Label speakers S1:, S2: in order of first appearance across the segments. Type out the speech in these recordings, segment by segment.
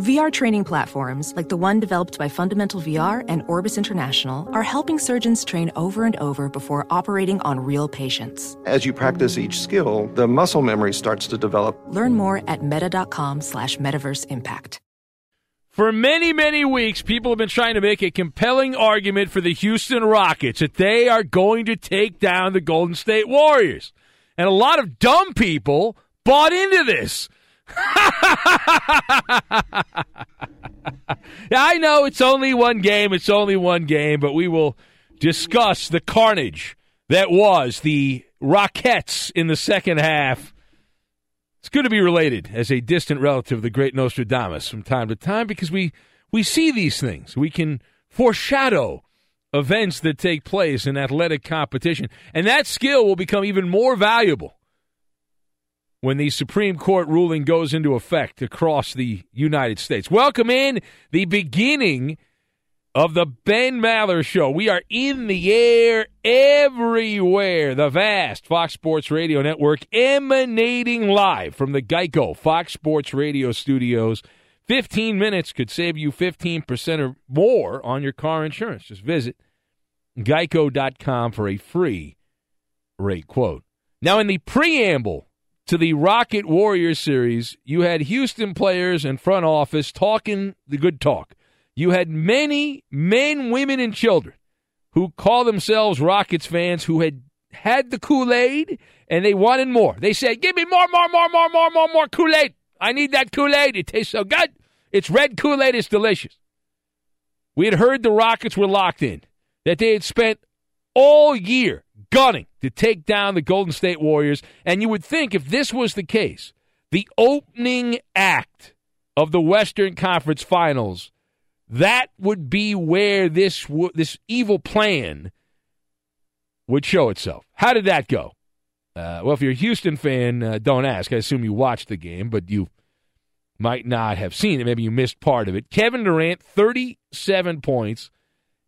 S1: VR training platforms, like the one developed by Fundamental VR and Orbis International, are helping surgeons train over and over before operating on real patients.
S2: As you practice each skill, the muscle memory starts to develop.
S1: Learn more at meta.com slash metaverse impact.
S3: For many, many weeks, people have been trying to make a compelling argument for the Houston Rockets that they are going to take down the Golden State Warriors. And a lot of dumb people bought into this. I know it's only one game. It's only one game, but we will discuss the carnage that was the Rockets in the second half. It's good to be related as a distant relative of the great Nostradamus from time to time because we, we see these things. We can foreshadow events that take place in athletic competition. And that skill will become even more valuable when the Supreme Court ruling goes into effect across the United States. Welcome in the beginning of the Ben Maller Show. We are in the air everywhere. The vast Fox Sports Radio Network emanating live from the Geico Fox Sports Radio studios. 15 minutes could save you 15% or more on your car insurance. Just visit geico.com for a free rate quote. Now, in the preamble to the Rocket Warriors series, you had Houston players and front office talking the good talk. You had many men, women, and children who call themselves Rockets fans who had had the Kool Aid and they wanted more. They said, Give me more, more, more, more, more, more, more Kool Aid. I need that Kool Aid. It tastes so good. It's red Kool Aid. It's delicious. We had heard the Rockets were locked in, that they had spent all year gunning to take down the Golden State Warriors. And you would think if this was the case, the opening act of the Western Conference Finals, that would be where this this evil plan would show itself. How did that go? Uh, well, if you're a Houston fan, uh, don't ask. I assume you watched the game, but you might not have seen it. Maybe you missed part of it. Kevin Durant, 37 points,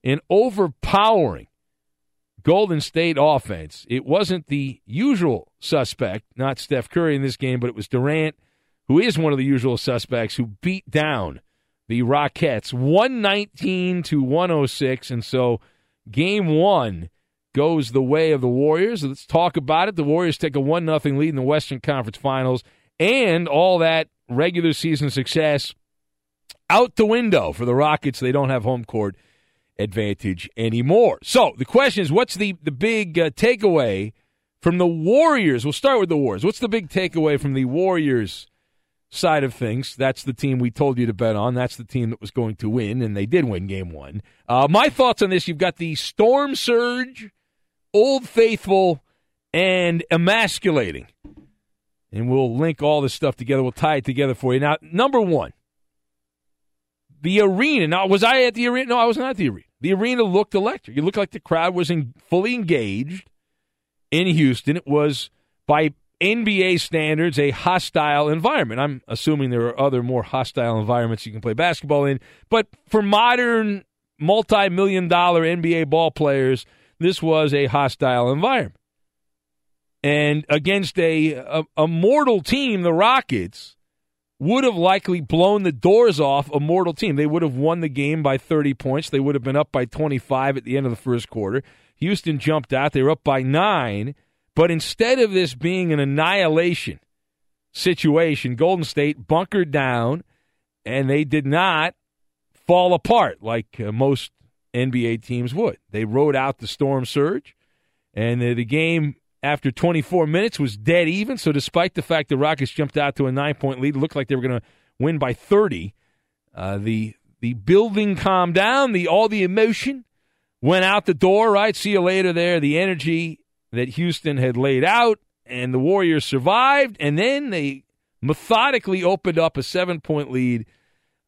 S3: an overpowering Golden State offense. It wasn't the usual suspect, not Steph Curry in this game, but it was Durant, who is one of the usual suspects, who beat down the Rockets 119 to 106. And so game one goes the way of the Warriors. Let's talk about it. The Warriors take a 1 0 lead in the Western Conference Finals, and all that regular season success out the window for the Rockets. They don't have home court advantage anymore. So the question is, what's the the big uh, takeaway from the Warriors? We'll start with the Warriors. What's the big takeaway from the Warriors side of things? That's the team we told you to bet on. That's the team that was going to win, and they did win Game One. Uh, my thoughts on this: you've got the storm surge, Old Faithful, and emasculating. And we'll link all this stuff together. We'll tie it together for you. Now, number one, the arena. Now, was I at the arena? No, I was not at the arena. The arena looked electric. It looked like the crowd was in, fully engaged in Houston. It was, by NBA standards, a hostile environment. I'm assuming there are other more hostile environments you can play basketball in. But for modern, multi million dollar NBA ball players, this was a hostile environment. And against a, a, a mortal team, the Rockets, would have likely blown the doors off a mortal team. They would have won the game by 30 points. They would have been up by 25 at the end of the first quarter. Houston jumped out. They were up by nine. But instead of this being an annihilation situation, Golden State bunkered down and they did not fall apart like uh, most NBA teams would. They rode out the storm surge, and uh, the game after 24 minutes was dead even. So despite the fact the Rockets jumped out to a nine point lead, looked like they were going to win by 30. Uh, the the building calmed down. The all the emotion went out the door. Right, see you later. There, the energy that Houston had laid out, and the Warriors survived, and then they methodically opened up a seven point lead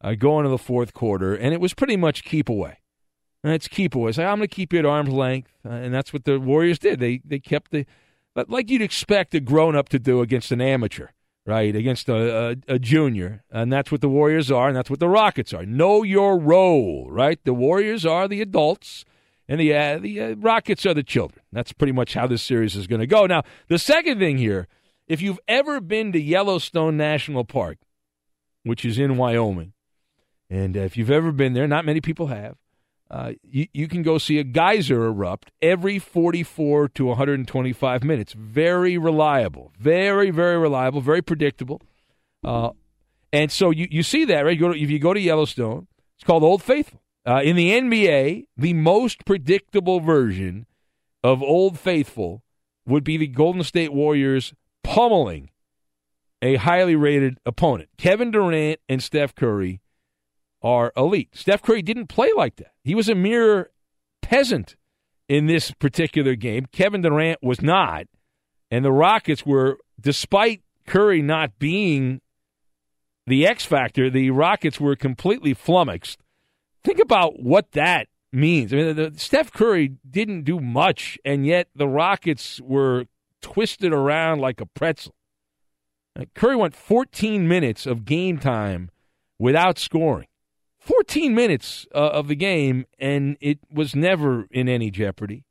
S3: uh, going to the fourth quarter, and it was pretty much keep away. And it's keep away. So I'm going to keep you at arm's length, uh, and that's what the Warriors did. They they kept the like you'd expect a grown up to do against an amateur, right? Against a, a, a, junior. And that's what the Warriors are, and that's what the Rockets are. Know your role, right? The Warriors are the adults, and the, uh, the uh, Rockets are the children. That's pretty much how this series is going to go. Now, the second thing here if you've ever been to Yellowstone National Park, which is in Wyoming, and if you've ever been there, not many people have, uh, you, you can go see a geyser erupt every 44 to 125 minutes. Very reliable. Very, very reliable. Very predictable. Uh, and so you, you see that, right? You to, if you go to Yellowstone, it's called Old Faithful. Uh, in the NBA, the most predictable version of Old Faithful would be the Golden State Warriors pummeling a highly rated opponent. Kevin Durant and Steph Curry are elite. Steph Curry didn't play like that. He was a mere peasant in this particular game. Kevin Durant was not. And the Rockets were, despite Curry not being the X factor, the Rockets were completely flummoxed. Think about what that means. I mean, the, Steph Curry didn't do much, and yet the Rockets were twisted around like a pretzel. Curry went 14 minutes of game time without scoring. 14 minutes uh, of the game, and it was never in any jeopardy.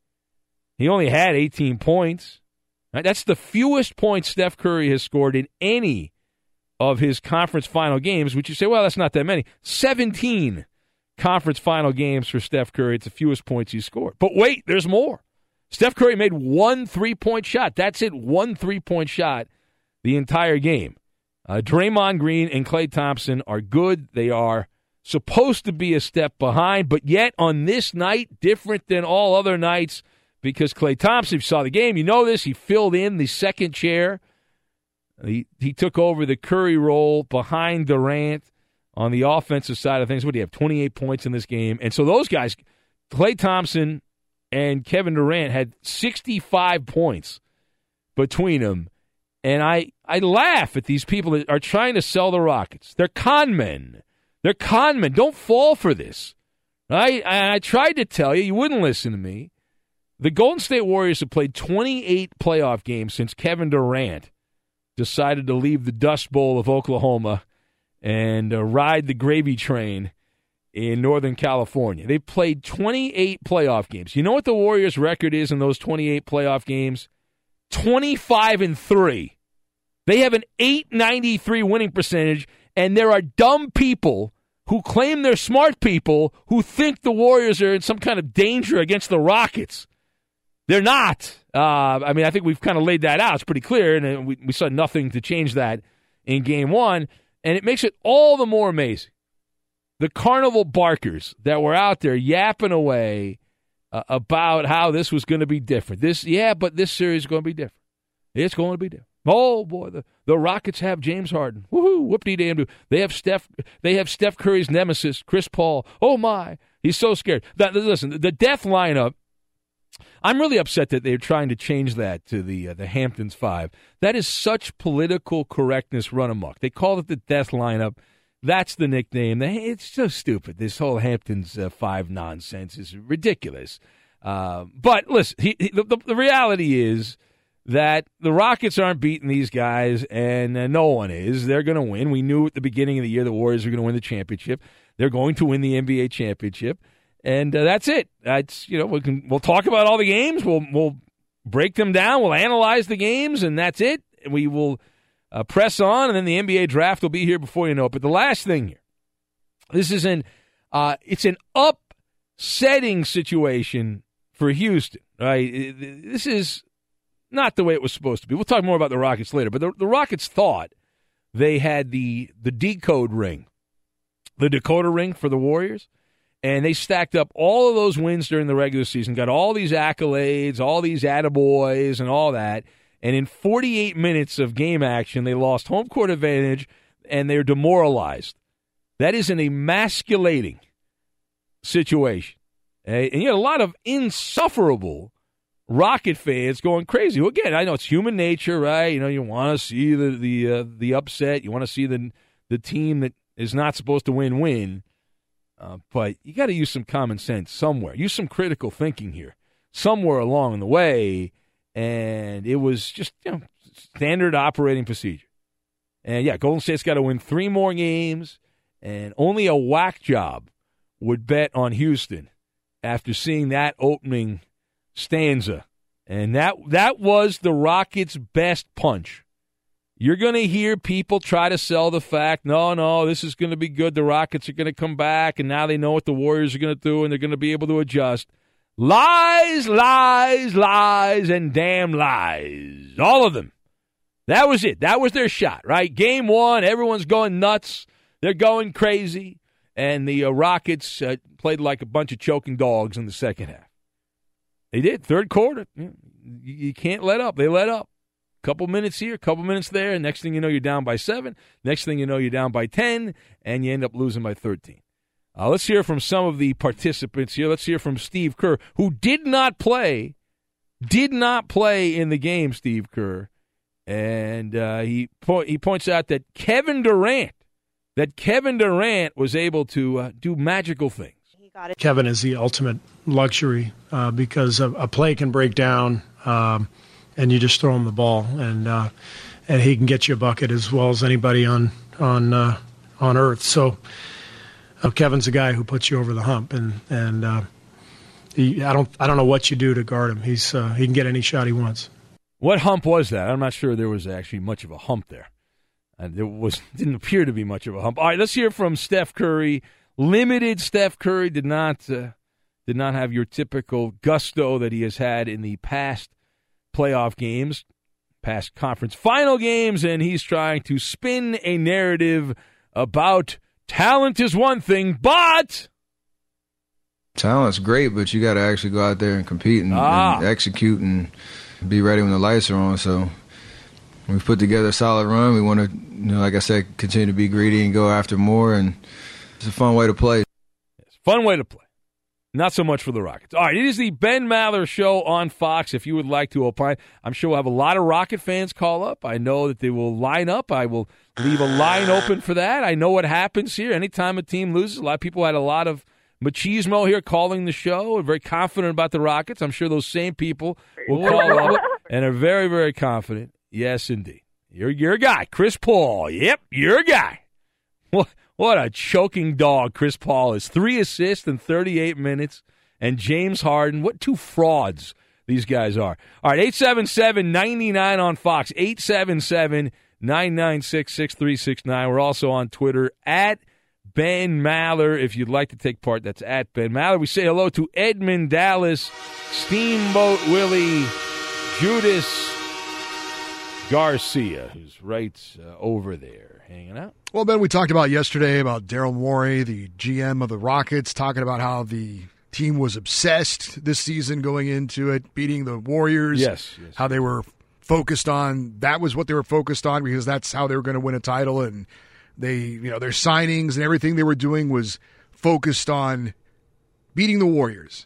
S3: He only had 18 points. That's the fewest points Steph Curry has scored in any of his conference final games, which you say, well, that's not that many. 17 conference final games for Steph Curry. It's the fewest points he's scored. But wait, there's more. Steph Curry made one three point shot. That's it, one three point shot the entire game. Uh, Draymond Green and Klay Thompson are good. They are supposed to be a step behind, but yet on this night, different than all other nights because Klay Thompson, saw the game, you know this, he filled in the second chair. He, he took over the Curry role behind Durant on the offensive side of things. What do you have? 28 points in this game. And so those guys, Klay Thompson and Kevin Durant, had 65 points between them. And I, I laugh at these people that are trying to sell the Rockets. They're con men. They're con men. Don't fall for this. I, I tried to tell you, you wouldn't listen to me. The Golden State Warriors have played 28 playoff games since Kevin Durant decided to leave the Dust Bowl of Oklahoma and uh, ride the gravy train in Northern California. They've played 28 playoff games. You know what the Warriors' record is in those 28 playoff games? 25 and 3. They have an 893 winning percentage, and there are dumb people who claim they're smart people who think the Warriors are in some kind of danger against the Rockets. They're not. Uh, I mean, I think we've kind of laid that out. It's pretty clear, and we, we saw nothing to change that in game one. And it makes it all the more amazing. The carnival barkers that were out there yapping away uh, about how this was going to be different. This, yeah, but this series is going to be different. It's going to be different. Oh boy, the, the Rockets have James Harden. Woohoo! Whoop de damn They have Steph. They have Steph Curry's nemesis, Chris Paul. Oh my, he's so scared. That, listen, the death lineup. I'm really upset that they're trying to change that to the uh, the Hamptons Five. That is such political correctness run amok. They call it the death lineup. That's the nickname. It's so stupid. This whole Hamptons uh, Five nonsense is ridiculous. Uh, but listen, he, he, the, the reality is that the Rockets aren't beating these guys, and uh, no one is. They're going to win. We knew at the beginning of the year the Warriors were going to win the championship. They're going to win the NBA championship, and uh, that's it. That's you know we can we'll talk about all the games. We'll we'll break them down. We'll analyze the games, and that's it. We will uh, press on, and then the NBA draft will be here before you know it. But the last thing here, this is an uh, it's an upsetting situation for Houston. Right, this is not the way it was supposed to be. We'll talk more about the Rockets later, but the, the Rockets thought they had the the decode ring, the Dakota ring for the Warriors, and they stacked up all of those wins during the regular season, got all these accolades, all these attaboys, and all that. And in 48 minutes of game action, they lost home court advantage and they're demoralized. That is an emasculating situation. Eh, and you had a lot of insufferable Rocket fans going crazy. Well, again, I know it's human nature, right? You know, you want to see the the uh, the upset. You want to see the the team that is not supposed to win win. Uh, but you got to use some common sense somewhere. Use some critical thinking here somewhere along the way. And it was just you know, standard operating procedure. And yeah, Golden State's got to win three more games, and only a whack job would bet on Houston after seeing that opening stanza. And that that was the Rockets' best punch. You're going to hear people try to sell the fact, no, no, this is going to be good. The Rockets are going to come back, and now they know what the Warriors are going to do, and they're going to be able to adjust. Lies, lies, lies, and damn lies. All of them. That was it. That was their shot, right? Game one, everyone's going nuts. They're going crazy. And the uh, Rockets uh, played like a bunch of choking dogs in the second half. They did. Third quarter. You can't let up. They let up. A couple minutes here, couple minutes there. Next thing you know, you're down by seven. Next thing you know, you're down by 10, and you end up losing by 13. Uh, let's hear from some of the participants here. Let's hear from Steve Kerr, who did not play, did not play in the game, Steve Kerr. And uh, he, po- he points out that Kevin Durant, that Kevin Durant was able to uh, do magical things.
S4: Kevin is the ultimate luxury uh, because a, a, play can break down um, and you just throw him the ball and uh, and he can get you a bucket as well as anybody on on uh, on earth. So uh, Kevin's a guy who puts you over the hump and and uh, he, I don't I don't know what you do to guard him. He's uh, he can get any shot he wants.
S3: What hump was that? I'm not sure there was actually much of a hump there. And there was didn't appear to be much of a hump. All right, let's hear from Steph Curry limited Steph Curry did not uh, did not have your typical gusto that he has had in the past playoff games, past conference final games, and he's trying to spin a narrative about talent is one thing, but
S5: talent's great, but you got to actually go out there and compete and, ah. and execute and be ready when the lights are on. So we've put together a solid run. We want to, you know, like I said, continue to be greedy and go after more and it's a fun way to play.
S3: It's fun way to play. Not so much for the Rockets. All right, it is the Ben Maller Show on Fox. If you would like to opine, I'm sure we'll have a lot of Rocket fans call up. I know that they will line up. I will leave a line open for that. I know what happens here. Anytime a team loses, a lot of people had a lot of machismo here calling the show and very confident about the Rockets. I'm sure those same people will call up and are very, very confident. Yes, indeed. You're, you're a guy. Chris Paul. Yep, you're a guy. Well, What a choking dog Chris Paul is. Three assists in 38 minutes. And James Harden, what two frauds these guys are. All right, 877 99 on Fox. 877 996 6369. We're also on Twitter at Ben Maller. If you'd like to take part, that's at Ben Maller. We say hello to Edmund Dallas, Steamboat Willie, Judas Garcia, who's right uh, over there hanging out.
S6: Well, Ben, we talked about yesterday about Daryl Morey, the GM of the Rockets, talking about how the team was obsessed this season going into it, beating the Warriors.
S3: Yes, yes.
S6: How they were focused on that was what they were focused on because that's how they were going to win a title and they you know their signings and everything they were doing was focused on beating the Warriors.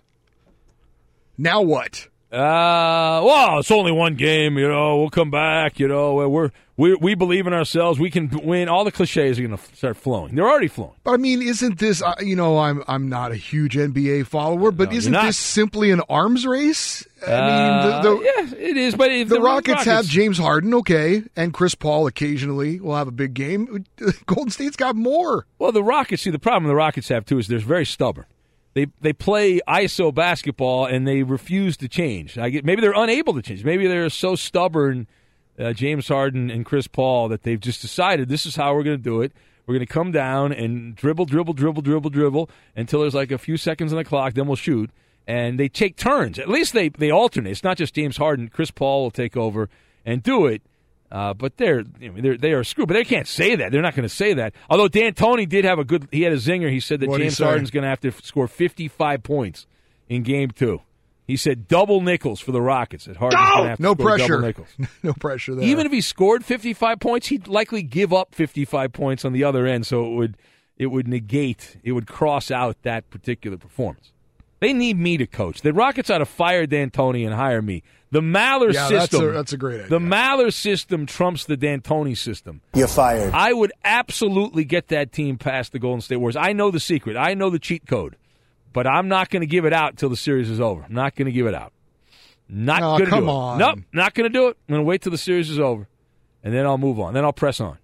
S6: Now what?
S3: Uh, well, it's only one game. You know, we'll come back. You know, we're we we believe in ourselves. We can win. All the cliches are going to start flowing. They're already flowing.
S6: But I mean, isn't this? Uh, you know, I'm I'm not a huge NBA follower, but
S3: No,
S6: isn't this simply an arms race? I
S3: Uh,
S6: mean, the, the,
S3: yeah, it is. But if
S6: the
S3: the
S6: Rockets, have James Harden, okay, and Chris Paul occasionally will have a big game. Golden State's got more.
S3: Well, the Rockets. See, the problem the Rockets have too is they're very stubborn. They they play ISO basketball and they refuse to change. I get maybe they're unable to change. Maybe they're so stubborn, uh, James Harden and Chris Paul, that they've just decided this is how we're going to do it. We're going to come down and dribble, dribble, dribble, dribble, dribble until there's like a few seconds on the clock. Then we'll shoot. And they take turns. At least they they alternate. It's not just James Harden. Chris Paul will take over and do it. Uh, but they're, they're they are screwed. But they can't say that. They're not going to say that. Although D'Antoni did have a good. He had a zinger. He said that
S6: What'd
S3: James? Harden's going to have to score 55 points in Game Two. He said double nickels for the Rockets. That Harden's going to have to
S6: No
S3: score double
S6: pressure.
S3: nickels.
S6: no pressure there.
S3: Even if he scored 55 points, he'd likely give up 55 points on the other end. So it would it would negate. It would cross out that particular performance. They need me to coach. The Rockets ought to fire D'Antoni and hire me. The Maller
S6: Yeah, that's
S3: system.
S6: a- that's a great idea.
S3: The Maller system trumps the D'Antoni system.
S7: You're fired.
S3: I would absolutely get that team past the Golden State Warriors. I know the secret. I know the cheat code. But I'm not going to give it out until the series is over. I'm not going to give it out. Not
S6: Oh,
S3: going to
S6: come
S3: do it.
S6: on.
S3: Nope, not going to do it. I'm going to wait till the series is over, and then I'll move on. Then I'll press on.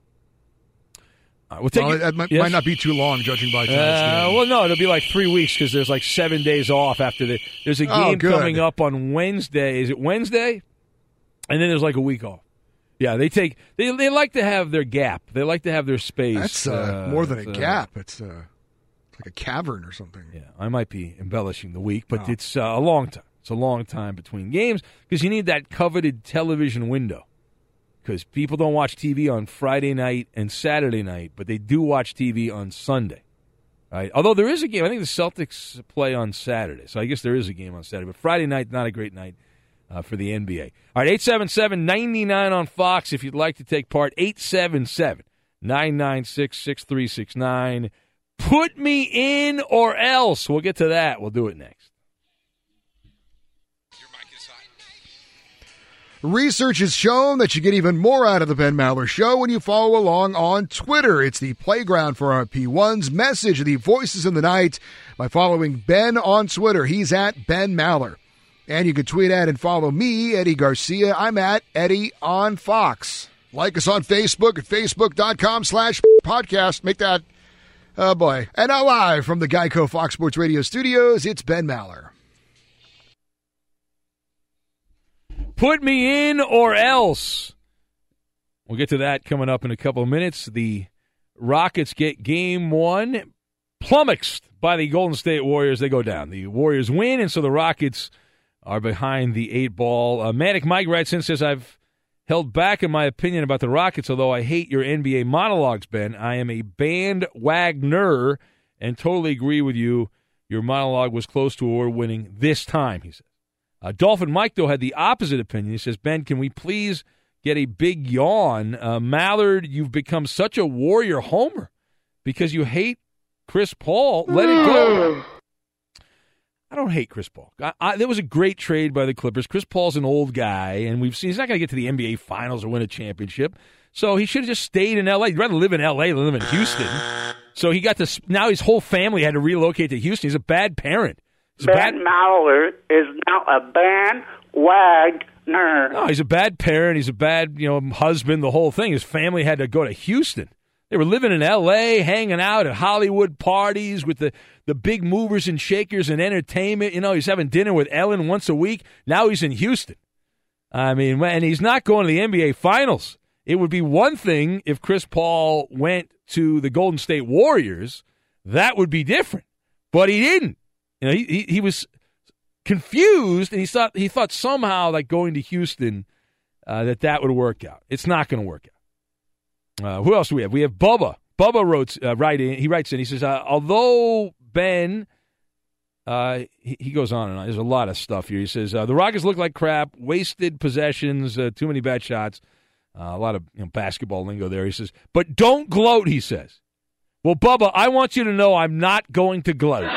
S3: Right, we'll take
S6: well,
S3: it-
S6: that might,
S3: Yes?
S6: might not be too long, judging by tonight's
S3: Uh, well, no, it'll be like three weeks because there's like seven days off after the. There's a
S6: Oh,
S3: game
S6: good.
S3: coming up on Wednesday. Is it Wednesday? And then there's like a week off. Yeah, they take they they like to have their gap. They like to have their space.
S6: That's uh, more than a
S3: uh,
S6: gap. It's uh, like a cavern or something.
S3: Yeah, I might be embellishing the week, but
S6: Oh.
S3: it's uh, a long time. It's a long time between games because you need that coveted television window. Because people don't watch TV on Friday night and Saturday night, but they do watch TV on Sunday. Right? Although there is a game, I think the Celtics play on Saturday, so I guess there is a game on Saturday. But Friday night, not a great night uh, for the NBA. All right, 877 99 on Fox if you'd like to take part. 877 996 6369. Put me in or else. We'll get to that. We'll do it next.
S6: Research has shown that you get even more out of the Ben Maller Show when you follow along on Twitter. It's the playground for our P1s. Message the voices in the night by following Ben on Twitter. He's at Ben Maller. And you can tweet at and follow me, Eddie Garcia. I'm at Eddie on Fox. Like us on Facebook at facebook.com slash podcast. Make that, oh boy. And now live from the Geico Fox Sports Radio studios, it's Ben Maller.
S3: Put me in or else. We'll get to that coming up in a couple of minutes. The Rockets get game one flummoxed by the Golden State Warriors. They go down. The Warriors win, and so the Rockets are behind the eight ball. Uh, Manic Mike writes in says, I've held back in my opinion about the Rockets, although I hate your NBA monologues, Ben. I am a bandwagoner and totally agree with you. Your monologue was close to award winning this time, he says. Uh, Dolphin Mike, though, had the opposite opinion. He says, Ben, can we please get a big yawn? Uh, Mallard, you've become such a warrior homer because you hate Chris Paul. Let it go. I don't hate Chris Paul. I, I, there was a great trade by the Clippers. Chris Paul's an old guy, and we've seen he's not going to get to the NBA Finals or win a championship. So he should have just stayed in L.A. He'd rather live in L.A. than live in Houston. So he got to now his whole family had to relocate to Houston. He's a bad parent. He's a bad,
S8: Ben Maller is now a bandwagoner.
S3: No, he's a bad parent. He's a bad, you know, husband. The whole thing. His family had to go to Houston. They were living in L.A., hanging out at Hollywood parties with the, the big movers and shakers and entertainment. You know, he's having dinner with Ellen once a week. Now he's in Houston. I mean, and he's not going to the NBA Finals. It would be one thing if Chris Paul went to the Golden State Warriors. That would be different. But he didn't. You know, he, he, he was confused, and he thought he thought somehow like going to Houston uh, that that would work out. It's not going to work out. Uh, who else do we have? We have Bubba. Bubba wrote uh, writing. He writes in. He says, uh, although Ben, uh, he, he, goes on and on. There's a lot of stuff here. He says uh, the Rockets look like crap, wasted possessions, uh, too many bad shots, a lot of you know, basketball lingo there. He says, but don't gloat. He says, well, Bubba, I want you to know I'm not going to gloat.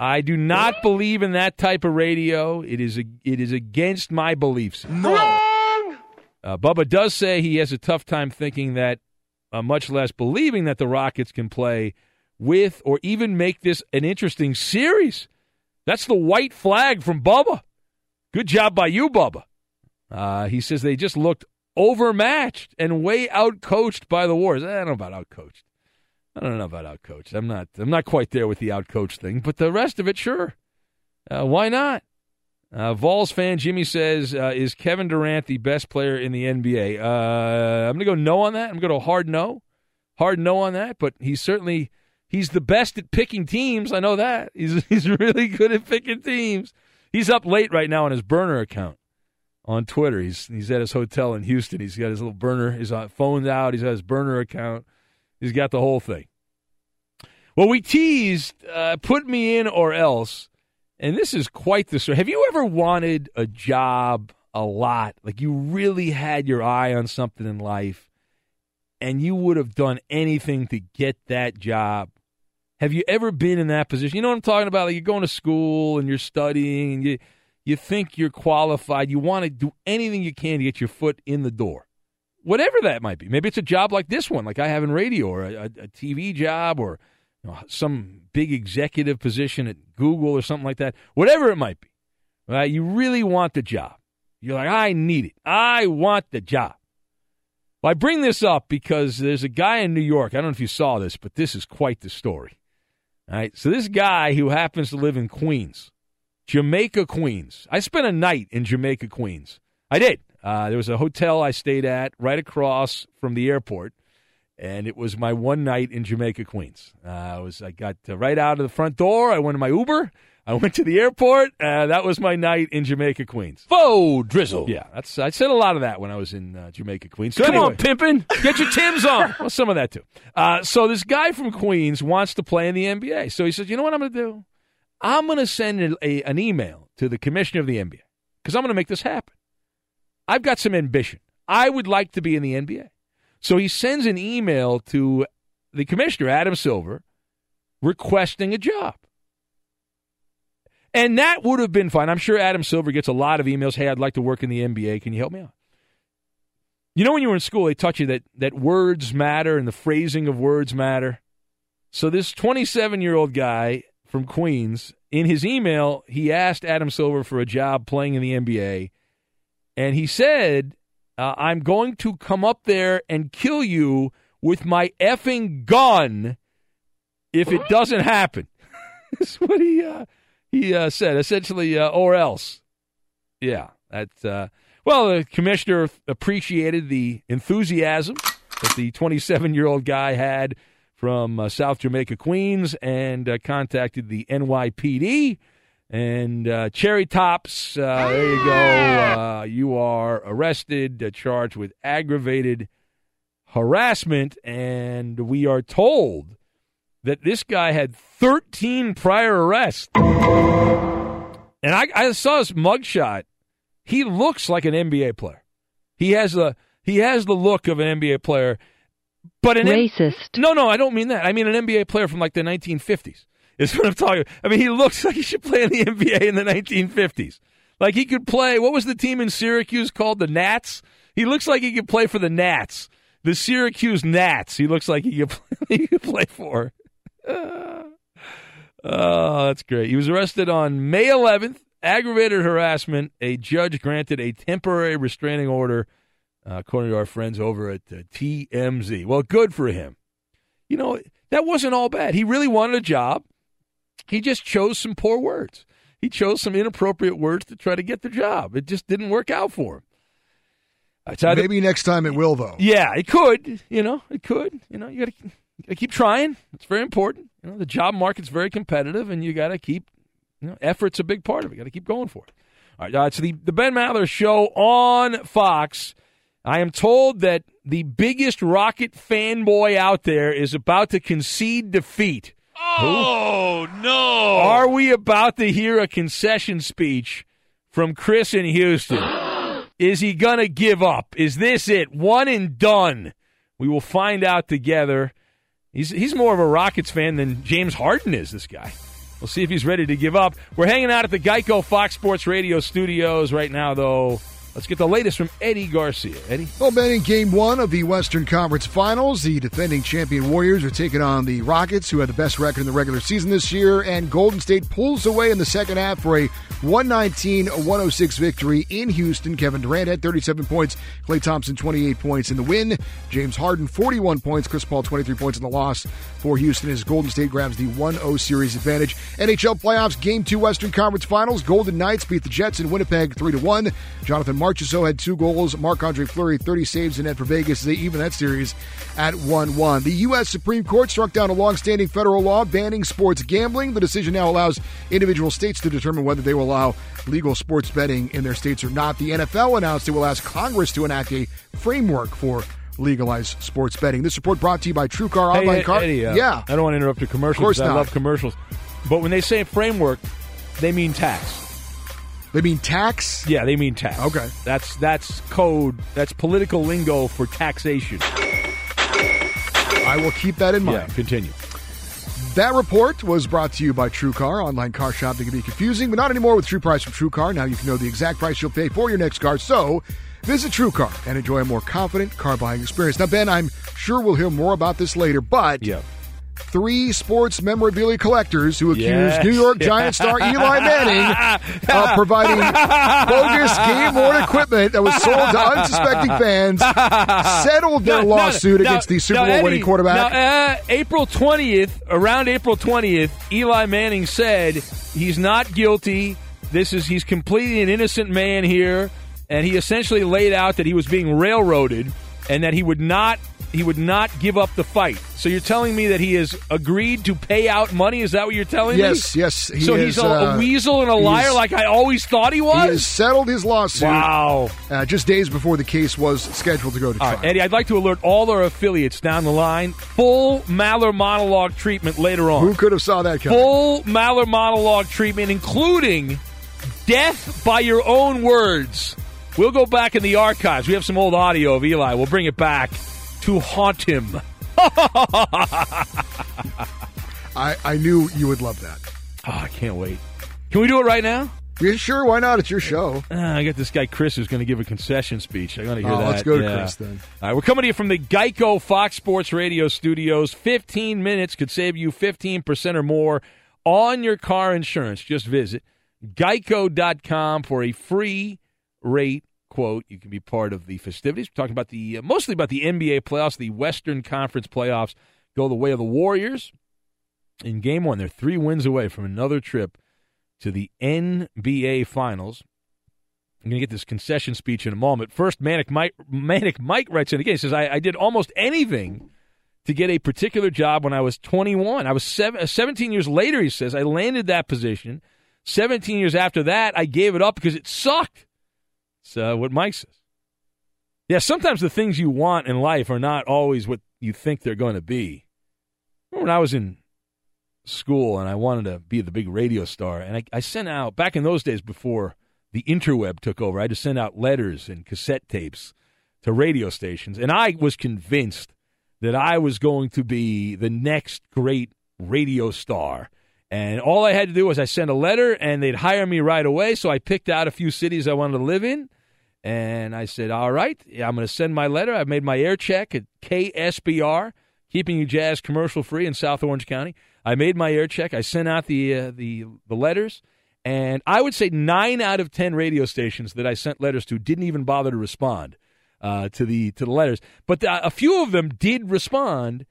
S3: I do not believe in that type of radio. It is a, it is against my beliefs. No. Uh, Bubba does say he has a tough time thinking that, uh, much less believing that the Rockets can play with or even make this an interesting series. That's the white flag from Bubba. Good job by you, Bubba. Uh, he says they just looked overmatched and way outcoached by the Warriors. I don't know about outcoached. I don't know about outcoached. I'm not. I'm not quite there with the outcoach thing, but the rest of it, sure. Uh, why not? Uh, Vols fan Jimmy says, uh, "Is Kevin Durant the best player in the NBA?" Uh, I'm going to go no on that. I'm going to go hard no, hard no on that. But he's certainly he's the best at picking teams. I know that he's he's really good at picking teams. He's up late right now on his burner account on Twitter. He's he's at his hotel in Houston. He's got his little burner. His uh, phone's out. He's got his burner account. He's got the whole thing. Well, we teased uh, put me in or else, and this is quite the story. Have you ever wanted a job a lot? Like you really had your eye on something in life, and you would have done anything to get that job. Have you ever been in that position? You know what I'm talking about? Like you're going to school and you're studying, and you you think you're qualified. You want to do anything you can to get your foot in the door whatever that might be. Maybe it's a job like this one, like I have in radio, or a, a TV job, or you know, some big executive position at Google or something like that. Whatever it might be, right? You really want the job. You're like, I need it. I want the job. Well, I bring this up because there's a guy in New York. I don't know if you saw this, but this is quite the story. All right. So this guy who happens to live in Queens, Jamaica, Queens. I spent a night in Jamaica, Queens. I did. Uh, there was a hotel I stayed at right across from the airport, and it was my one night in Jamaica, Queens. Uh, I was I got uh, right out of the front door. I went to my Uber. I went to the airport. Uh, that was my night in Jamaica, Queens.
S9: Whoa, drizzle.
S3: Yeah, that's I said a lot of that when I was in uh, Jamaica, Queens.
S9: So Come anyway, on, pimpin',
S3: get your Tim's on. well, some of that too. Uh, so this guy from Queens wants to play in the NBA. So he says, you know what I'm going to do? I'm going to send a, a, an email to the commissioner of the NBA because I'm going to make this happen. I've got some ambition. I would like to be in the NBA. So he sends an email to the commissioner, Adam Silver, requesting a job. And that would have been fine. I'm sure Adam Silver gets a lot of emails. Hey, I'd like to work in the NBA. Can you help me out? You know, when you were in school, they taught you that, that words matter and the phrasing of words matter. So this 27 year old guy from Queens, in his email, he asked Adam Silver for a job playing in the NBA. And he said, uh, I'm going to come up there and kill you with my effing gun if it doesn't happen. That's what he uh, he uh, said. Essentially, uh, or else. Yeah, that's uh, well. The commissioner appreciated the enthusiasm that the 27 year old guy had from uh, South Jamaica, Queens, and contacted the NYPD and uh, Cherry Tops, uh, there you go. Uh, you are arrested, uh, charged with aggravated harassment, and we are told that this guy had 13 prior arrests. And I, I saw his mugshot. He looks like an NBA player. He has the he has the look of an NBA player, but an
S7: racist.
S3: M- no, no, I don't mean that. I mean an NBA player from like the 1950s is what I'm talking. I mean, he looks like he should play in the NBA in the 1950s. Like he could play. What was the team in Syracuse called? The Nats. He looks like he could play for the Nats, the Syracuse Nats. He looks like he could play, he could play for. oh, that's great. He was arrested on May 11th. Aggravated harassment. A judge granted a temporary restraining order uh, according to our friends over at uh, TMZ. Well, good for him. You know, that wasn't all bad. He really wanted a job. He just chose some poor words. He chose some inappropriate words to try to get the job. It just didn't work out for him.
S6: Maybe next time it will, though.
S3: Yeah, it could. You know, it could. You know, you got to keep trying. It's very important. You know, the job market's very competitive, and you got to keep. You know, effort's a big part of it. You got to keep going for it. All right, uh, it's the the Ben Maller Show on Fox. I am told that the biggest Rocket fanboy out there is about to concede defeat.
S7: Oh, Who? no.
S3: Are we about to hear a concession speech from Chris in Houston? is he going to give up? Is this it? One and done. We will find out together. He's, he's more of a Rockets fan than James Harden is, this guy. We'll see if he's ready to give up. We're hanging out at the Geico Fox Sports Radio studios right now, though. Let's get the latest from Eddie Garcia. Eddie?
S6: Well, Ben, in game one of the Western Conference Finals, the defending champion Warriors are taking on the Rockets, who had the best record in the regular season this year, and Golden State pulls away in the second half for a 119 106 victory in Houston. Kevin Durant had 37 points, Klay Thompson 28 points in the win, James Harden 41 points, Chris Paul 23 points in the loss for Houston as Golden State grabs the 1 0 series advantage. NHL playoffs, game two Western Conference Finals, Golden Knights beat the Jets in Winnipeg 3 1. Jonathan Marchessault had two goals. Marc Andre Fleury, 30 saves in net for Vegas. They even that series at 1 1. The U.S. Supreme Court struck down a long-standing federal law banning sports gambling. The decision now allows individual states to determine whether they will allow legal sports betting in their states or not. The NFL announced it will ask Congress to enact a framework for legalize sports betting. This report brought to you by TrueCar
S3: hey,
S6: Online Car.
S3: Eddie, uh,
S6: yeah,
S3: I don't want to interrupt your commercials.
S6: Of course
S3: I love commercials, but when they say framework, they mean tax.
S6: They mean tax?
S3: Yeah, they mean tax.
S6: Okay.
S3: That's that's code. That's political lingo for taxation.
S6: I will keep that in mind.
S3: Yeah, continue.
S6: That report was brought to you by TrueCar. Online car shopping can be confusing, but not anymore with True Price from TrueCar. Now you can know the exact price you'll pay for your next car. So visit TrueCar and enjoy a more confident car buying experience. Now, Ben, I'm sure we'll hear more about this later, but
S3: yeah.
S6: Three sports memorabilia collectors who accused
S3: Yes.
S6: New York Giant star Eli Manning of providing bogus game worn equipment that was sold to unsuspecting fans settled their
S3: No, no,
S6: lawsuit against the Super Bowl winning quarterback.
S3: Uh, April 20th, around April 20th, Eli Manning said he's not guilty. This is he's completely an innocent man here, and he essentially laid out that he was being railroaded and that he would not he would not give up the fight. So you're telling me that he has agreed to pay out money? Is that what you're telling
S6: Yes,
S3: me?
S6: yes, he
S3: so
S6: is,
S3: he's a, a
S6: uh,
S3: weasel and a liar, like I always thought he was.
S6: He has settled his lawsuit.
S3: Wow.
S6: Uh, just days before the case was scheduled to go to trial.
S3: right, Eddie, I'd like to alert all our affiliates down the line. Full Maller monologue treatment later on.
S6: Who could have saw that coming?
S3: Full Maller monologue treatment, including death by your own words. We'll go back in the archives. We have some old audio of Eli. We'll bring it back to haunt him.
S6: I, I knew you would love that.
S3: Oh, I can't wait. Can we do it right now?
S6: Yeah, sure. Why not? It's your show.
S3: Uh, I got this guy Chris who's going to give a concession speech. I got to hear
S6: Oh,
S3: that.
S6: let's go to
S3: Yeah.
S6: Chris then.
S3: All right, we're coming to you from the Geico Fox Sports Radio studios. 15 minutes could save you 15% or more on your car insurance. Just visit geico.com for a free rate quote. You can be part of the festivities. We're talking about the uh, mostly about the NBA playoffs, the Western Conference playoffs go the way of the Warriors. In game 1, they're 3 wins away from another trip to the NBA Finals. I'm going to get this concession speech in a moment. First, Manic Mike, Manic Mike writes in again. He says, I, I did almost anything to get a particular job when I was 21. I was seven, uh, 17 years later, he says, I landed that position. 17 years after that, I gave it up because it sucked. Uh, what Mike says. Yeah, sometimes the things you want in life are not always what you think they're going to be. Remember when I was in school and I wanted to be the big radio star, and I, I sent out, back in those days before the interweb took over, I had to send out letters and cassette tapes to radio stations, and I was convinced that I was going to be the next great radio star. And all I had to do was I sent a letter, and they'd hire me right away. So I picked out a few cities I wanted to live in, and I said, "All right, I'm going to send my letter." I've made my air check at KSBR, keeping you jazz commercial free in South Orange County. I made my air check. I sent out the uh, the the letters, and I would say nine out of ten radio stations that I sent letters to didn't even bother to respond. uh, to the to the letters. But the, a few of them did respond,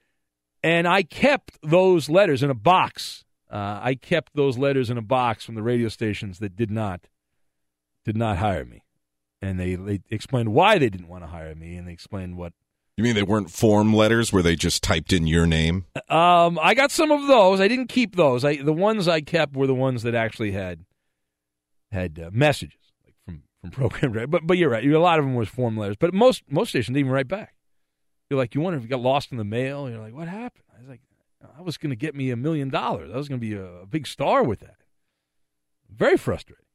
S3: and I kept those letters in a box. Uh, I kept those letters in a box from the radio stations that did not did not hire me, and they they explained why they didn't want to hire me, and they explained what
S10: You mean they weren't form letters where they just typed in your name?
S3: Um, I got some of those. I didn't keep those. I the ones I kept were the ones that actually had had uh, messages like from from program. direct- But but you're right. A lot of them was form letters. But most most stations didn't even write back. You're like you wonder if you got lost in the mail. You're like, what happened? I was like, I was going to get me a million dollars. I was going to be a, a big star with that. Very frustrating.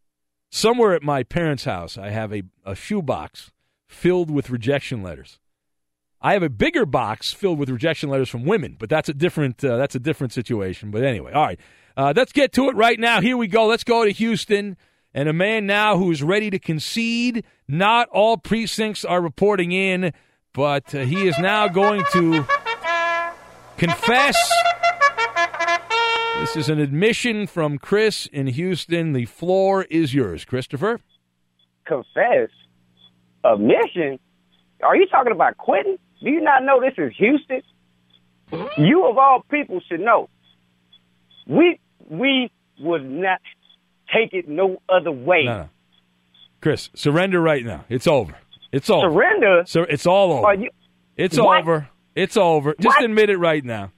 S3: Somewhere at my parents' house, I have a, a shoebox filled with rejection letters. I have a bigger box filled with rejection letters from women, but that's a different uh, that's a different situation. But anyway, all right, uh, let's get to it right now. Here we go. Let's go to Houston, and a man now who is ready to concede. Not all precincts are reporting in, but uh, he is now going to confess. This is an admission from Chris in Houston. The floor is yours, Christopher.
S8: Confess. Admission? Are you talking about quitting? Do you not know this is Houston? You of all people should know. We we would not take it no other way.
S3: No, no. Chris, surrender right now. It's over. It's over.
S8: Surrender?
S3: So it's all over.
S8: You-
S3: it's
S8: What?
S3: over. It's over. Just
S8: What?
S3: admit it right now.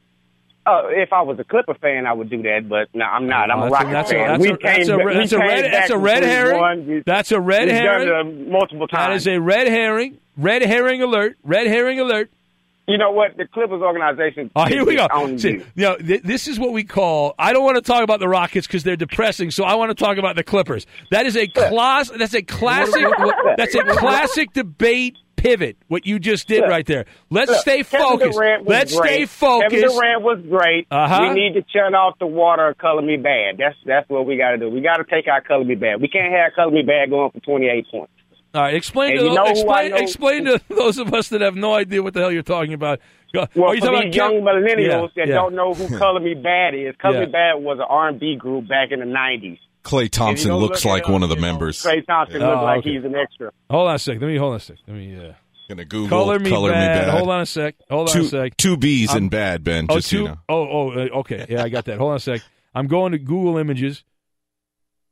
S8: Uh, if I was a Clipper fan, I would do that, but no, I'm not. I'm
S3: Oh,
S8: a
S3: Rockets a-
S8: Rocket
S3: that's a-
S8: fan.
S3: that's
S8: we
S3: a-
S8: came,
S3: that's a-
S8: we
S3: that's a red- that's a red herring. That's a red
S8: we've
S3: herring.
S8: Done it multiple times.
S3: That is a red herring. Red herring alert. Red herring alert.
S8: you know what? The Clippers organization.
S3: Oh, here we go. See,
S8: you.
S3: you know, th- this is what we call. I don't want to talk about the Rockets because they're depressing. So I want to talk about the Clippers. That is a class. That's a classic. That's a classic debate pivot. What you just did
S8: Look,
S3: right there. Let's
S8: Look,
S3: stay focused. Let's
S8: great.
S3: stay focused.
S8: Kevin Durant was great.
S3: Uh-huh.
S8: We need to turn off the water or color me bad. That's that's what we got to do. We got to take our color me bad. We can't have color me bad going for 28 points.
S3: All right, explain
S8: And
S3: to those,
S8: know who I
S3: explain, explain to those of us that have no idea what the hell you're talking about.
S8: Well,
S3: are you
S8: for
S3: talking
S8: these young
S3: about Kev-
S8: millennials
S3: Yeah,
S8: that
S3: yeah.
S8: don't know who Color Me Bad is, Color
S3: Yeah.
S8: Me Bad was an R&B group back in the 90s.
S10: Klay Thompson
S8: don't
S10: looks
S8: look
S10: like
S8: it
S10: one of the members.
S8: Trey Thompson
S3: Oh,
S8: looks like
S3: okay.
S8: he's an extra.
S3: Hold on a sec. Let me hold on a sec. Let me uh,
S10: Gonna Google
S3: color me
S10: color
S3: bad.
S10: me bad.
S3: Hold on a sec. Hold on a sec.
S10: Two B's
S3: I'm-
S10: in bad, Ben.
S3: Oh,
S10: Just so
S3: two-
S10: you know.
S3: oh, oh, uh, okay. Yeah, I got that. Hold on a sec. I'm going to Google Images.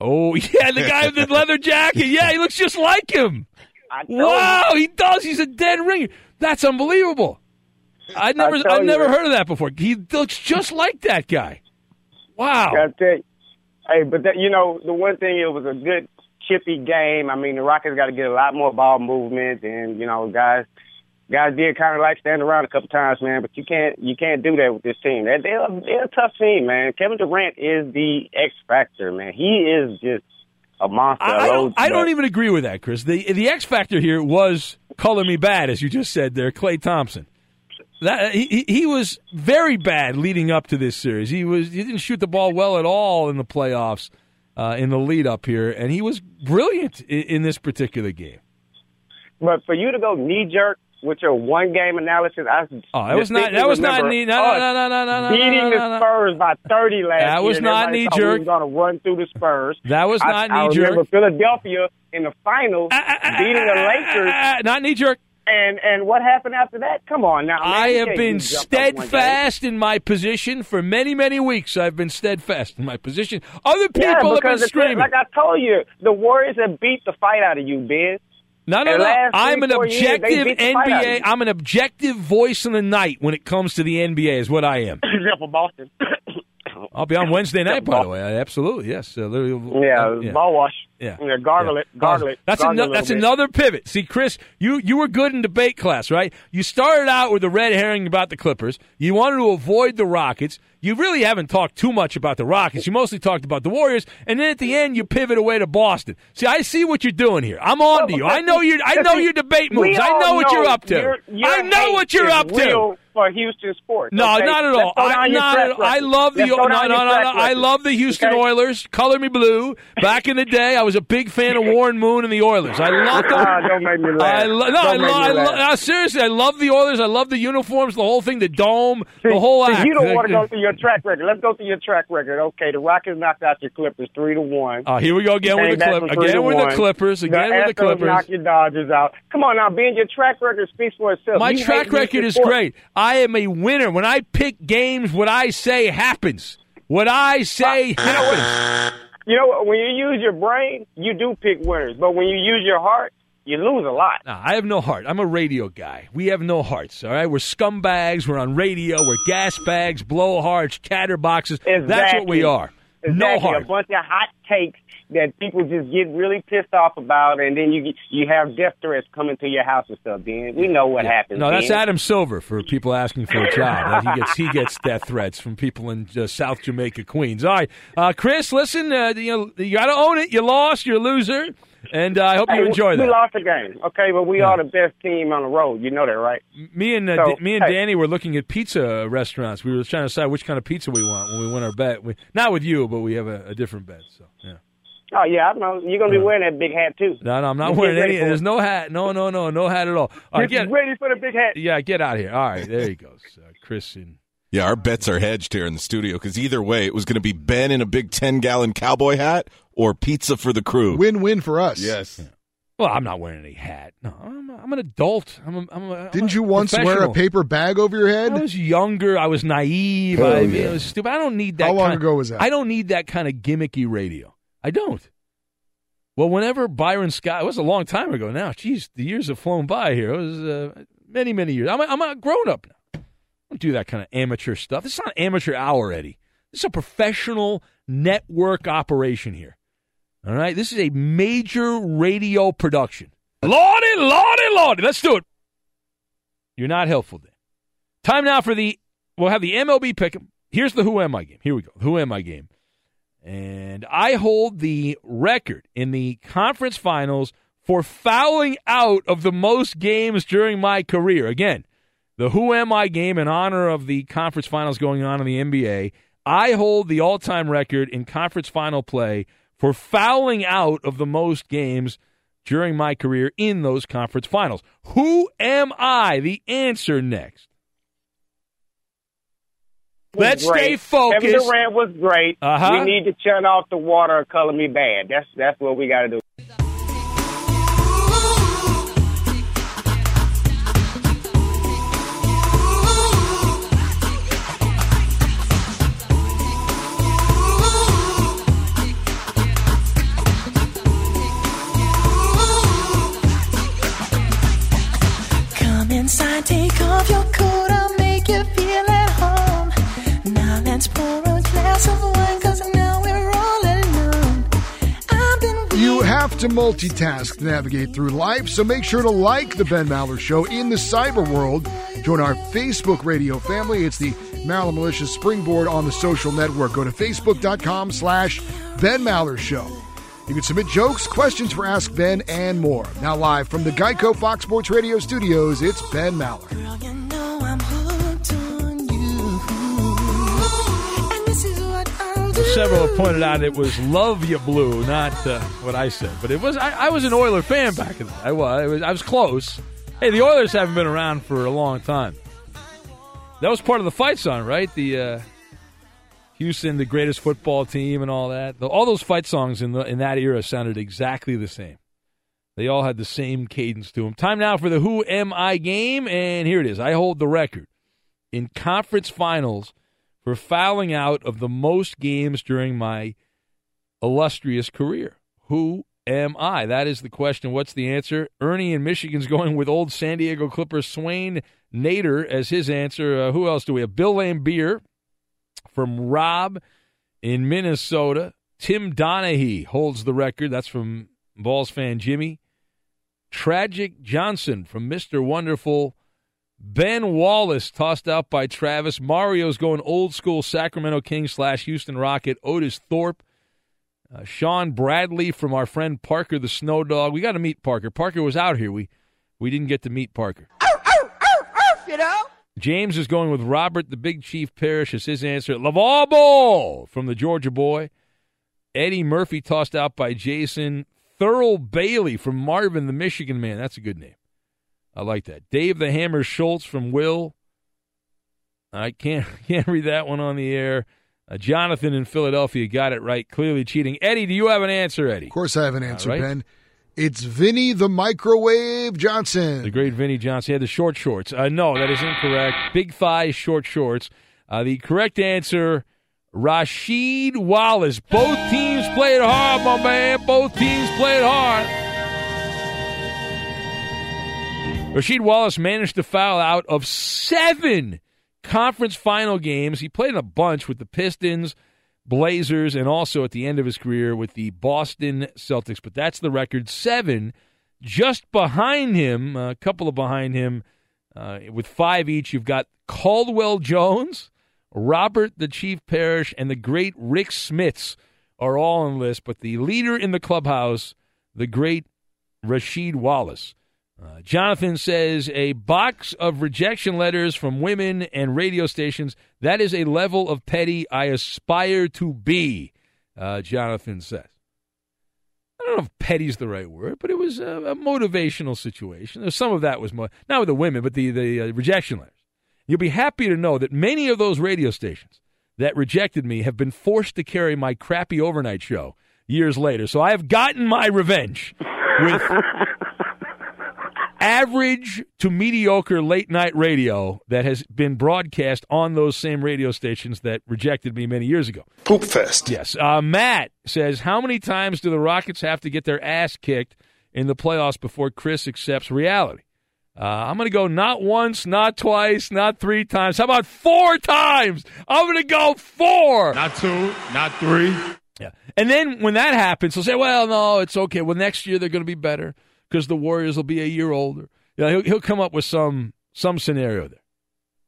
S3: Oh, yeah, the guy with the leather jacket. Yeah, he looks just like him.
S8: I told
S3: Wow, he does. He's a dead ringer. That's unbelievable. I never, I
S8: you.
S3: never heard of that before. He looks just like that guy. Wow.
S8: I tell you. Hey, but that, you know, the one thing it was a good chippy game. I mean, the Rockets got to get a lot more ball movement, and you know, guys, guys did kind of like stand around a couple times, man. But you can't, you can't do that with this team. They're they're, they're a tough team, man. Kevin Durant is the X factor, man. He is just a monster.
S3: I, I don't, I don't even agree with that, Chris. The the X factor here was color me bad, as you just said there, Klay Thompson. That he, he- was very bad leading up to this series. He was he didn't shoot the ball well at all in the playoffs, uh, in the lead up here, and he was brilliant in, in this particular game.
S8: But for you to go knee jerk with your one game analysis, I
S3: Oh, that was not that was not knee. No, no, no, no, no, no, no,
S8: beating
S3: no, no,
S8: the. Spurs by thirty last year.
S3: That was not knee-jerk.
S8: We going to run through the Spurs.
S3: That was
S8: I-
S3: not knee-jerk.
S8: remember Philadelphia in the finals ah, ah, ah, beating the Lakers.
S3: Ah, not knee jerk.
S8: And and what happened after that? Come on now. man,
S3: I have been
S8: just jump off one game.
S3: steadfast in my position for many, many weeks. I've been steadfast in my position. Other people
S8: Yeah,
S3: have been screaming.
S8: like I told you, the Warriors have beat the fight out of you, Ben.
S3: No, no,
S8: The
S3: no. I'm an
S8: four years,
S3: objective
S8: beat the fight out of
S3: NBA. I'm an objective voice in the night when it comes to the NBA. Is what I am.
S8: Except for Boston.
S3: I'll be on Wednesday night, by the way. I, absolutely, yes. Uh, there-
S8: yeah,
S3: uh,
S8: ball wash.
S3: Yeah.
S8: yeah gargle it, gargle it.
S3: That's,
S8: gargle
S3: ano-
S8: a
S3: that's
S8: bit.
S3: another pivot. See, Chris, you, you were good in debate class, right? You started out with a red herring about the Clippers. You wanted to avoid the Rockets. You really haven't talked too much about the Rockets. You mostly talked about the Warriors, and then at the end, you pivot away to Boston. See, I see what you're doing here. I'm on to you. I know your I know your debate moves. I know what you're up to. I know what you're up to.
S8: real. For Houston sports.
S3: No,
S8: okay?
S3: not at all. I, not at all. I love the no, no, no, no. I love the Houston
S8: Okay?
S3: Oilers. Color me blue. Back in the day, I was a big fan of Warren Moon and the Oilers. I love them.
S8: Ah, don't make me laugh.
S3: I lo- no, I, lo- I lo- no, seriously, I love the Oilers. I love the uniforms, the whole thing, the dome, the
S8: See,
S3: whole
S8: see,
S3: act.
S8: You don't want to go through your track record. Let's go through your track record. Okay, the Rockets knocked out your Clippers three to one.
S3: Oh, here we go again with the
S8: back
S3: Clip-
S8: from three
S3: again with the. Clippers, again with the Clippers.
S8: Knock your Dodgers out. Come on now, being Your track record speaks for itself.
S3: My track record is great. I am a winner. When I pick games, what I say happens. What I say happens.
S8: You know what? When you use your brain, you do pick winners. But when you use your heart, you lose a lot.
S3: Nah, I have no heart. I'm a radio guy. We have no hearts, all right? We're scumbags. We're on radio. We're gas bags, blowhards, chatterboxes. That's what we are.
S8: Exactly.
S3: No
S8: A bunch of hot takes that people just get really pissed off about, and then you get, you have death threats coming to your house and stuff. Then we know what happens.
S3: No, that's
S8: Ben.
S3: Adam Silver for people asking for a job. he gets he gets death threats from people in uh, South Jamaica, Queens. All right, uh, Chris, listen, uh, you know, you got to own it. You lost. You're a loser, and uh, I hope you enjoy
S8: we
S3: that.
S8: We lost the game, okay, but we are the best team on the road. You know that, right?
S3: Me and uh,
S8: So,
S3: D- me and
S8: hey.
S3: Danny were looking at pizza restaurants. We were trying to decide which kind of pizza we want when we win our bet. We, not with you, but we have a, a different bet. So yeah.
S8: Oh yeah, I know. You're gonna be wearing that big hat too.
S3: No, no, I'm not wearing any. There's no hat. No, no, no, no hat at all. All right,
S8: Get
S3: get
S8: ready for the big hat.
S3: yeah, get out of here. All right, there he goes, uh, Chris and
S10: Yeah, our bets are hedged here in the studio because either way, it was going to be Ben in a big 10 gallon cowboy hat or pizza for the crew.
S6: Win-win for us.
S10: Yes.
S3: Well, I'm not wearing any hat. No, I'm, I'm an adult. I'm a, I'm a, I'm
S6: Didn't
S3: a
S6: you once wear a paper bag over your head?
S3: I was younger. I was naive.
S6: Hell
S3: I,
S6: yeah.
S3: it was stupid. I don't need that.
S6: How long
S3: kind
S6: ago was that?
S3: I don't need that kind of gimmicky radio. I don't. Well, whenever Byron Scott, it was a long time ago now. Jeez, the years have flown by here. It was uh, many, many years. I'm a, I'm a grown up now. I don't do that kind of amateur stuff. This is not amateur hour, Eddie. This is a professional network operation here. All right, this is a major radio production. Lordy, lordy, lordy. Let's do it. You're not helpful, Dan. Time now for the. We'll have the MLB pick. Here's the Who Am I game. Here we go. Who Am I game. And I hold the record in the conference finals for fouling out of the most games during my career. Again, the Who Am I game in honor of the conference finals going on in the NBA. I hold the all time record in conference final play for fouling out of the most games during my career in those conference finals. Who am I? The answer next. Let's
S8: Great.
S3: stay focused.
S8: Kevin Durant was great.
S3: Uh-huh.
S8: We need to turn off the water or color me bad. That's that's what we got to do.
S11: Come inside, take off your coat, You
S6: have to multitask to navigate through life, so make sure to like the Ben Maller Show in the cyber world. Join our Facebook radio family. It's the Maryland Militia Springboard on the social network. Go to facebook.com slash Ben Maller Show. You can submit jokes, questions for Ask Ben, and more. Now live from the Geico Fox Sports Radio studios, it's Ben Maller.
S3: Several have pointed out it was "Love You Blue," not uh, what I said, but it was. I, I was an Oiler fan back in the. I was. I was. I was close. Hey, the Oilers haven't been around for a long time. That was part of the fight song, right? The uh, Houston, the greatest football team, and all that. The, all those fight songs in the in that era sounded exactly the same. They all had the same cadence to them. Time now for the Who Am I game, and here it is. I hold the record in conference finals for fouling out of the most games during my illustrious career. Who am I? That is the question. What's the answer? Ernie in Michigan's going with old San Diego Clippers Swen Nater as his answer. Uh, who else do we have? Bill Laimbeer from Rob in Minnesota. Tim Donaghy holds the record. That's from Balls fan Jimmy. Tragic Johnson from Mr. Wonderful. Ben Wallace tossed out by Travis. Mario's going old school Sacramento Kings slash Houston Rocket. Otis Thorpe. Uh, Shawn Bradley from our friend Parker the Snow Dog. We got to meet Parker. Parker was out here. We we didn't get to meet Parker.
S12: You know?
S3: James is going with Robert the Big Chief Parish as his answer. LaVar Ball from the Georgia boy. Eddie Murphy tossed out by Jason. Thurl Bailey from Marvin the Michigan man. That's a good name. I like that. Dave the Hammer Schultz from Will. I can't can't read that one on the air. Uh, Jonathan in Philadelphia got it right. Clearly cheating. Eddie, do you have an answer, Eddie?
S6: Of course, I have an answer,
S3: right.
S6: Ben. It's Vinny the Microwave Johnson.
S3: The great Vinny Johnson. He had the short shorts. Uh, no, that is incorrect. Big thighs, short shorts. Uh, the correct answer, Rasheed Wallace. Both teams played hard, my man. Both teams played hard. Rasheed Wallace managed to foul out of seven conference final games. He played in a bunch with the Pistons, Blazers, and also at the end of his career with the Boston Celtics. But that's the record seven. Just behind him, a couple of behind him, uh, with five each, you've got Caldwell Jones, Robert the Chief Parish, and the great Rik Smits are all on the list. But the leader in the clubhouse, the great Rasheed Wallace. Uh, Jonathan says a box of rejection letters from women and radio stations. That is a level of petty I aspire to be. Uh, Jonathan says. I don't know if petty is the right word, but it was a, a motivational situation. Some of that was mo- not with the women, but the the uh, rejection letters. You'll be happy to know that many of those radio stations that rejected me have been forced to carry my crappy overnight show years later. So I have gotten my revenge with average to mediocre late night radio that has been broadcast on those same radio stations that rejected me many years ago.
S12: Poop fest.
S3: Yes. Uh, Matt says, How many times do the Rockets have to get their ass kicked in the playoffs before Chris accepts reality? Uh, I'm going to go not once, not twice, not three times. How about four times? I'm going to go four.
S7: Not two, not three.
S3: Yeah. And then when that happens, he'll say, well, no, it's okay. Well, next year they're going to be better because the Warriors will be a year older. You know, he'll, he'll come up with some some scenario there.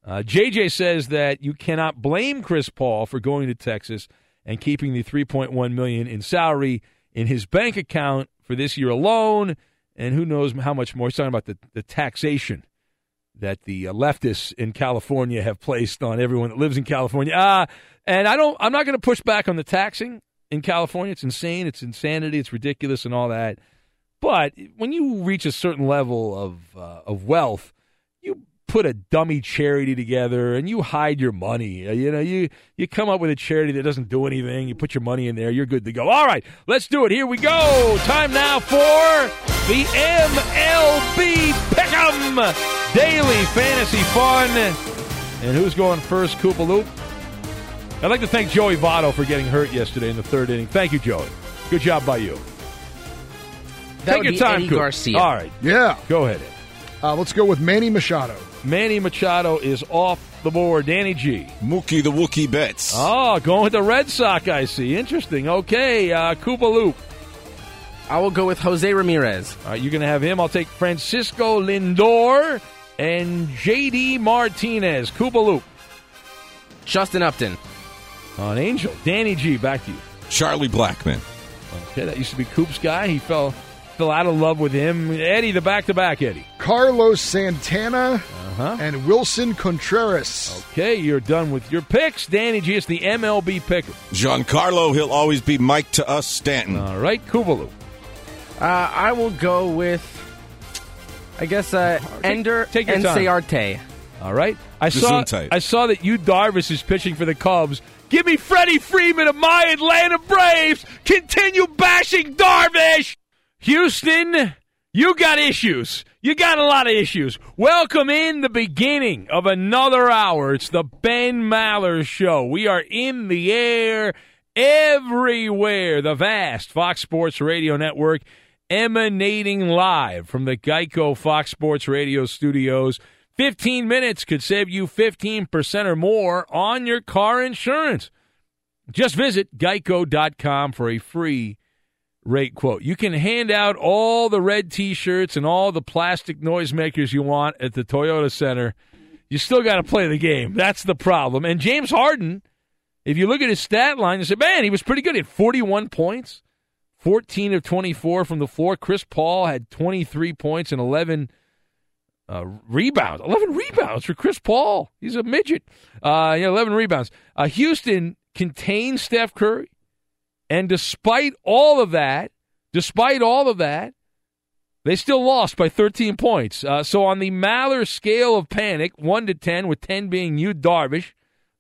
S3: Uh, JJ says that you cannot blame Chris Paul for going to Texas and keeping the 3.1 million in salary in his bank account for this year alone, and who knows how much more. He's talking about the, the taxation that the uh, leftists in California have placed on everyone that lives in California. Uh, and I don't. I'm not going to push back on the taxing in California. It's insane. It's insanity. It's ridiculous, and all that. But when you reach a certain level of uh, of wealth, you put a dummy charity together and you hide your money. Uh, You know, you you come up with a charity that doesn't do anything. You put your money in there. You're good to go. All right, let's do it. Here we go. Time now for the MLB Pick'em Daily Fantasy Fun. And who's going first? Koopa Loop. I'd like to thank Joey Votto for getting hurt yesterday in the third inning. Thank you, Joey. Good job by you.
S13: That
S3: Take
S13: would
S3: your
S13: be
S3: time,
S13: Eddie
S3: Coop.
S13: Garcia.
S3: All right.
S6: Yeah.
S3: Go ahead. Ed.
S6: Uh, let's go with Manny Machado.
S3: Manny Machado is off the board. Danny G.
S10: Mookie the Wookie bets.
S3: Oh, going with the Red Sox, I see. Interesting. Okay, uh, Koopa Loop.
S13: I will go with Jose Ramirez.
S3: All right, you're going to have him. I'll take Francisco Lindor and J.D. Martinez. Koopa Loop.
S13: Justin Upton.
S3: On Angel. Danny G, back to you.
S10: Charlie Blackmon.
S3: Okay, that used to be Coop's guy. He fell fell out of love with him. Eddie, the back to back Eddie.
S6: Carlos Santana
S3: Uh-huh.
S6: and Willson Contreras.
S3: Okay, you're done with your picks. Danny G, it's the MLB picker.
S10: Giancarlo, he'll always be Mike to us, Stanton.
S3: All right, Koopa
S13: Uh, I will go with, I guess, uh, Ender
S3: take your
S13: and
S3: time.
S13: Sayarte.
S3: All right. I saw I saw that you Darvish is pitching for the Cubs. Give me Freddie Freeman of my Atlanta Braves. Continue bashing Darvish. Houston, you got issues. You got a lot of issues. Welcome in the beginning of another hour. It's the Ben Maller Show. We are in the air everywhere. The vast Fox Sports Radio Network emanating live from the Geico Fox Sports Radio studios. 15 minutes could save you 15% or more on your car insurance. Just visit geico.com for a free rate quote. You can hand out all the red t shirts and all the plastic noisemakers you want at the Toyota Center. You still got to play the game. That's the problem. And James Harden, if you look at his stat line, you say, man, he was pretty good. He had 41 points, 14 of 24 from the floor. Chris Paul had 23 points and 11 Uh, rebounds, 11 rebounds for Chris Paul. He's a midget. Uh, yeah, 11 rebounds. Uh, Houston contained Steph Curry. And despite all of that, despite all of that, they still lost by 13 points. Uh, so on the Maller scale of panic, 1 to 10, with 10 being Yu Darvish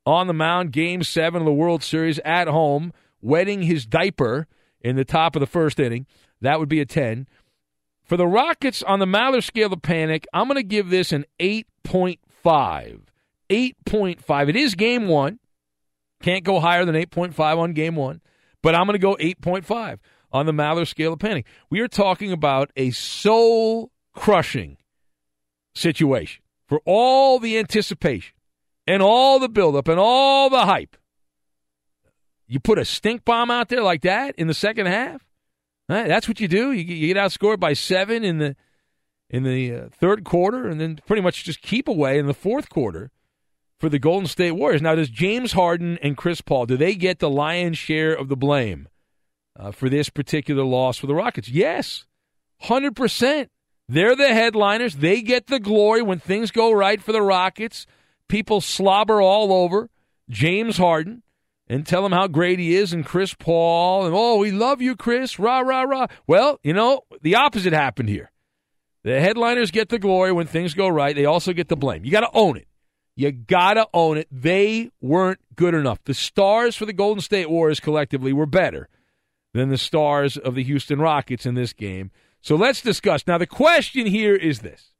S3: on the mound, game 7 of the World Series at home, wetting his diaper in the top of the first inning. That would be a 10. For the Rockets on the Maller scale of panic, I'm going to give this an 8.5. 8.5. It is game one. Can't go higher than 8.5 on game one, but I'm going to go 8.5 on the Maller scale of panic. We are talking about a soul crushing situation for all the anticipation and all the buildup and all the hype. You put a stink bomb out there like that in the second half. Right, that's what you do. You, you, get outscored by seven in the in the uh, third quarter, and then pretty much just keep away in the fourth quarter for the Golden State Warriors. Now, does James Harden and Chris Paul do they get the lion's share of the blame uh, for this particular loss for the Rockets? Yes, hundred percent. They're the headliners. They get the glory when things go right for the Rockets. People slobber all over James Harden and tell him how great he is and Chris Paul and oh we love you Chris rah rah rah. Well, you know, the opposite happened here. The headliners get the glory when things go right. They also get the blame. You got to own it. You got to own it. They weren't good enough. The stars for the Golden State Warriors collectively were better than the stars of the Houston Rockets in this game. So let's discuss. Now the question here is this.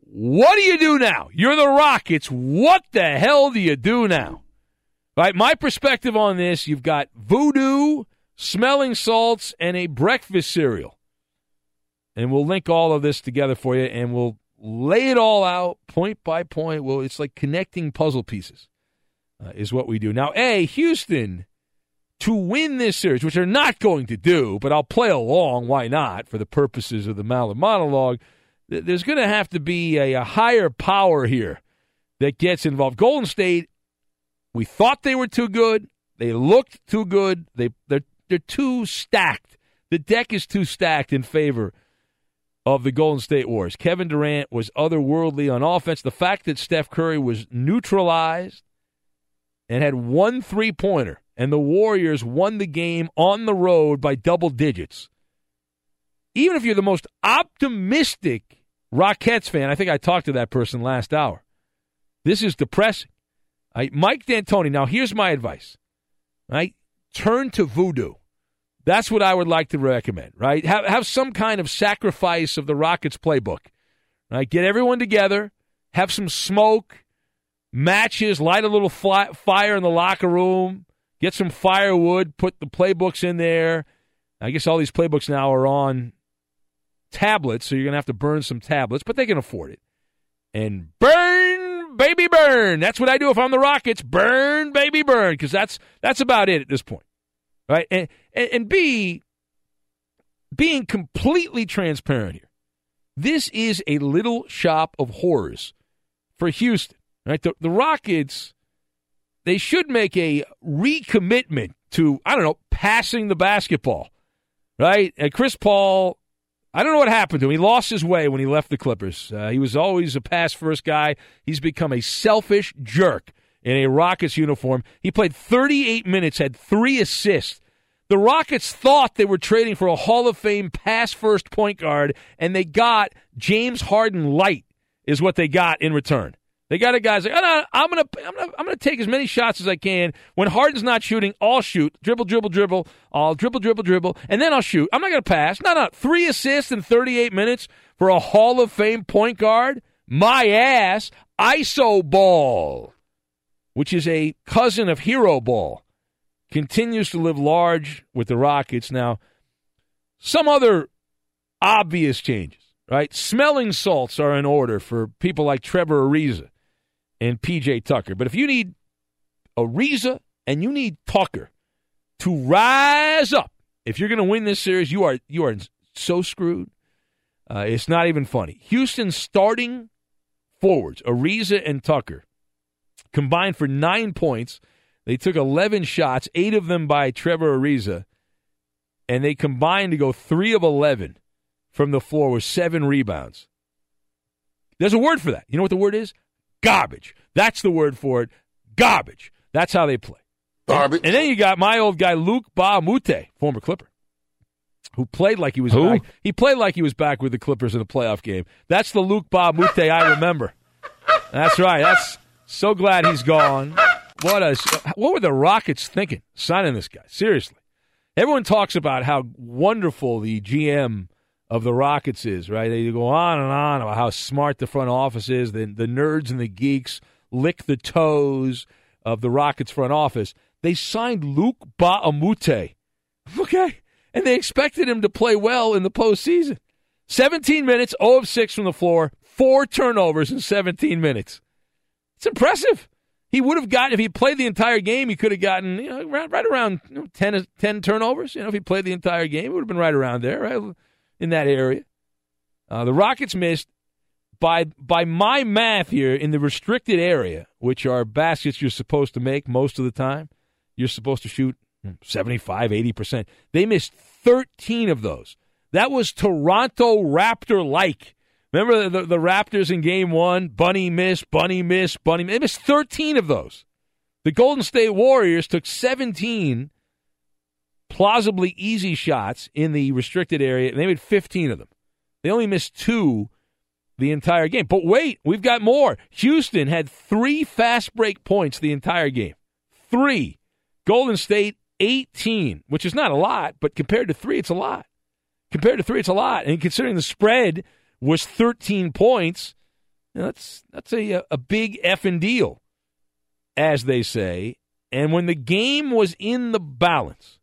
S3: What do you do now? You're the Rockets. What the hell do you do now? Right, my perspective on this, you've got voodoo, smelling salts, and a breakfast cereal. And we'll link all of this together for you and we'll lay it all out point by point. Well, it's like connecting puzzle pieces, uh, is what we do. Now, A, Houston, to win this series, which they're not going to do, but I'll play along. Why not? For the purposes of the Maller monologue, there's going to have to be a, a higher power here that gets involved. Golden State we thought they were too good. They looked too good. They they're they're too stacked. The deck is too stacked in favor of the Golden State Warriors. Kevin Durant was otherworldly on offense. The fact that Steph Curry was neutralized and had one three pointer, and the Warriors won the game on the road by double digits. Even if you're the most optimistic Rockets fan, I think I talked to that person last hour. This is depressing. Mike D'Antoni. Now, here's my advice. Right? Turn to voodoo. That's what I would like to recommend. Right? Have have some kind of sacrifice of the Rockets playbook. Right? Get everyone together. Have some smoke, matches, light a little fly, fire in the locker room. Get some firewood. Put the playbooks in there. I guess all these playbooks now are on tablets, so you're gonna have to burn some tablets, but they can afford it. And burn baby, burn. That's what I do if I'm the Rockets. Burn, baby, burn, because that's that's about it at this point, right? And, and and B, being completely transparent here, this is a little shop of horrors for Houston, right? The, the Rockets, they should make a recommitment to I don't know passing the basketball, right? And Chris Paul I don't know what happened to him. He lost his way when he left the Clippers. Uh, he was always a pass first guy. He's become a selfish jerk in a Rockets uniform. He played 38 minutes, had three assists. The Rockets thought they were trading for a Hall of Fame pass first point guard, and they got James Harden light, is what they got in return. They got a guy's like, oh, I'm gonna, I'm gonna, I'm gonna take as many shots as I can. When Harden's not shooting, I'll shoot, dribble, dribble, dribble. I'll dribble, dribble, dribble, and then I'll shoot. I'm not gonna pass. No, no, three assists in 38 minutes for a Hall of Fame point guard. My ass, ISO ball, which is a cousin of hero ball, continues to live large with the Rockets now. Some other obvious changes, right? Smelling salts are in order for people like Trevor Ariza and PJ Tucker. But if you need Ariza and you need Tucker to rise up, if you're going to win this series, you are you are so screwed. Uh, it's not even funny. Houston starting forwards, Ariza and Tucker, combined for nine points. They took 11 shots, eight of them by Trevor Ariza, and they combined to go three of 11 from the floor with seven rebounds. There's a word for that. You know what the word is? Garbage. That's the word for it. Garbage. That's how they play. Garbage. And then you got my old guy Luke Baamute, former Clipper, who played like he was
S7: Who?
S3: back. He played like he was back with the Clippers in a playoff game. That's the Luc Mbah a Moute I remember. That's right. That's so glad he's gone. What a what were the Rockets thinking signing this guy? Seriously. Everyone talks about how wonderful the GM of the Rockets is, right? They go on and on about how smart the front office is. The, the nerds and the geeks lick the toes of the Rockets front office. They signed Luke Baamute, okay? And they expected him to play well in the postseason. 17 minutes, 0 of 6 from the floor, four turnovers in 17 minutes. It's impressive. He would have gotten, if he played the entire game, he could have gotten you know, right, right around you know, 10, 10 turnovers. You know, if he played the entire game, it would have been right around there, right? In that area. Uh, the Rockets missed, by, by my math here, in the restricted area, which are baskets you're supposed to make most of the time, you're supposed to shoot 75, 80%. They missed 13 of those. That was Toronto Raptor like. Remember the, the, Raptors in game one? Bunny miss, Bunny miss, Bunny miss. They missed 13 of those. The Golden State Warriors took 17 plausibly easy shots in the restricted area, and they made 15 of them. They only missed two the entire game. But wait, we've got more. Houston had three fast break points the entire game. Three. Golden State, 18, which is not a lot, but compared to three, it's a lot. Compared to three, it's a lot. And considering the spread was 13 points, know, that's that's a uh, a big effing deal, as they say. And when the game was in the balance,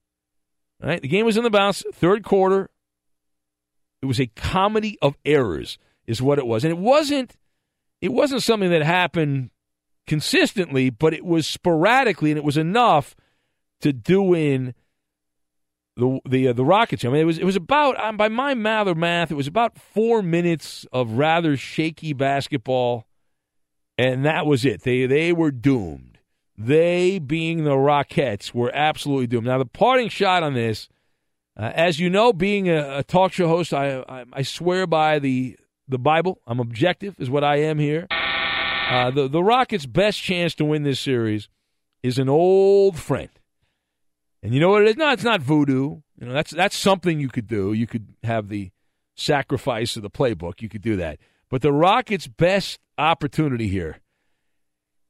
S3: right? The game was in the balance. Third quarter, it was a comedy of errors, is what it was, and it wasn't. It wasn't something that happened consistently, but it was sporadically, and it was enough to do in the the uh, the Rockets. I mean, it was it was about um, by my math or math, it was about four minutes of rather shaky basketball, and that was it. They they were doomed. They, being the Rockettes, were absolutely doomed. Now, the parting shot on this, uh, as you know, being a, a talk show host, I, I I swear by the the Bible. I'm objective, is what I am here. Uh, the the Rockets' best chance to win this series is an old friend. And you know what it is? No, it's not voodoo. You know, that's that's something you could do. You could have the sacrifice of the playbook. You could do that. But the Rockets' best opportunity here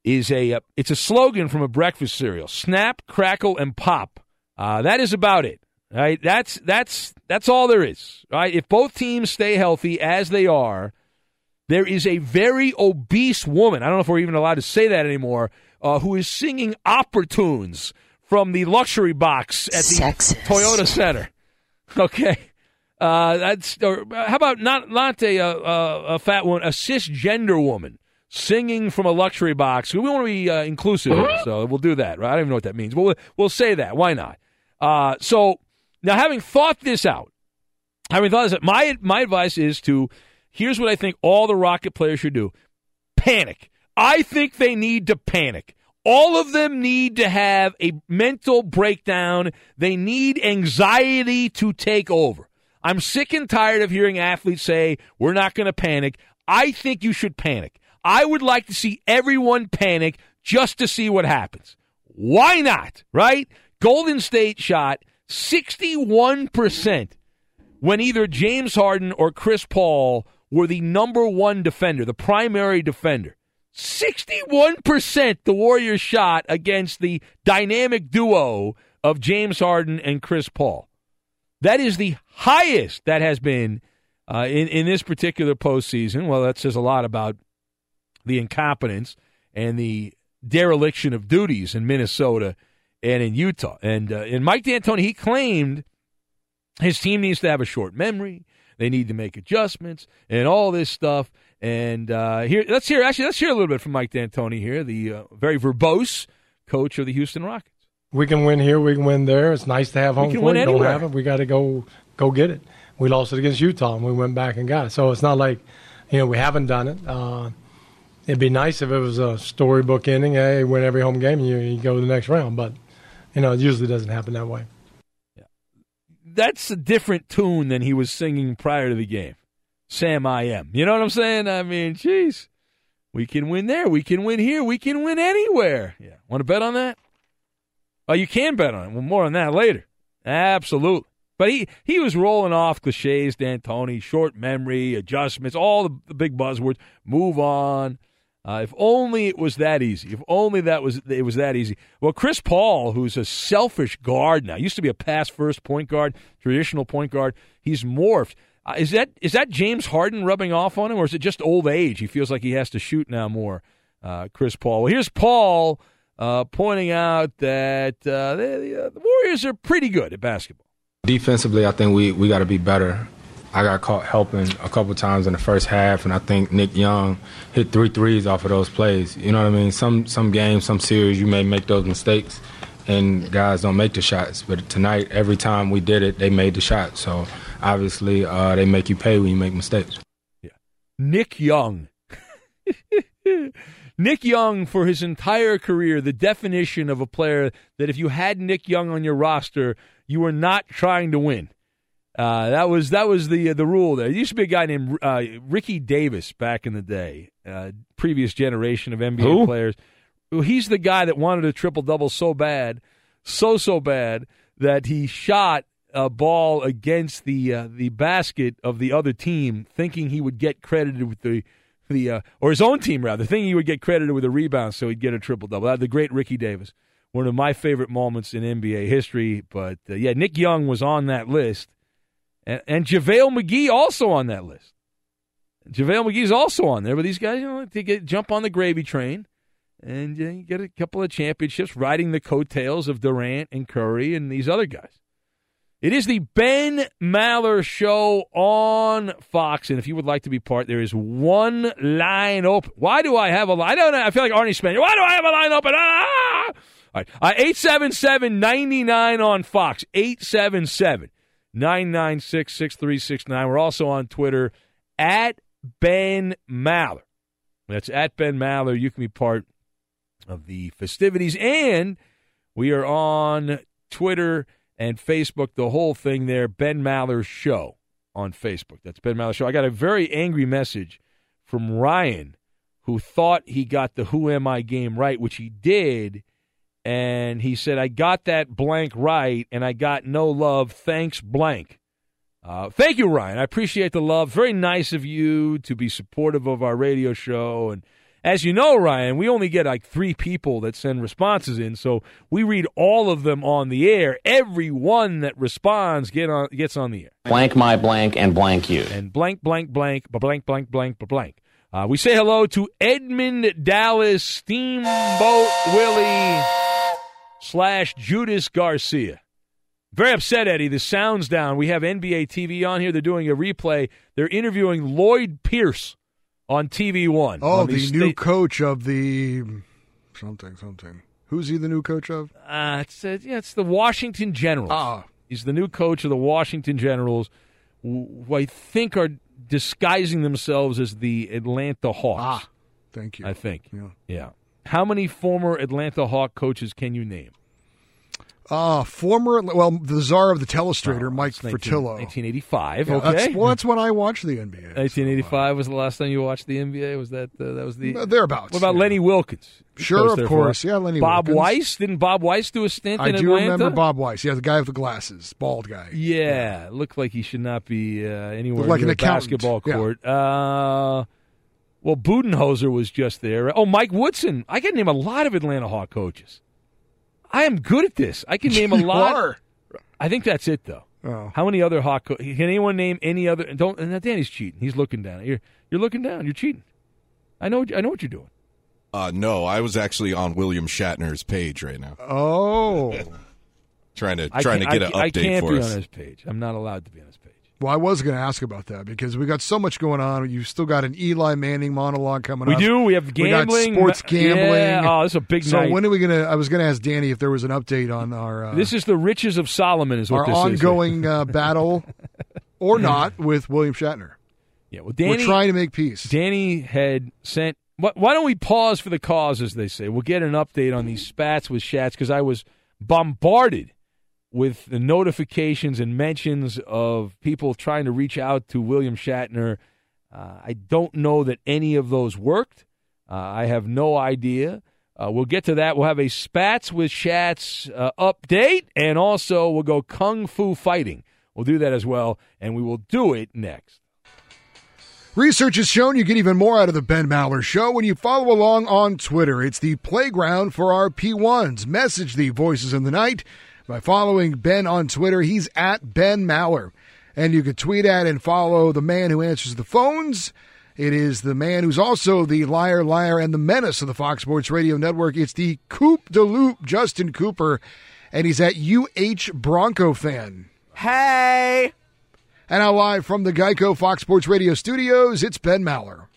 S3: is a uh, it's a slogan from a breakfast cereal: snap, crackle, and pop. Uh, that is about it. Right? That's that's that's all there is. Right? If both teams stay healthy as they are, there is a very obese woman. I don't know if we're even allowed to say that anymore. Uh, who is singing opera tunes from the luxury box at the
S12: Sexist.
S3: Toyota Center. Okay. Uh, that's or how about not not a, a, a fat woman, a cisgender woman singing from a luxury box. We want to be uh, inclusive, here, so we'll do that. Right? I don't even know what that means. We'll we'll say that. Why not? Uh, so now, having thought this out, having thought this, out, my my advice is to here's what I think all the Rocket players should do: panic. I think they need to panic. All of them need to have a mental breakdown. They need anxiety to take over. I'm sick and tired of hearing athletes say, we're not going to panic. I think you should panic. I would like to see everyone panic just to see what happens. Why not? Right? Golden State shot 61% when either James Harden or Chris Paul were the number one defender, the primary defender. 61% the Warriors shot against the dynamic duo of James Harden and Chris Paul. That is the highest that has been uh, in, in this particular postseason. Well, that says a lot about the incompetence and the dereliction of duties in Minnesota and in Utah. And, uh, and Mike D'Antoni, he claimed his team needs to have a short memory. They need to make adjustments and all this stuff. And uh, here, let's hear. Actually, let's hear a little bit from Mike D'Antoni here, the uh, very verbose coach of the Houston Rockets.
S4: We can win here. We can win there. It's nice to have home
S3: can
S4: court. Don't have it. We got to go go get it. We lost it against Utah, and we went back and got it. So it's not like you know we haven't done it. Uh, it'd be nice if it was a storybook ending. Hey, win every home game and you, you go to the next round. But you know, it usually doesn't happen that way.
S3: That's a different tune than he was singing prior to the game. Sam I am. You know what I'm saying? I mean, jeez. We can win there. We can win here. We can win anywhere. Yeah. Want to bet on that? Oh, you can bet on it. Well, more on that later. Absolutely. But he, he was rolling off cliches, D'Antoni, short memory, adjustments, all the, the big buzzwords. Move on. Uh, if only it was that easy. If only that was it was that easy. Well, Chris Paul, who's a selfish guard now, used to be a pass first point guard, traditional point guard. He's morphed. Uh, is that is that James Harden rubbing off on him, or is it just old age? He feels like he has to shoot now more. Uh, Chris Paul. Well, here's Paul uh, pointing out that uh, the, the Warriors are pretty good at basketball.
S12: Defensively, I think we, we got to be better. I got caught helping a couple times in the first half, and I think Nick Young hit three threes off of those plays. You know what I mean? Some some games, some series, you may make those mistakes, and guys don't make the shots. But tonight, every time we did it, they made the shot. So obviously, uh, they make you pay when you make mistakes.
S3: Yeah, Nick Young. Nick Young, for his entire career, the definition of a player that if you had Nick Young on your roster, you were not trying to win. Uh, that was that was the uh, the rule there. There used to be a guy named uh, Ricky Davis back in the day, uh, previous generation of NBA Who? players. He's the guy that wanted a triple double so bad, so so bad that he shot a ball against the uh, the basket of the other team, thinking he would get credited with the the uh, or his own team rather, thinking he would get credited with a rebound, so he'd get a triple double. The great Ricky Davis, one of my favorite moments in NBA history. But uh, yeah, Nick Young was on that list, and, and JaVale McGee also on that list. JaVale McGee's also on there, but these guys, you know, they get jump on the gravy train and uh, you get a couple of championships riding the coattails of Durant and Curry and these other guys. It is the Ben Maller Show on Fox, and if you would like to be part, there is one line open. Why do I have a line? I don't know. I feel like Arnie Spanier. Why do I have a line open? Ah! All right. Uh, 877 99 on Fox. 877 996 6369. We're also on Twitter at Ben Maller. That's at Ben Maller. You can be part of the festivities. And we are on Twitter and Facebook, the whole thing there. Ben Maller Show on Facebook. That's Ben Maller Show. I got a very angry message from Ryan who thought he got the Who Am I game right, which he did. And he said, I got that blank right, and I got no love. Thanks, blank. Uh, thank you, Ryan. I appreciate the love. Very nice of you to be supportive of our radio show. And as you know, Ryan, we only get like three people that send responses in, so we read all of them on the air. Every one that responds get on gets on the air.
S14: Blank my blank and blank you.
S3: And blank, blank, blank, ba- blank, blank, blank, ba- blank. Uh, we say hello to Edmund Dallas Steamboat Willie slash Judas Garcia. Very upset, Eddie. The sound's down. We have NBA TV on here. They're doing a replay. They're interviewing Lloyd Pierce on TV One.
S6: Oh, the new coach of the something something. Who's he the new coach of?
S3: Uh, it's uh, yeah, it's the Washington Generals.
S6: Ah.
S3: He's the new coach of the Washington Generals, who I think are disguising themselves as the Atlanta Hawks.
S6: Ah, thank you.
S3: I think.
S6: Yeah.
S3: Yeah. How many former Atlanta Hawk coaches can you name?
S6: Uh, former, well, the czar of the telestrator, Mike
S3: 19
S6: Fratello.
S3: 1985.
S6: Yeah,
S3: okay.
S6: That's, well, that's when I watched the NBA.
S3: 1985 was the last time you watched the NBA. Was that uh, that was the
S6: Uh, thereabouts,
S3: What about
S6: yeah.
S3: Lenny Wilkens?
S6: Sure, of course. Yeah, Lenny
S3: Bob
S6: Wilkens.
S3: Weiss didn't Bob Weiss do a stint
S6: I
S3: in
S6: do
S3: Atlanta?
S6: remember Bob Weiss. Yeah, the guy with the glasses, bald guy.
S3: Yeah, looked like he should not be uh, anywhere
S6: like
S3: near
S6: an
S3: basketball
S6: Yeah.
S3: court. Uh, well, Budenholzer was just there. Oh, Mike Woodson. I can name a lot of Atlanta Hawk coaches. I am good at this. I can name a
S6: You
S3: lot.
S6: are.
S3: I think that's it, though.
S6: Oh.
S3: How many other hot? Co- can anyone name any other? Don't. And Danny's cheating. He's looking down. You're you're looking down. You're cheating. I know. I know what you're doing.
S10: Uh, no, I was actually on William Shatner's page right now,
S6: Oh.
S10: trying to
S3: I
S10: trying to
S3: can't-
S10: get an
S3: I,
S10: update
S3: I can't
S10: for
S3: be
S10: us.
S3: on his page. I'm not allowed to be on his page.
S6: Well, I was going to ask about that because we got so much going on. You've still got an Eli Manning monologue coming
S3: We
S6: up.
S3: We do. We have gambling.
S6: We got sports gambling.
S3: Yeah. Oh, this is a big
S6: so
S3: night.
S6: when are we going to? I was going to ask Danny if there was an update on our uh,
S3: This is the riches of Solomon. Is what
S6: our
S3: this is
S6: ongoing uh, battle or not with William Shatner.
S3: Yeah, well, Danny,
S6: We're trying to make peace.
S3: Danny had sent. Why, why don't we pause for the cause, as they say? We'll get an update on these spats with Shats because I was bombarded with the notifications and mentions of people trying to reach out to William Shatner Uh, I don't know that any of those worked. Uh, I have no idea. Uh, we'll get to that. We'll have a Spats with Shats uh, update, and also we'll go Kung Fu fighting. We'll do that as well, and we will do it next.
S6: Research has shown you get even more out of the Ben Maller Show when you follow along on Twitter. It's the playground for our P1s. Message the voices in the night by following Ben on Twitter. He's at Ben Maller. And you can tweet at and follow the man who answers the phones. It is the man who's also the liar, liar, and the menace of the Fox Sports Radio Network. It's the Coop de Loop, Justin Cooper, and he's at UH Bronco fan.
S13: Hey!
S6: And now live from the Geico Fox Sports Radio studios, it's Ben Maller.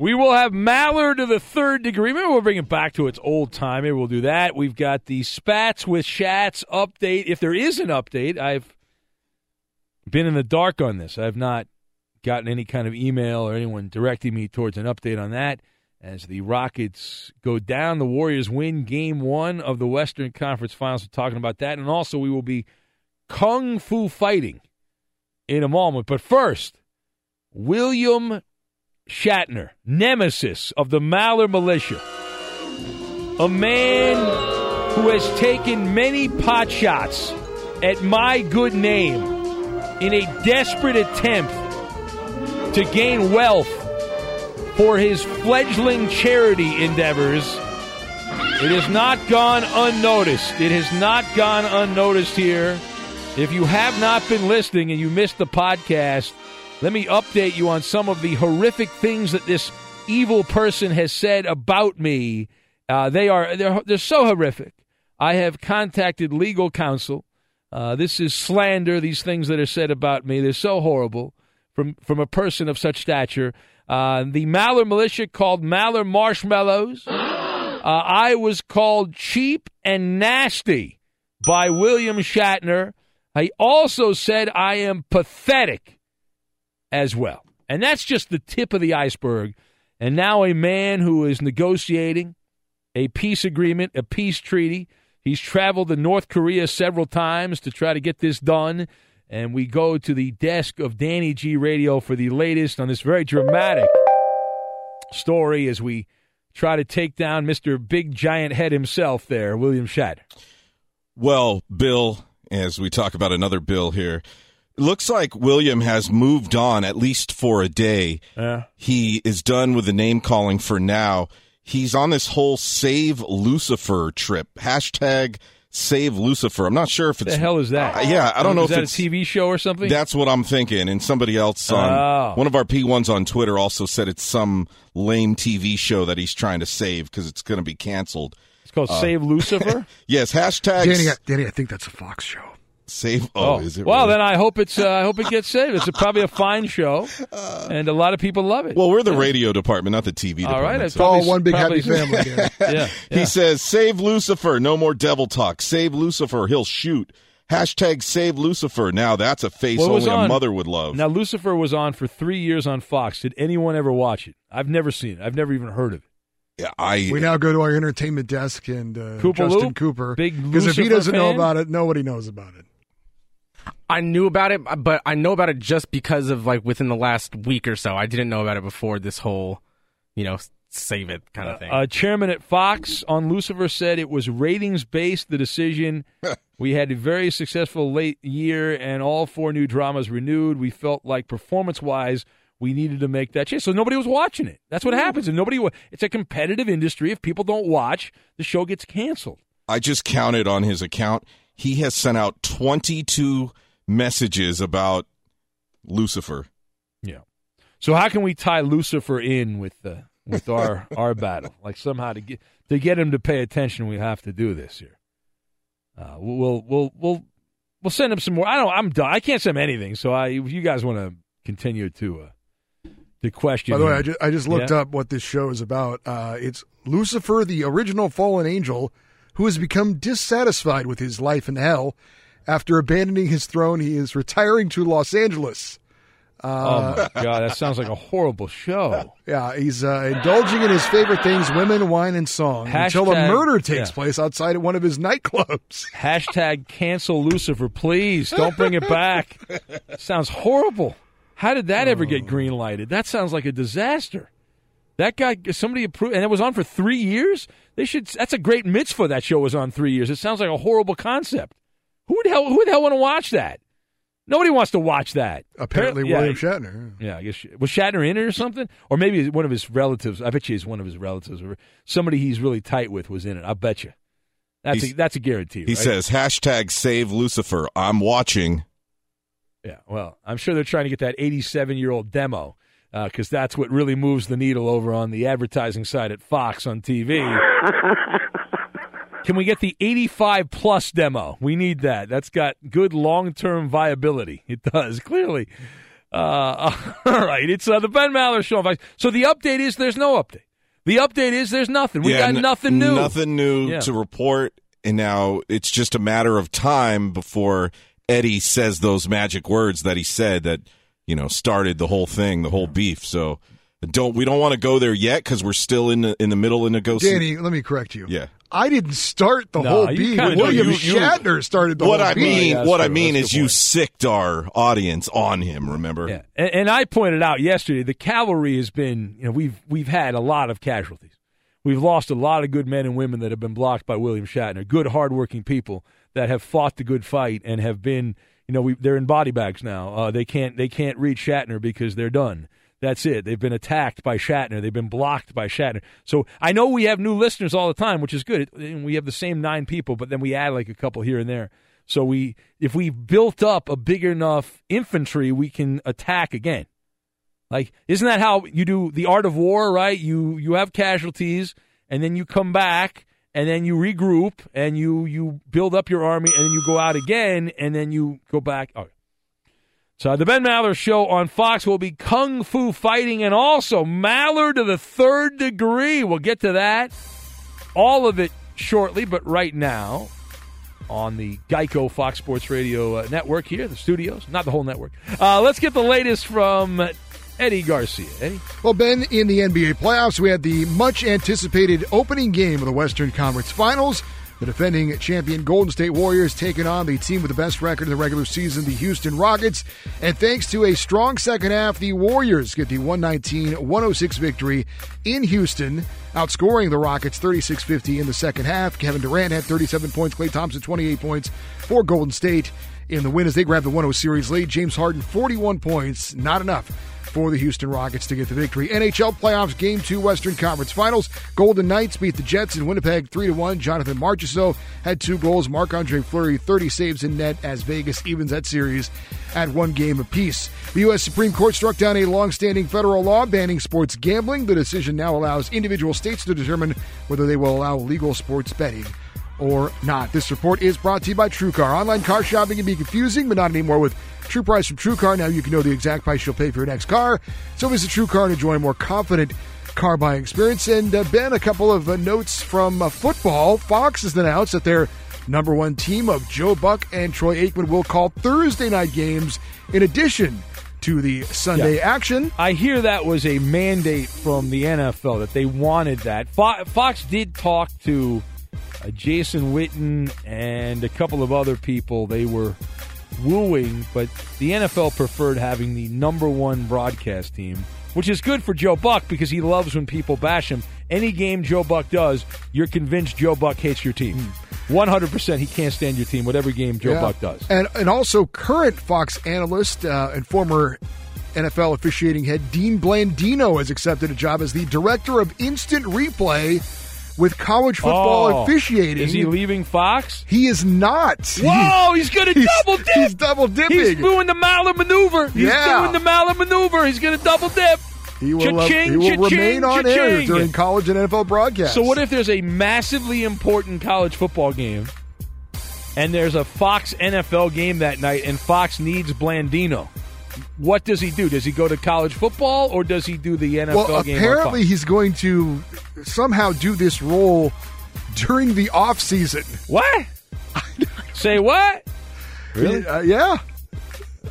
S3: We will have Maller to the third degree. Maybe we'll bring it back to its old time. Maybe we'll do that. We've got the Spats with Shats update. If there is an update, I've been in the dark on this. I've not gotten any kind of email or anyone directing me towards an update on that. As the Rockets go down, the Warriors win game one of the Western Conference Finals. We're talking about that. And also, we will be kung fu fighting in a moment. But first, William Shatner, nemesis of the Maller Militia, a man who has taken many pot shots at my good name in a desperate attempt to gain wealth for his fledgling charity endeavors. It has not gone unnoticed. It has not gone unnoticed here. If you have not been listening and you missed the podcast, let me update you on some of the horrific things that this evil person has said about me. Uh, they are they're, they're so horrific. I have contacted legal counsel. Uh, this is slander. These things that are said about me, they're so horrible from from a person of such stature. Uh, the Maller militia called Maller marshmallows. Uh, I was called cheap and nasty by William Shatner. He also said I am pathetic as well. And that's just the tip of the iceberg. And now a man who is negotiating a peace agreement, a peace treaty. He's traveled to North Korea several times to try to get this done. And we go to the desk of Danny G Radio for the latest on this very dramatic story as we try to take down Mr. Big Giant Head himself there, William Shatner.
S10: Well, Bill, as we talk about another bill here, it looks like William has moved on at least for a day.
S3: Yeah.
S10: He is done with the name calling for now. He's on this whole Save Lucifer trip. Hashtag Save Lucifer. I'm not sure if it's
S3: the hell is that?
S10: Uh, yeah, I don't know
S3: is
S10: if
S3: that
S10: it's
S3: a TV show or something.
S10: That's what I'm thinking. And somebody else on
S3: Oh.
S10: one of our P1s on Twitter also said it's some lame TV show that he's trying to save because it's going to be canceled.
S3: It's called Save Lucifer?
S10: yes, hashtag
S6: Danny, I- Danny, I think that's a Fox show.
S10: Save. Oh, is it?
S3: well,
S10: really?
S3: then I hope it's uh, I hope it gets saved. It's a, probably a fine show, and a lot of people love it.
S10: Well, we're the radio department, not the TV
S3: All
S10: department.
S3: right, it's
S10: so-
S6: all one big happy family. Danny.
S3: yeah,
S10: He says, "Save Lucifer, no more devil talk. Save Lucifer, he'll shoot." Hashtag Save Lucifer. Now that's a face
S3: Well, it was
S10: only a mother would love.
S3: Now Lucifer was on for three years on Fox. Did anyone ever watch it? I've never seen it. I've never even heard of it.
S10: yeah, I
S6: We now go to our entertainment desk and uh,
S3: Cooper
S6: Justin
S3: Loop?
S6: Cooper.
S3: Big
S6: Because if he doesn't know about it, nobody knows about it.
S13: I knew about it, but I know about it just because of like within the last week or so. I didn't know about it before this whole, you know, save it kind of thing.
S3: Uh, chairman at Fox on Lucifer said it was ratings based. The decision. we had a very successful late year, and all four new dramas renewed. We felt like performance wise, we needed to make that change. So nobody was watching it. That's what happens, and nobody. wa- It's a competitive industry. If people don't watch, the show gets canceled.
S10: I just counted on his account. He has sent out 22 messages about Lucifer.
S3: Yeah. So how can we tie Lucifer in with the with our our battle? Like somehow to get to get him to pay attention, we have to do this here. Uh, we'll we'll we'll we'll send him some more. I don't. I'm done. I can't send him anything. So I, if you guys want to continue to uh, to question.
S6: By the way. I just, I just looked
S3: Yeah?
S6: up what this show is about. Uh, it's Lucifer, the original fallen angel, who has become dissatisfied with his life in hell. After abandoning his throne, he is retiring to Los Angeles.
S3: oh
S6: Uh,
S3: my god, that sounds like a horrible show.
S6: Yeah, he's uh, indulging in his favorite things: women, wine, and song. until a murder takes
S3: yeah.
S6: place outside at one of his nightclubs.
S3: Hashtag cancel Lucifer, please. Don't bring it back. sounds horrible. How did that ever get green lighted? That sounds like a disaster. That guy, somebody approved, and it was on for three years. They should. That's a great mitzvah. That show was on three years. It sounds like a horrible concept. Who would hell? Who the hell want to watch that? Nobody wants to watch that.
S6: Apparently,
S3: Yeah,
S6: William Shatner.
S3: Yeah, I guess was Shatner in it or something, or maybe one of his relatives. I bet you he's one of his relatives, or somebody he's really tight with was in it. I bet you. That's a, that's a guarantee.
S10: He
S3: right?
S10: says hashtag save Lucifer. I'm watching.
S3: Yeah, well, I'm sure they're trying to get that 87 year old demo uh, because that's what really moves the needle over on the advertising side at Fox on TV. Can we get the 85 plus demo? We need that. That's got good long term viability. It does, clearly. Uh, all right, it's uh, the Ben Maller Show. So the update is there's no update. The update is there's nothing. We got
S10: n-
S3: nothing new.
S10: Nothing new
S3: Yeah.
S10: to report. And now it's just a matter of time before Eddie says those magic words that he said that you know started the whole thing, the whole beef. So don't we don't want to go there yet because we're still in the in the middle of negotiation.
S6: Danny, let me correct you.
S10: Yeah.
S6: I didn't start the
S10: No,
S6: whole beat.
S10: kinda.
S6: William
S10: You- you-
S6: Shatner started the
S10: what
S6: whole
S10: I
S6: beef.
S10: mean, what I mean is you sicked our audience on him. Remember?
S3: Yeah, and, and I pointed out yesterday the cavalry has been, you know, we've we've had a lot of casualties. We've lost a lot of good men and women that have been blocked by William Shatner. Good, hardworking people that have fought the good fight and have been, you know, we, they're in body bags now. Uh, they can't they can't reach Shatner because they're done. That's it. They've been attacked by Shatner. They've been blocked by Shatner. So I know we have new listeners all the time, which is good. And we have the same nine people, but then we add like a couple here and there. So we, if we built up a big enough infantry, we can attack again. Like, isn't that how you do the art of war, right? You you have casualties, and then you come back, and then you regroup, and you you build up your army, and then you go out again, and then you go back. Okay. So the Ben Maller show on Fox will be kung fu fighting, and also Maller to the third degree. We'll get to that, all of it shortly, but right now. On the Geico Fox Sports Radio uh, network here, the studios, not the whole network. Uh, let's get the latest from Eddie Garcia. Eddie?
S6: Well, Ben, in the NBA playoffs, we had the much anticipated opening game of the Western Conference Finals. The defending champion Golden State Warriors taking on the team with the best record in the regular season, the Houston Rockets. And thanks to a strong second half, the Warriors get the 119 106 victory in Houston, outscoring the Rockets 36 50 in the second half. Kevin Durant had 37 points, Klay Thompson 28 points for Golden State in the win as they grab the 1 0 series lead. James Harden 41 points, not enough for the Houston Rockets to get the victory. NHL playoffs game 2 Western Conference Finals. Golden Knights beat the Jets in Winnipeg 3 to 1. Jonathan Marchessault had two goals. Marc-Andre Fleury 30 saves in net as Vegas evens that series at one game apiece. The US Supreme Court struck down a long-standing federal law banning sports gambling. The decision now allows individual states to determine whether they will allow legal sports betting or not. This report is brought to you by TrueCar. Online car shopping can be confusing, but not anymore with True Price from True Car. Now you can know the exact price you'll pay for your next car. So visit True Car and enjoy a more confident car buying experience. And uh, Ben, a couple of uh, notes from uh, football. Fox has announced that their number one team of Joe Buck and Troy Aikman will call Thursday night games in addition to the Sunday
S3: Yeah.
S6: action.
S3: I hear that was a mandate from the NFL that they wanted that. Fo- Fox did talk to uh, Jason Witten and a couple of other people. They were wooing, but the NFL preferred having the number one broadcast team, which is good for Joe Buck because he loves when people bash him. Any game Joe Buck does, you're convinced Joe Buck hates your team. 100% he can't stand your team, whatever game Joe
S6: Yeah.
S3: Buck does.
S6: And and also current Fox analyst uh, and former NFL officiating head Dean Blandino has accepted a job as the director of instant replay with college football
S3: Oh.
S6: officiating.
S3: Is he leaving Fox?
S6: He is not.
S3: Whoa, he's going to double dip.
S6: He's double dipping.
S3: He's doing the Maller maneuver. He's
S6: Yeah.
S3: doing the Maller maneuver. He's going to double dip.
S6: He will, uh, he will remain on air during college and NFL broadcasts.
S3: So what if there's a massively important college football game and there's a Fox NFL game that night and Fox needs Blandino? What does he do? Does he go to college football or does he do the NFL
S6: well, apparently he's going to somehow do this role during the off season.
S3: What? Say what? Really?
S6: Uh, yeah.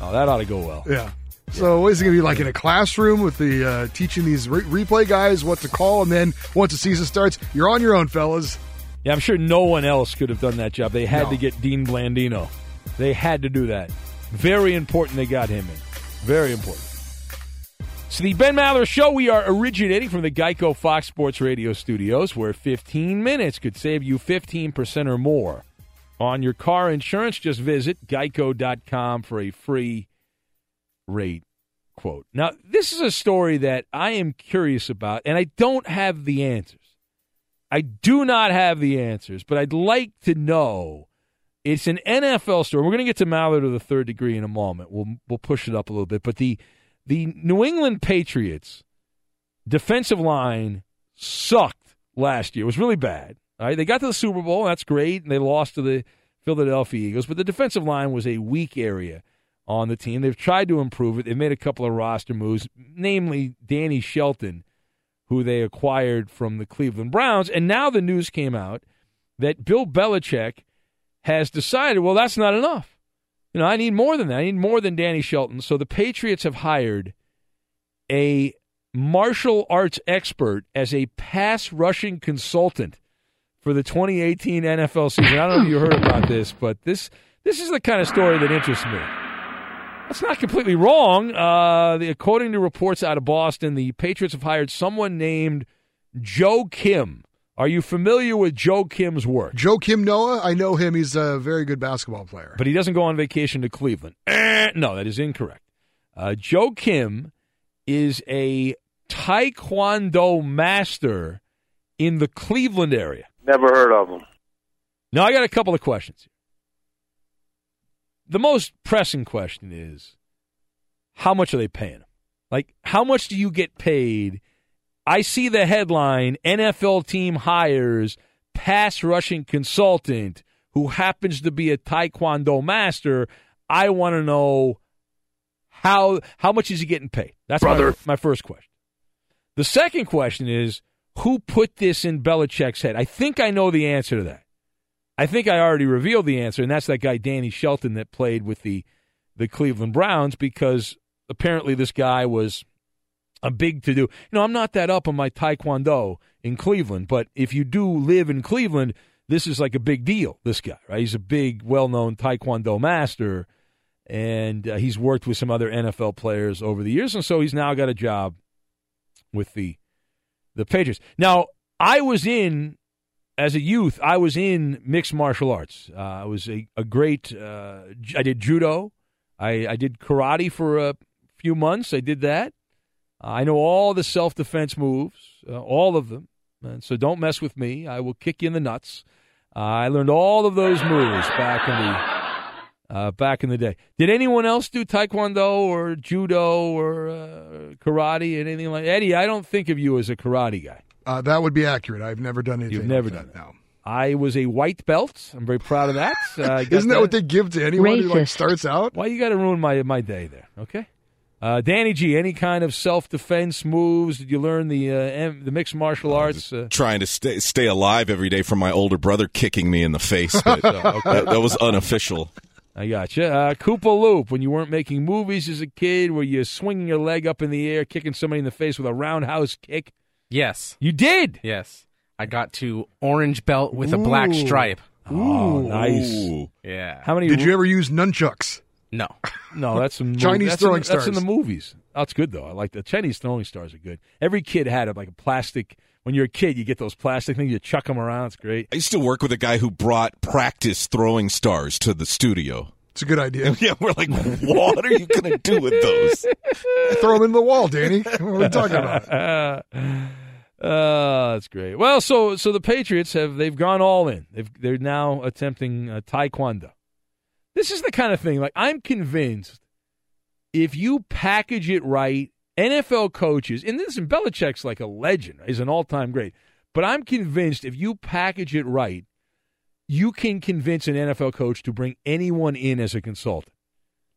S3: Oh, that ought to go well.
S6: Yeah. So what is it going to be like in a classroom with the uh, teaching these re- replay guys what to call, and then once the season starts, you're on your own, fellas.
S3: Yeah, I'm sure no one else could have done that job. They had
S6: No.
S3: to get Dean Blandino. They had to do that. Very important they got him in. Very important. So the Ben Maller Show, we are originating from the Geico Fox Sports Radio studios, where 15 minutes could save you 15% or more on your car insurance. Just visit geico.com for a free rate quote. Now, this is a story that I am curious about, and I don't have the answers. I do not have the answers, but I'd like to know. It's an NFL story. We're going to get to Mallard of the third degree in a moment. We'll we'll push it up a little bit, but the the New England Patriots defensive line sucked last year. It was really bad. All right, they got to the Super Bowl. That's great, and they lost to the Philadelphia Eagles. But the defensive line was a weak area on the team. They've tried to improve it. They've made a couple of roster moves, namely Danny Shelton, who they acquired from the Cleveland Browns. And now the news came out that Bill Belichick has decided, well, that's not enough. You know, I need more than that. I need more than Danny Shelton. So the Patriots have hired a martial arts expert as a pass rushing consultant for the 2018 NFL season. I don't know if you heard about this, but this this is the kind of story that interests me. That's not completely wrong. Uh, the, according to reports out of Boston, the Patriots have hired someone named Joe Kim. Are you familiar with Joe Kim's work?
S6: Joakim Noah, I know him. He's a very good basketball player.
S3: But he doesn't go on vacation to Cleveland. Eh, no, that is incorrect. Uh, Joe Kim is a Taekwondo master in the Cleveland area.
S15: Never heard of him.
S3: Now, I got a couple of questions. The most pressing question is how much are they paying him? Like, how much do you get paid? I see the headline NFL team hires pass rushing consultant who happens to be a Taekwondo master. I want to know how how much is he getting paid? That's my, my first question. The second question is who put this in Belichick's head? I think I know the answer to that. I think I already revealed the answer, and that's that guy Danny Shelton that played with the the Cleveland Browns because apparently this guy was a big to do. You know, I'm not that up on my Taekwondo in Cleveland, but if you do live in Cleveland, this is like a big deal. This guy, right? He's a big, well known Taekwondo master, and uh, he's worked with some other NFL players over the years, and so he's now got a job with the the Patriots. Now, I was in as a youth. I was in mixed martial arts. Uh, I was a, a great. Uh, I did judo. I, I did karate for a few months. I did that. I know all the self defense moves, uh, all of them. And so don't mess with me. I will kick you in the nuts. Uh, I learned all of those moves back in the uh, back in the day. Did anyone else do taekwondo or judo or uh, karate and anything like Eddie? I don't think of you as a karate guy.
S6: Uh, that would be accurate. I've never done anything.
S3: You've never
S6: like
S3: done
S6: that. No.
S3: I was a white belt. I'm very proud of that. Uh,
S6: Isn't that what they give to anyone who like starts out?
S3: Why you got to ruin my my day there? Okay. Uh, Danny G, any kind of self defense moves? Did you learn the uh, M- the mixed martial arts? Uh,
S10: Trying to stay stay alive every day from my older brother kicking me in the face, but
S3: Oh,
S10: that, that was unofficial.
S3: I got you. Uh, Koopa Loop, when you weren't making movies as a kid, were you swinging your leg up in the air, kicking somebody in the face with a roundhouse kick?
S13: Yes.
S3: You did?
S13: Yes. I got to orange belt with a black
S3: Ooh.
S13: stripe.
S3: Oh, nice.
S13: Yeah.
S3: How many?
S6: Did you ever use nunchucks?
S13: No.
S3: No, that's some
S6: Chinese
S3: that's
S6: throwing
S3: in, That's in the movies. That's good though. I like the Chinese throwing stars are good. Every kid had a, like a plastic. When you're a kid, you get those plastic things. You chuck them around. It's great.
S10: I used to work with a guy who brought practice throwing stars to the studio.
S6: It's a good idea.
S10: Yeah, we're like, what are you going to do with those?
S6: Throw them in the wall, Danny. What are we talking about?
S3: Uh, that's great. Well, so so the Patriots have they've gone all in. They've they're now attempting uh, taekwondo. This is the kind of thing like I'm convinced if you package it right, NFL coaches and this and Belichick's like a legend, is an all-time great. But I'm convinced if you package it right, you can convince an NFL coach to bring anyone in as a consultant.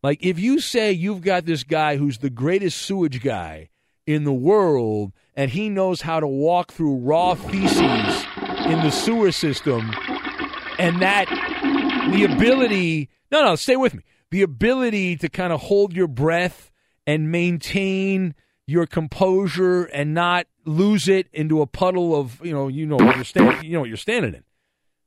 S3: Like if you say you've got this guy who's the greatest sewage guy in the world and he knows how to walk through raw feces in the sewer system and that the ability no no stay with me the ability to kind of hold your breath and maintain your composure and not lose it into a puddle of you know you know what you're standing you know what you're standing in.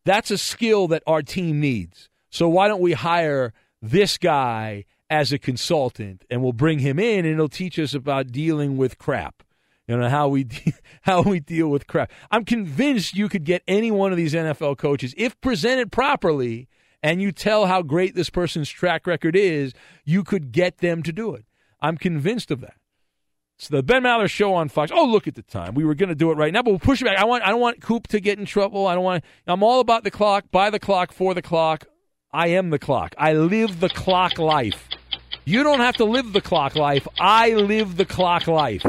S3: That's a skill that our team needs. So why don't we hire this guy as a consultant and we'll bring him in and he'll teach us about dealing with crap. You know how we de- how we deal with crap. I'm convinced you could get any one of these NFL coaches if presented properly and you tell how great this person's track record is, you could get them to do it. I'm convinced of that. It's the Ben Maller show on Fox. Oh, look at the time. We were going to do it right now, but we'll push it back. I want I don't want Coop to get in trouble. I don't want I'm all about the clock, by the clock, for the clock. I am the clock. I live the clock life. You don't have to live the clock life. I live the clock life.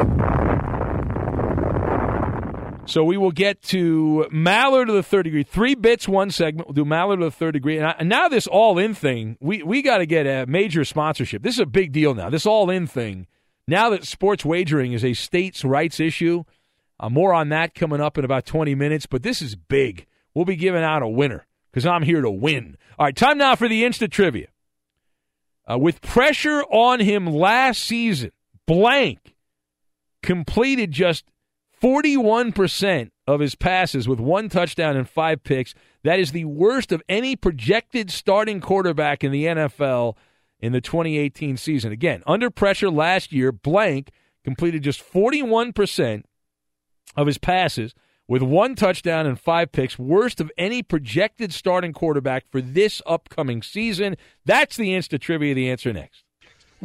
S3: So we will get to Maller to the third degree. Three bits, one segment. We'll do Maller to the third degree. And, I, and now this all in thing, we, we got to get a major sponsorship. This is a big deal now. This all in thing. Now that sports wagering is a states' rights issue, uh, more on that coming up in about 20 minutes. But this is big. We'll be giving out a winner because I'm here to win. All right, time now for the instant trivia. Uh, with pressure on him last season, blank completed just 41% of his passes with one touchdown and five picks. That is the worst of any projected starting quarterback in the NFL in the 2018 season. Again, under pressure last year, blank completed just 41% of his passes with one touchdown and five picks, worst of any projected starting quarterback for this upcoming season. That's the Insta Trivia. The answer next.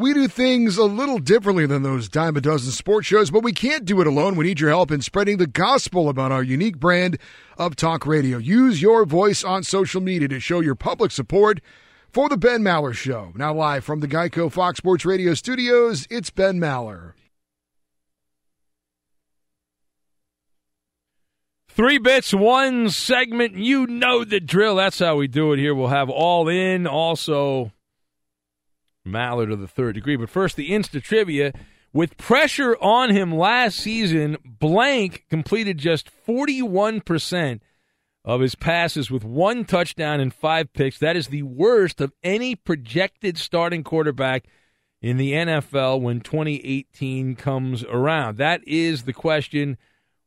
S6: We do things a little differently than those dime a dozen sports shows, but we can't do it alone. We need your help in spreading the gospel about our unique brand of talk radio. Use your voice on social media to show your public support for the Ben Maller Show. Now, live from the Geico Fox Sports Radio studios, it's Ben Maller.
S3: Three bits, one segment. You know the drill. That's how we do it here. We'll have all in, also Maller to the third degree. But first, the Insta trivia. With pressure on him last season, Blank completed just 41% of his passes with one touchdown and five picks. That is the worst of any projected starting quarterback in the NFL when 2018 comes around. That is the question.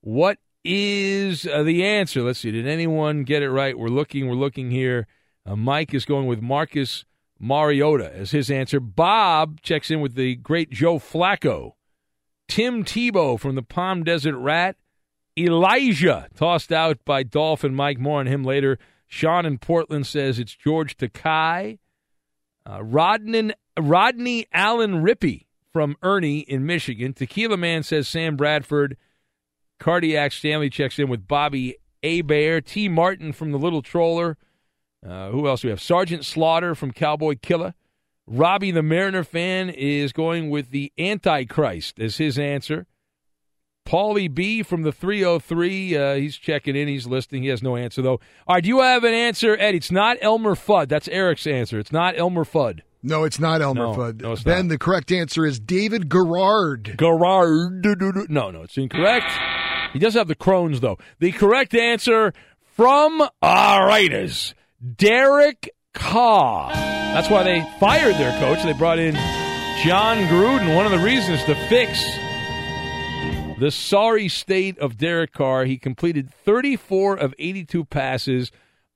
S3: What is uh, the answer? Let's see. Did anyone get it right? We're looking. We're looking here. Uh, Mike is going with Marcus Mariota as his answer. Bob checks in with the great Joe Flacco. Tim Tebow from the Palm Desert Rat. Elijah tossed out by Dolphin Mike. More on him later. Sean in Portland says it's George Takei. Uh, Rodney, Allen Rippey from Ernie in Michigan. Tequila Man says Sam Bradford. Cardiac Stanley checks in with Bobby Bear. T. Martin from the Little Troller. Uh, who else do we have? Sergeant Slaughter from Cowboy Killer. Robbie the Mariner fan is going with the Antichrist as his answer. Paulie B from the 303, uh, he's checking in. He's listening. He has no answer, though. All right, do you have an answer, Eddie? It's not Elmer Fudd. That's Eric's answer. It's not Elmer Fudd.
S6: No, it's not Elmer
S3: No,
S6: Fudd.
S3: no,
S6: ben,
S3: not.
S6: the correct answer is David Garrard.
S3: Garrard. No, no, it's incorrect. He does have the Crohn's, though. The correct answer from our Raiders, Derek Carr. That's why they fired their coach. They brought in Jon Gruden. One of the reasons to fix the sorry state of Derek Carr. He completed 34 of 82 passes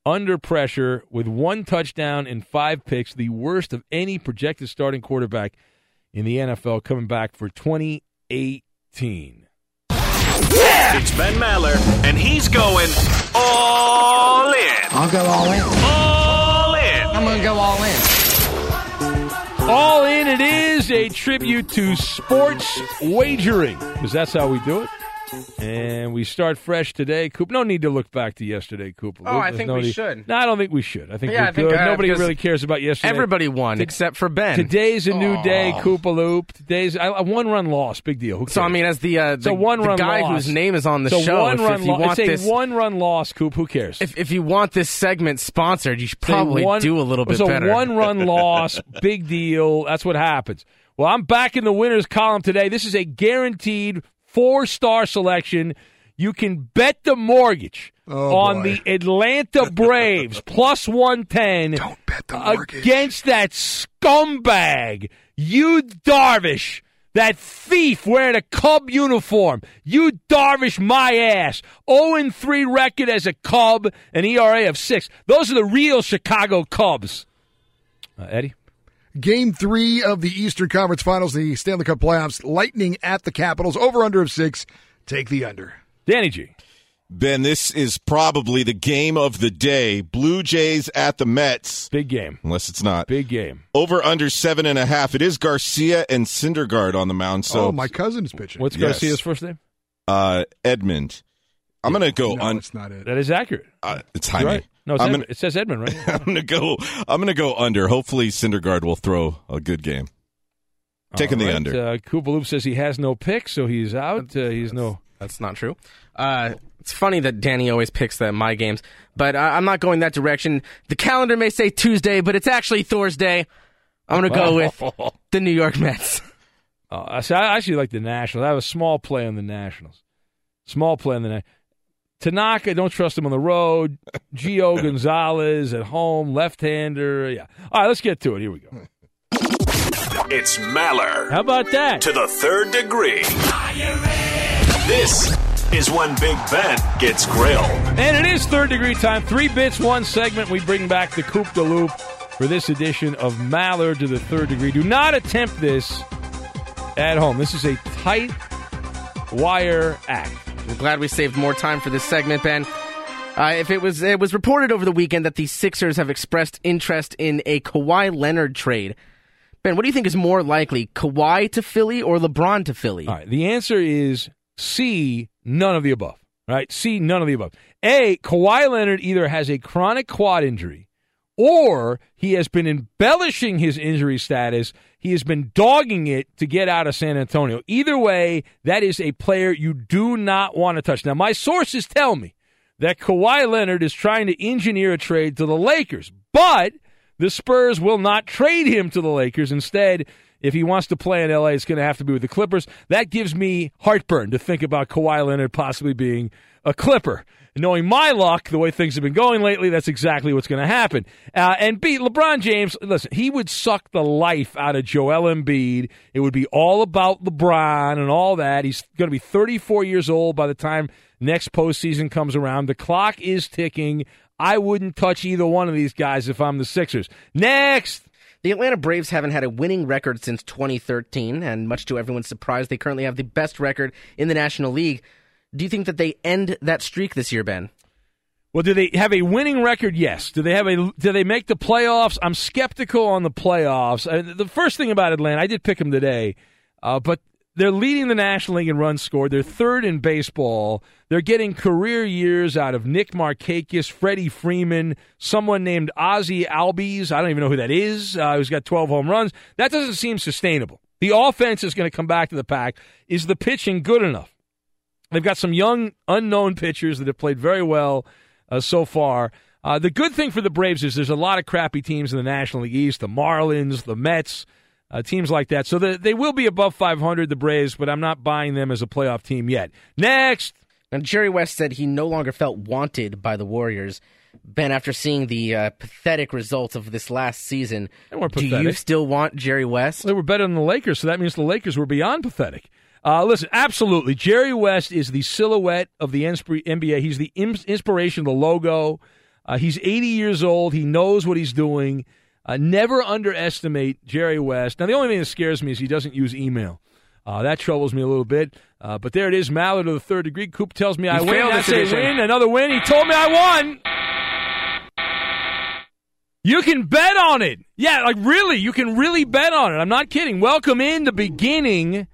S3: under pressure with one touchdown and five picks, the worst of any projected starting quarterback in the NFL coming back for 2018.
S7: It's Ben Maller, and he's going all in.
S15: I'll go all in.
S7: All in.
S15: I'm going to go all in.
S3: All in it is a tribute to sports wagering because that's how we do it. And we start fresh today. Coop, no need to look back to yesterday, Coop.
S13: Oh, I think
S3: no
S13: we
S3: need-
S13: should.
S3: No, I don't think we should. I think
S13: Yeah,
S3: we're
S13: I think,
S3: good.
S13: uh,
S3: Nobody really cares about yesterday.
S13: Everybody won
S3: T-
S13: except for Ben.
S3: Today's a new day,
S13: Aw.
S3: Koopaloop. Today's a a one-run loss. Big deal.
S13: So I mean, as the uh, the,
S3: one-run
S13: the guy
S3: loss.
S13: whose name is on the
S3: a
S13: show, if,
S3: one-run
S13: if you
S3: lo-
S13: want
S3: it's
S13: this,
S3: a one-run loss, Coop. Who cares?
S13: if if you want this segment sponsored, you should probably
S3: one-
S13: do a little bit
S3: a
S13: better.
S3: one-run loss. Big deal. That's what happens. Well, I'm back in the winners column today. This is a guaranteed four-star selection. You can bet the mortgage
S6: Oh,
S3: on
S6: boy.
S3: the Atlanta Braves plus 110
S6: Don't bet the mortgage.
S3: against that scumbag, you Darvish. That thief wearing a Cub uniform. You Darvish my ass. 0 3 record as a Cub, an ERA of 6. Those are the real Chicago Cubs. Uh, Eddie?
S6: Game three of the Eastern Conference Finals, the Stanley Cup playoffs. Lightning at the Capitals. Over under of six. Take the under.
S3: Danny G.
S10: Ben, this is probably the game of the day. Blue Jays at the Mets.
S3: Big game.
S10: Unless it's not.
S3: Big game.
S10: Over under seven and a half. It is Garcia and Syndergaard on the mound. So
S6: oh, my cousin is pitching.
S3: What's
S10: Yes.
S3: Garcia's first name?
S10: uh, Edmund. I'm gonna go
S6: No,
S10: on.
S6: it's not it.
S3: That is accurate.
S10: Uh, it's
S3: You're
S10: Jaime.
S3: right. No, it's
S10: I'm gonna,
S3: it says Edmund, right?
S10: I'm gonna go. I'm gonna go under. Hopefully, Syndergaard will throw a good game. Taking
S3: All
S10: the under.
S3: Uh, Koopa says he has no pick, so he's out. Uh, he's no.
S13: That's not true. Uh, it's funny that Danny always picks the my games, but uh, I'm not going that direction. The calendar may say Tuesday, but it's actually Thursday. I'm going to go with the New York Mets.
S3: Uh, I see, I actually like the Nationals. I have a small play on the Nationals. Small play on the Nationals. Tanaka, don't trust him on the road. Gio Gonzalez at home, left-hander. Yeah. All right, let's get to it. Here we go.
S7: It's Maller
S3: How about that?
S7: to the third degree. This is when Big Ben gets grilled.
S3: And it is third degree time. Three bits, one segment. We bring back the Coop de Loop for this edition of Mallard to the third degree. Do not attempt this at home. This is a tight wire act.
S13: I'm glad we saved more time for this segment, Ben. Uh, if it was it was reported over the weekend that the Sixers have expressed interest in a Kawhi Leonard trade. Ben, what do you think is more likely, Kawhi to Philly or LeBron to Philly?
S3: All right. The answer is C, none of the above. Right? C, none of the above. A, Kawhi Leonard either has a chronic quad injury or he has been embellishing his injury status. He has been dogging it to get out of San Antonio. Either way, that is a player you do not want to touch. Now, my sources tell me that Kawhi Leonard is trying to engineer a trade to the Lakers, but the Spurs will not trade him to the Lakers. Instead, if he wants to play in LA, it's going to have to be with the Clippers. That gives me heartburn to think about Kawhi Leonard possibly being a Clipper. Knowing my luck, the way things have been going lately, that's exactly what's going to happen. Uh, and B, LeBron James, listen, he would suck the life out of Joel Embiid. It would be all about LeBron and all that. He's going to be 34 years old by the time next postseason comes around. The clock is ticking. I wouldn't touch either one of these guys if I'm the Sixers. Next.
S13: The Atlanta Braves haven't had a winning record since 2013, and much to everyone's surprise, they currently have the best record in the National League. Do you think that they end that streak this year, Ben?
S3: Well, do they have a winning record? Yes. Do they have a? Do they make the playoffs? I'm skeptical on the playoffs. Uh, the first thing about Atlanta, I did pick them today, uh, but they're leading the National League in runs scored. They're third in baseball. They're getting career years out of Nick Markakis, Freddie Freeman, someone named Ozzie Albies. I don't even know who that is. Uh, who's got 12 home runs? That doesn't seem sustainable. The offense is going to come back to the pack. Is the pitching good enough? They've got some young, unknown pitchers that have played very well uh, so far. Uh, the good thing for the Braves is there's a lot of crappy teams in the National League East the Marlins, the Mets, uh, teams like that. So the, they will be above 500, the Braves, but I'm not buying them as a playoff team yet. Next.
S13: And Jerry West said he no longer felt wanted by the Warriors. Ben, after seeing the uh, pathetic results of this last season, do you still want Jerry West?
S3: They were better than the Lakers, so that means the Lakers were beyond pathetic. Uh, listen, absolutely. Jerry West is the silhouette of the NBA. He's the inspiration, the logo. Uh, he's 80 years old. He knows what he's doing. Uh, never underestimate Jerry West. Now, the only thing that scares me is he doesn't use email. Uh, that troubles me a little bit. Uh, but there it is, Mallard of the third degree. Coop tells me I win. I say
S13: edition.
S3: win. Another win. He told me I won. You can bet on it. Yeah, like really, you can really bet on it. I'm not kidding. Welcome in the beginning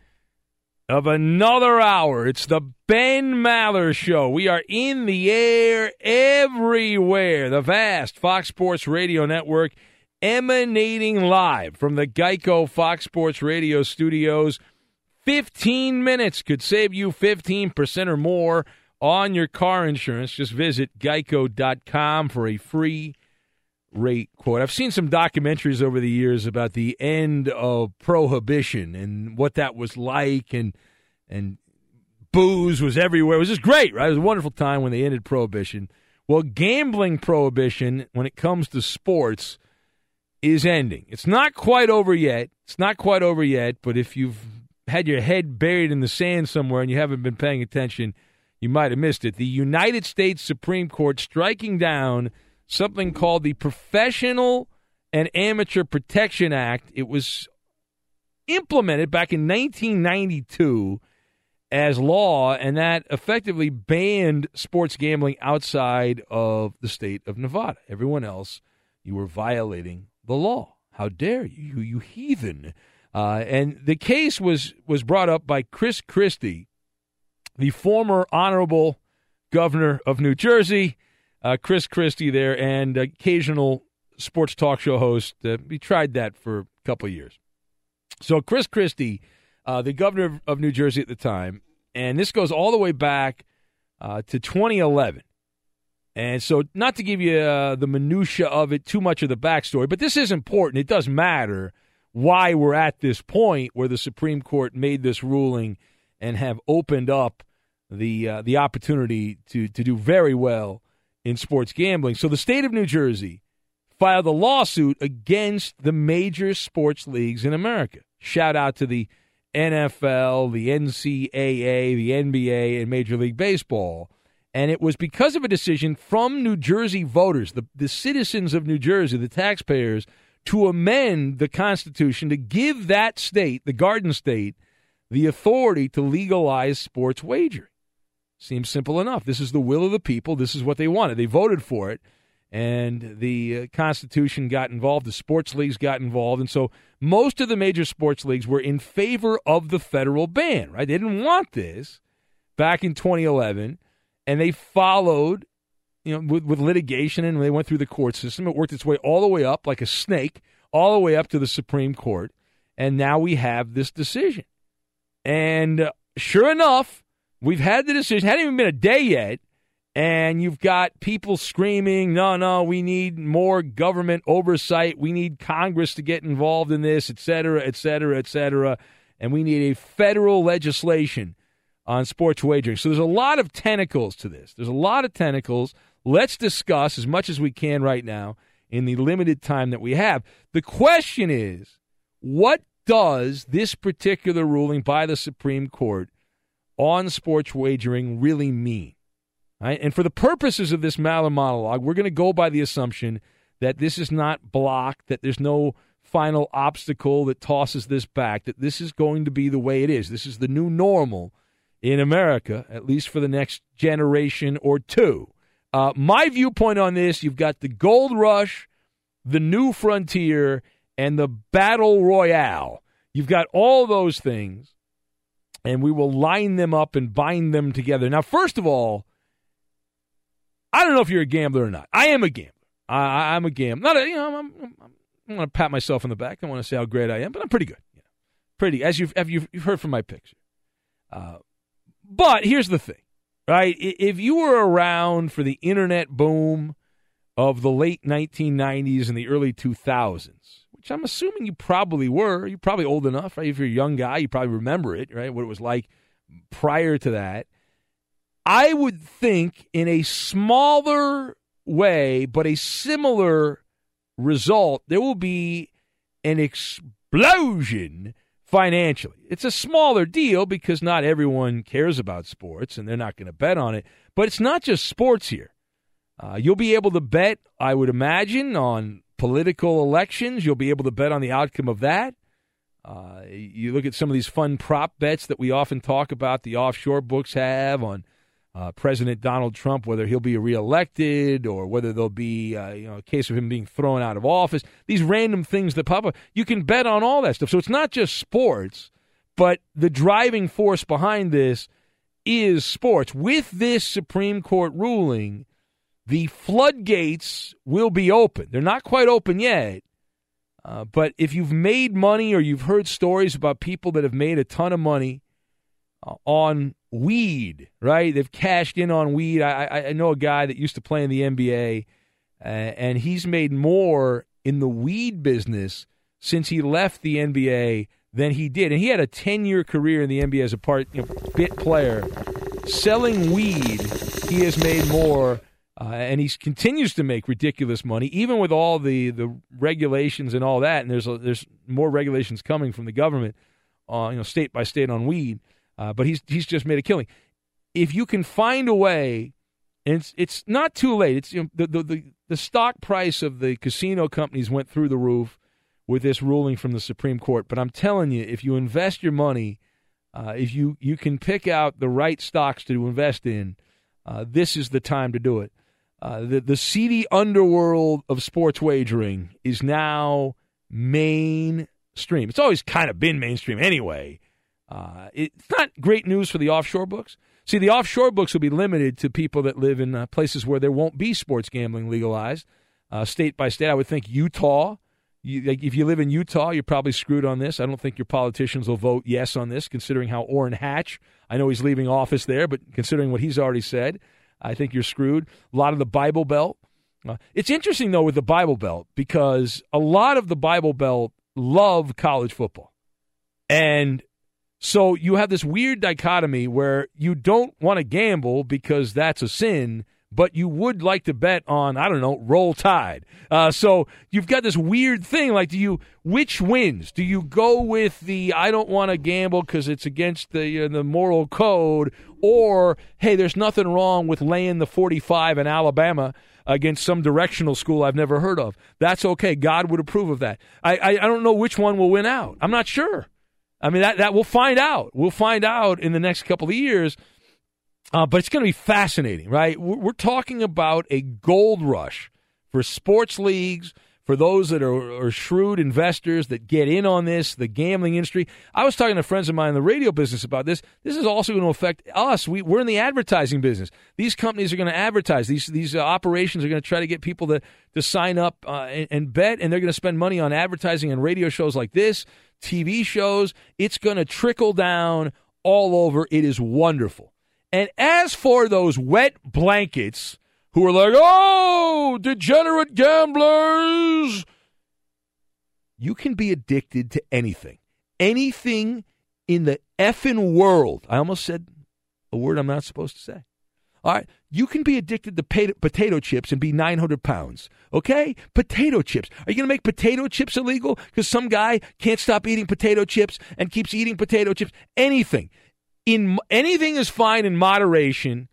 S3: of another hour. It's the Ben Maller Show. We are in the air everywhere. The vast Fox Sports Radio Network emanating live from the Geico Fox Sports Radio studios. 15 minutes could save you 15% or more on your car insurance. Just visit geico.com for a free rate quote. I've seen some documentaries over the years about the end of prohibition and what that was like and and booze was everywhere. It was just great, right? It was a wonderful time when they ended prohibition. Well, gambling prohibition when it comes to sports is ending. It's not quite over yet. It's not quite over yet, but if you've had your head buried in the sand somewhere and you haven't been paying attention, you might have missed it. The United States Supreme Court striking down something called the Professional and Amateur Protection Act. It was implemented back in 1992 as law, and that effectively banned sports gambling outside of the state of Nevada. Everyone else, you were violating the law. How dare you, you, you heathen! Uh, and the case was was brought up by Chris Christie, the former honorable governor of New Jersey. Uh, Chris Christie there, and occasional sports talk show host. Uh, he tried that for a couple of years. So Chris Christie, uh, the governor of New Jersey at the time, and this goes all the way back uh, to 2011. And so, not to give you uh, the minutia of it, too much of the backstory, but this is important. It does matter why we're at this point where the Supreme Court made this ruling and have opened up the uh, the opportunity to to do very well in sports gambling. So the state of New Jersey filed a lawsuit against the major sports leagues in America. Shout out to the NFL, the NCAA, the NBA, and Major League Baseball. And it was because of a decision from New Jersey voters, the, the citizens of New Jersey, the taxpayers, to amend the Constitution to give that state, the Garden State, the authority to legalize sports wagering. Seems simple enough. This is the will of the people. This is what they wanted. They voted for it, and the uh, Constitution got involved. The sports leagues got involved, and so most of the major sports leagues were in favor of the federal ban. Right? They didn't want this back in 2011, and they followed you know, with, with litigation and they went through the court system. It worked its way all the way up like a snake, all the way up to the Supreme Court. And now we have this decision. And uh, sure enough, we've had the decision, hadn't even been a day yet. And you've got people screaming, no, no, we need more government oversight. We need Congress to get involved in this, et cetera, et cetera, et cetera. And we need a federal legislation on sports wagering. So there's a lot of tentacles to this. There's a lot of tentacles. Let's discuss as much as we can right now in the limited time that we have. The question is what does this particular ruling by the Supreme Court on sports wagering really mean? Right? And for the purposes of this Maller monologue, we're going to go by the assumption that this is not blocked, that there's no final obstacle that tosses this back, that this is going to be the way it is. This is the new normal in America, at least for the next generation or two. Uh, my viewpoint on this you've got the gold rush, the new frontier, and the battle royale. You've got all those things, and we will line them up and bind them together. Now, first of all, I don't know if you're a gambler or not. I am a gambler. I, am a gambler. Not a, you know, I'm, I'm, I'm going to pat myself on the back. I want to say how great I am, but I'm pretty good. Pretty, as you've, you've, you've heard from my picture. Uh, but here's the thing right? If you were around for the internet boom of the late 1990s and the early 2000s, which I'm assuming you probably were, you're probably old enough, right? If you're a young guy, you probably remember it, right? What it was like prior to that. I would think in a smaller way, but a similar result, there will be an explosion financially. It's a smaller deal because not everyone cares about sports and they're not going to bet on it. But it's not just sports here. Uh, you'll be able to bet, I would imagine, on political elections. You'll be able to bet on the outcome of that. Uh, you look at some of these fun prop bets that we often talk about, the offshore books have on uh, President Donald Trump, whether he'll be reelected or whether there'll be uh, you know a case of him being thrown out of office. These random things that pop up, you can bet on all that stuff. So it's not just sports, but the driving force behind this is sports. With this Supreme Court ruling, the floodgates will be open. They're not quite open yet. Uh, but if you've made money or you've heard stories about people that have made a ton of money uh, on weed, right? They've cashed in on weed. I, I know a guy that used to play in the NBA, uh, and he's made more in the weed business since he left the NBA than he did. And he had a 10 year career in the NBA as a part you know, bit player. Selling weed, he has made more. Uh, and he continues to make ridiculous money, even with all the, the regulations and all that. And there's a, there's more regulations coming from the government uh, you know, state by state on weed. Uh, but he's he's just made a killing. If you can find a way, and it's it's not too late. It's you know, the, the the the stock price of the casino companies went through the roof with this ruling from the Supreme Court. But I'm telling you, if you invest your money, uh, if you you can pick out the right stocks to invest in, uh, this is the time to do it. Uh, the the seedy underworld of sports wagering is now mainstream. It's always kind of been mainstream anyway. Uh, it's not great news for the offshore books. See, the offshore books will be limited to people that live in uh, places where there won't be sports gambling legalized, uh, state by state. I would think Utah. You, like, if you live in Utah, you're probably screwed on this. I don't think your politicians will vote yes on this, considering how Orrin Hatch. I know he's leaving office there, but considering what he's already said, I think you're screwed. A lot of the Bible Belt. Uh, it's interesting though with the Bible Belt because a lot of the Bible Belt love college football, and so you have this weird dichotomy where you don't want to gamble because that's a sin, but you would like to bet on I don't know roll tide. Uh, so you've got this weird thing like do you which wins? Do you go with the I don't want to gamble because it's against the uh, the moral code, or hey, there's nothing wrong with laying the 45 in Alabama against some directional school I've never heard of. That's okay. God would approve of that. I I, I don't know which one will win out. I'm not sure. I mean, that, that we'll find out. We'll find out in the next couple of years. Uh, but it's going to be fascinating, right? We're, talking about a gold rush for sports leagues, for those that are, are, shrewd investors that get in on this, the gambling industry. I was talking to friends of mine in the radio business about this. This is also going to affect us. We, are in the advertising business. These companies are going to advertise. These these uh, operations are going to try to get people to to sign up uh, and, and bet, and they're going to spend money on advertising and radio shows like this TV shows. It's going to trickle down all over. It is wonderful. And as for those wet blankets who are like, oh, degenerate gamblers, you can be addicted to anything. Anything in the effing world. I almost said a word I'm not supposed to say. All right, you can be addicted to potato chips and be 900 pounds. Okay, potato chips. Are you going to make potato chips illegal because some guy can't stop eating potato chips and keeps eating potato chips? Anything, in anything is fine in moderation,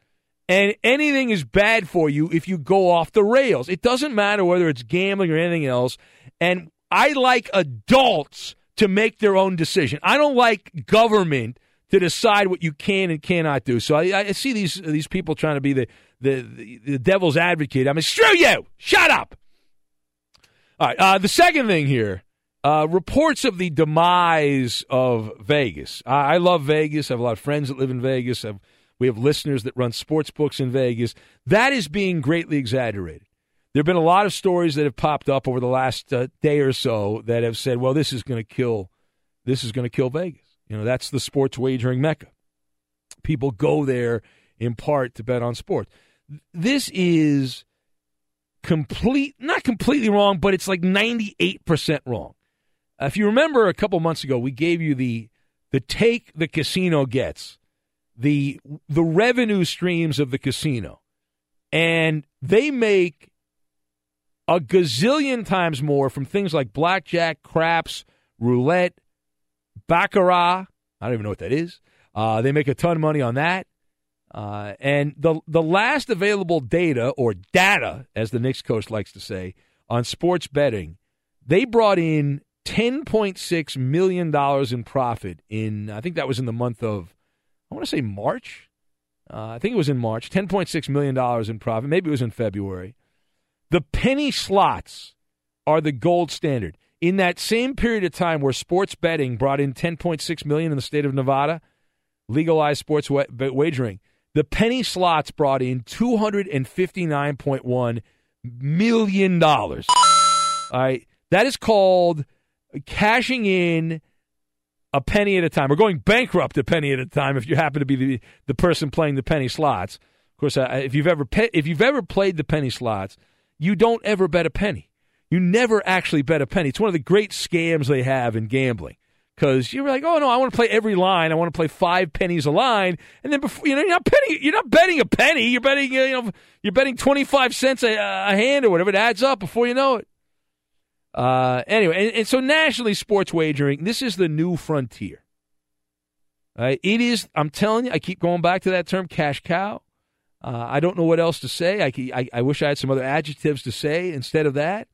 S3: and anything is bad for you if you go off the rails. It doesn't matter whether it's gambling or anything else. And I like adults to make their own decision. I don't like government to decide what you can and cannot do. So I, I see these these people trying to be the, the, the, the devil's advocate. I mean, screw you! Shut up! All right. Uh, the second thing here uh, reports of the demise of Vegas. I, I, love Vegas. I have a lot of friends that live in Vegas. I've, we have listeners that run sports books in Vegas. That is being greatly exaggerated. There have been a lot of stories that have popped up over the last uh, day or so that have said, "Well, this is going to kill, this is going to kill Vegas." You know, that's the sports wagering mecca. People go there in part to bet on sports. This is complete, not completely wrong, but it's like 98% wrong. If you remember a couple months ago, we gave you the the take the casino gets, the the revenue streams of the casino. And they make a gazillion times more from things like blackjack, craps, roulette, Baccarat. I don't even know what that is. Uh, they make a ton of money on that. Uh, and the the last available data or data, as the Knicks coach likes to say, on sports betting, they brought in ten point six million dollars in profit in I think that was in the month of I want to say March. Uh, I think it was in March. Ten point six million dollars in profit. Maybe it was in February. The penny slots are the gold standard in that same period of time where sports betting brought in 10.6 million in the state of Nevada, legalized sports wa- wagering, the penny slots brought in 259.1 million dollars. All right, that is called cashing in a penny at a time, or going bankrupt a penny at a time if you happen to be the the person playing the penny slots. Of course, uh, if you've ever pe- if you've ever played the penny slots, you don't ever bet a penny you never actually bet a penny. It's one of the great scams they have in gambling because you're like, oh no, I want to play every line. I want to play five pennies a line, and then before you know, you're not betting. You're not betting a penny. You're betting, you know, you're betting twenty five cents a, a, hand or whatever. It adds up before you know it. Uh, anyway, and, and so nationally, sports wagering. This is the new frontier. Uh, it is. I'm telling you. I keep going back to that term, cash cow. Uh, I don't know what else to say. I, I, I wish I had some other adjectives to say instead of that.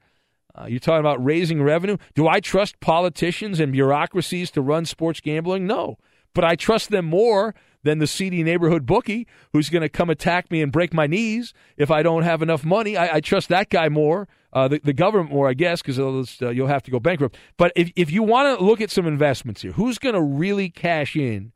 S3: Uh, you're talking about raising revenue. Do I trust politicians and bureaucracies to run sports gambling? No. But I trust them more than the seedy neighborhood bookie who's going to come attack me and break my knees if I don't have enough money. I, I trust that guy more, uh, the, the government more, I guess, because uh, you'll have to go bankrupt. But if, if you want to look at some investments here, who's going to really cash in?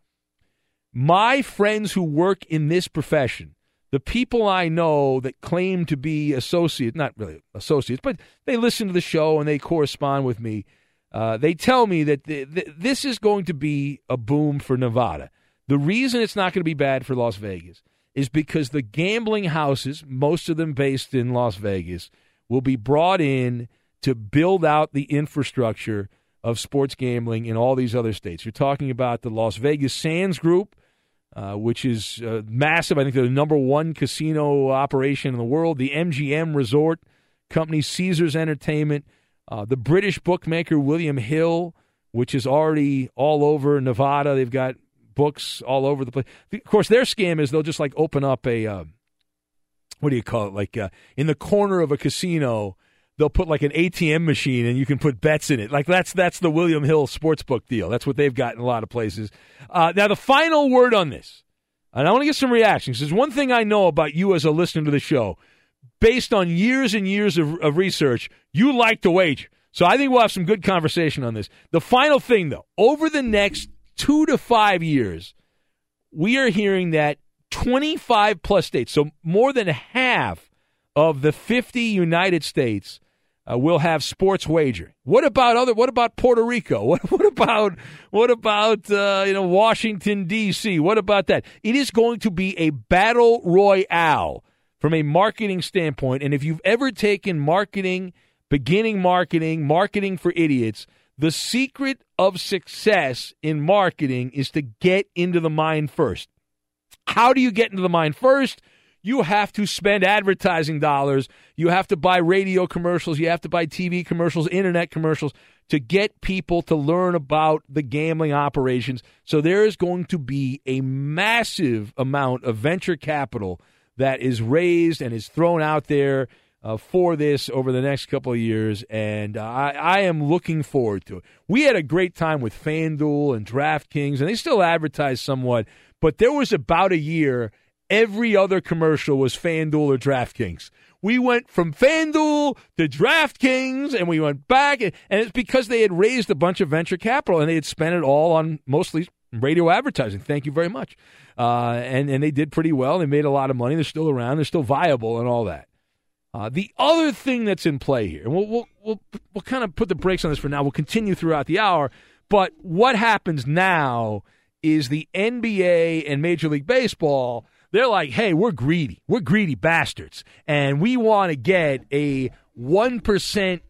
S3: My friends who work in this profession the people I know that claim to be associates, not really associates, but they listen to the show and they correspond with me. Uh, they tell me that th- th- this is going to be a boom for Nevada. The reason it's not going to be bad for Las Vegas is because the gambling houses, most of them based in Las Vegas, will be brought in to build out the infrastructure of sports gambling in all these other states. You're talking about the Las Vegas Sands Group, uh, which is uh, massive. I think they're the number one casino operation in the world. The MGM Resort Company, Caesars Entertainment, uh, the British bookmaker William Hill, which is already all over Nevada. They've got books all over the place. Of course, their scam is they'll just like open up a uh, what do you call it? Like uh, in the corner of a casino they'll put like an ATM machine and you can put bets in it. Like that's that's the William Hill sportsbook deal. That's what they've got in a lot of places. Uh, now the final word on this, and I want to get some reactions. There's one thing I know about you as a listener to the show, based on years and years of, of research, you like to wager. So I think we'll have some good conversation on this. The final thing, though, over the next two to five years, we are hearing that 25 plus states, so more than half of the 50 United States uh, will have sports wagering. What about other? What about Puerto Rico? What, what about what about uh, you know Washington D.C.? What about that? It is going to be a battle royale from a marketing standpoint. And if you've ever taken marketing, beginning marketing, marketing for idiots, the secret of success in marketing is to get into the mind first. How do you get into the mind first? you have to spend advertising dollars. You have to buy radio commercials. You have to buy TV commercials, internet commercials to get people to learn about the gambling operations. So there is going to be a massive amount of venture capital that is raised and is thrown out there uh, for this over the next couple of years, and uh, I, I, am looking forward to it. We had a great time with FanDuel and DraftKings, and they still advertise somewhat, but there was about a year every other commercial was FanDuel or DraftKings. We went from FanDuel to DraftKings and we went back. And it's because they had raised a bunch of venture capital and they had spent it all on mostly radio advertising. Thank you very much. Uh, and, and they did pretty well. They made a lot of money. They're still around. They're still viable and all that. Uh, the other thing that's in play here, and we'll, we'll, we'll, we'll kind of put the brakes on this for now. We'll continue throughout the hour. But what happens now is the NBA and Major League Baseball – they're like, hey, we're greedy. We're greedy bastards. And we want to get a 1%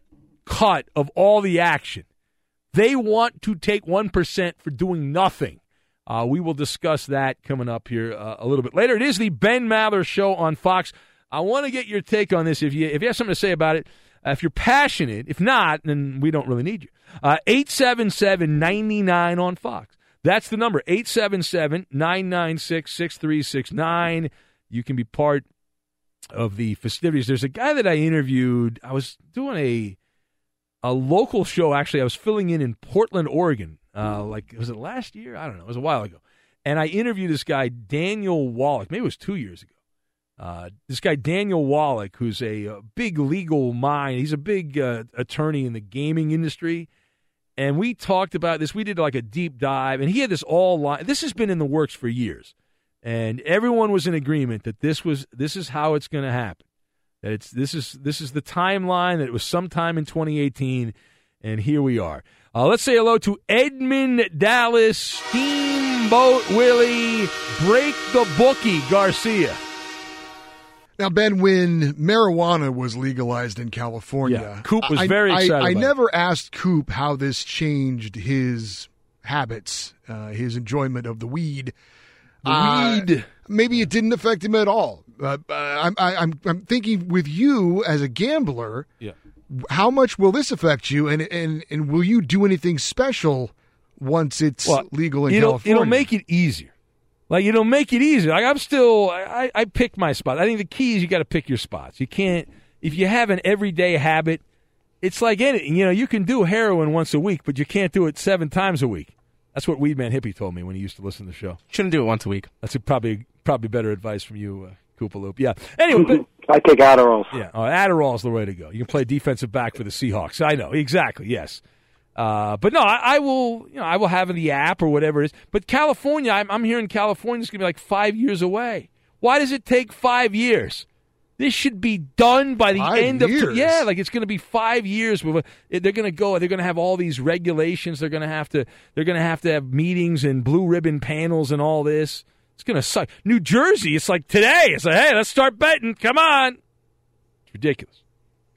S3: cut of all the action. They want to take 1% for doing nothing. Uh, we will discuss that coming up here uh, a little bit later. It is the Ben Maller Show on Fox. I want to get your take on this. If you if you have something to say about it, uh, if you're passionate, if not, then we don't really need you. Uh, 877 99 on Fox. That's the number 877 996 6369. You can be part of the festivities. There's a guy that I interviewed. I was doing a a local show. Actually, I was filling in in Portland, Oregon. Uh, like was it last year? I don't know. It was a while ago. And I interviewed this guy Daniel Wallach. Maybe it was two years ago. Uh, this guy Daniel Wallach, who's a, a big legal mind. He's a big uh, attorney in the gaming industry and we talked about this. We did like a deep dive, and he had this all line. This has been in the works for years, and everyone was in agreement that this was this is how it's going to happen. That it's this is this is the timeline. That it was sometime in 2018, and here we are. Uh, let's say hello to Edmund Dallas Steamboat Willie Break the Bookie Garcia.
S6: Now, Ben, when marijuana was legalized in California,
S3: yeah, Coop was very excited.
S6: I, I never asked Coop how this changed his habits, uh, his enjoyment of the weed.
S3: The uh, weed.
S6: Maybe it didn't affect him at all. Uh, I'm, I, I'm, I'm thinking with you as a gambler.
S3: Yeah.
S6: How much will this affect you, and and and will you do anything special once it's
S3: Well,
S6: legal in
S3: it'll,
S6: California.
S3: It'll make it easier. Like it'll make it easier. Like I'm still, I, I pick my spot. I think the key is you got to pick your spots. You can't if you have an everyday habit. It's like anything. You know, you can do heroin once a week, but you can't do it seven times a week. That's what Weedman Hippie told me when he used to listen to the show.
S13: Shouldn't do it once a week.
S3: That's a, probably probably better advice from you, uh, Koopa Loop. Yeah. Anyway, but,
S15: I take Adderall.
S3: yeah, oh, Adderall's the way to go. You can play defensive back for the Seahawks. I know exactly. Yes, uh, but no, I, I will. You know, I will have the app or whatever it is. But California, I'm, I'm California. It's going to be like five years away. Why does it take five years? This should be done by the
S6: Five
S3: end of yeah, like it's going to be five years. With they're going to go. They're going to have all these regulations. They're going to have to. They're going to have to have meetings and blue ribbon panels and all this. It's going to suck. New Jersey, it's like today. It's like, hey, let's start betting. Come on. It's ridiculous.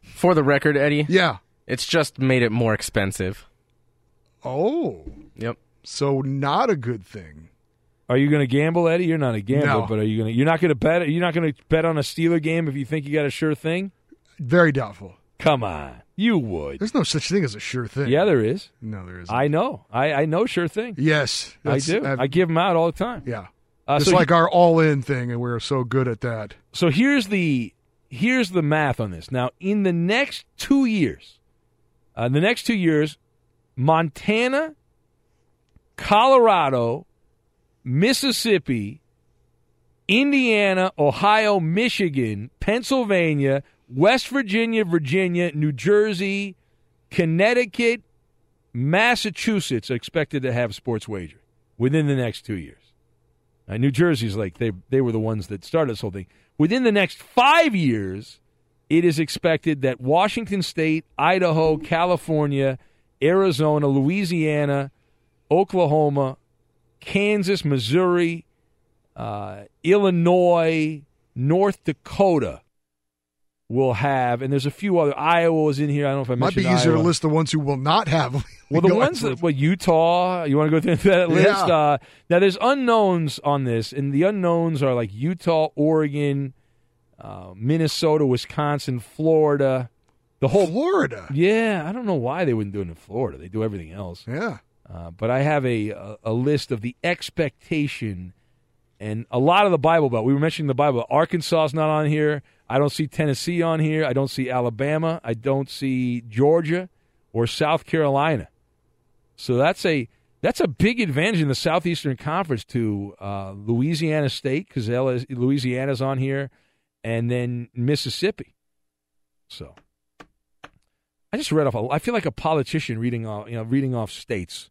S13: For the record, Eddie.
S6: Yeah.
S13: It's just made it more expensive.
S6: Oh.
S13: Yep.
S6: So not a good thing.
S3: Are you going to gamble, Eddie? You're not a gambler,
S6: No.
S3: but are you going to? You're not going to bet. You're not going to bet on a Steeler game if you think you got a sure thing.
S6: Very doubtful.
S3: Come on, you would.
S6: There's no such thing as a sure thing.
S3: Yeah, there is.
S6: No, there isn't.
S3: I know. I, I know sure thing.
S6: Yes,
S3: I do.
S6: I've-
S3: I give them out all the time.
S6: Yeah.
S3: Uh,
S6: it's
S3: so
S6: like
S3: he-
S6: our all-in thing, and we're so good at that.
S3: So here's the here's the math on this. Now, in the next two years, uh, the next two years, Montana, Colorado, Mississippi, Indiana, Ohio, Michigan, Pennsylvania, West Virginia, Virginia, New Jersey, Connecticut, Massachusetts are expected to have sports wagering within the next two years. Uh, New Jersey's like they they were the ones that started this whole thing. Within the next five years, it is expected that Washington State, Idaho, California, Arizona, Louisiana, Oklahoma, Kansas, Missouri, uh, Illinois, North Dakota will have, and there's a few other. Iowa is in here. I don't know if I
S6: Might be easier
S3: Iowa.
S6: to list the ones who will not have.
S3: Well, the ones that well, Utah. You want to go through that list?
S6: Yeah.
S3: Uh, now, there's unknowns on this, and the unknowns are like Utah, Oregon, uh, Minnesota, Wisconsin, Florida. The whole
S6: Florida.
S3: Yeah, I don't know why they wouldn't do it in Florida. They do everything else.
S6: Yeah.
S3: Uh, but I have a, a a list of the expectation, and a lot of the Bible Belt. We were mentioning the Bible. Arkansas is not on here. I don't see Tennessee on here. I don't see Alabama. I don't see Georgia or South Carolina. So that's a that's a big advantage in the Southeastern Conference to uh, Louisiana State because Louisiana's on here, and then Mississippi. So I just read off. A, I feel like a politician reading off you know reading off states.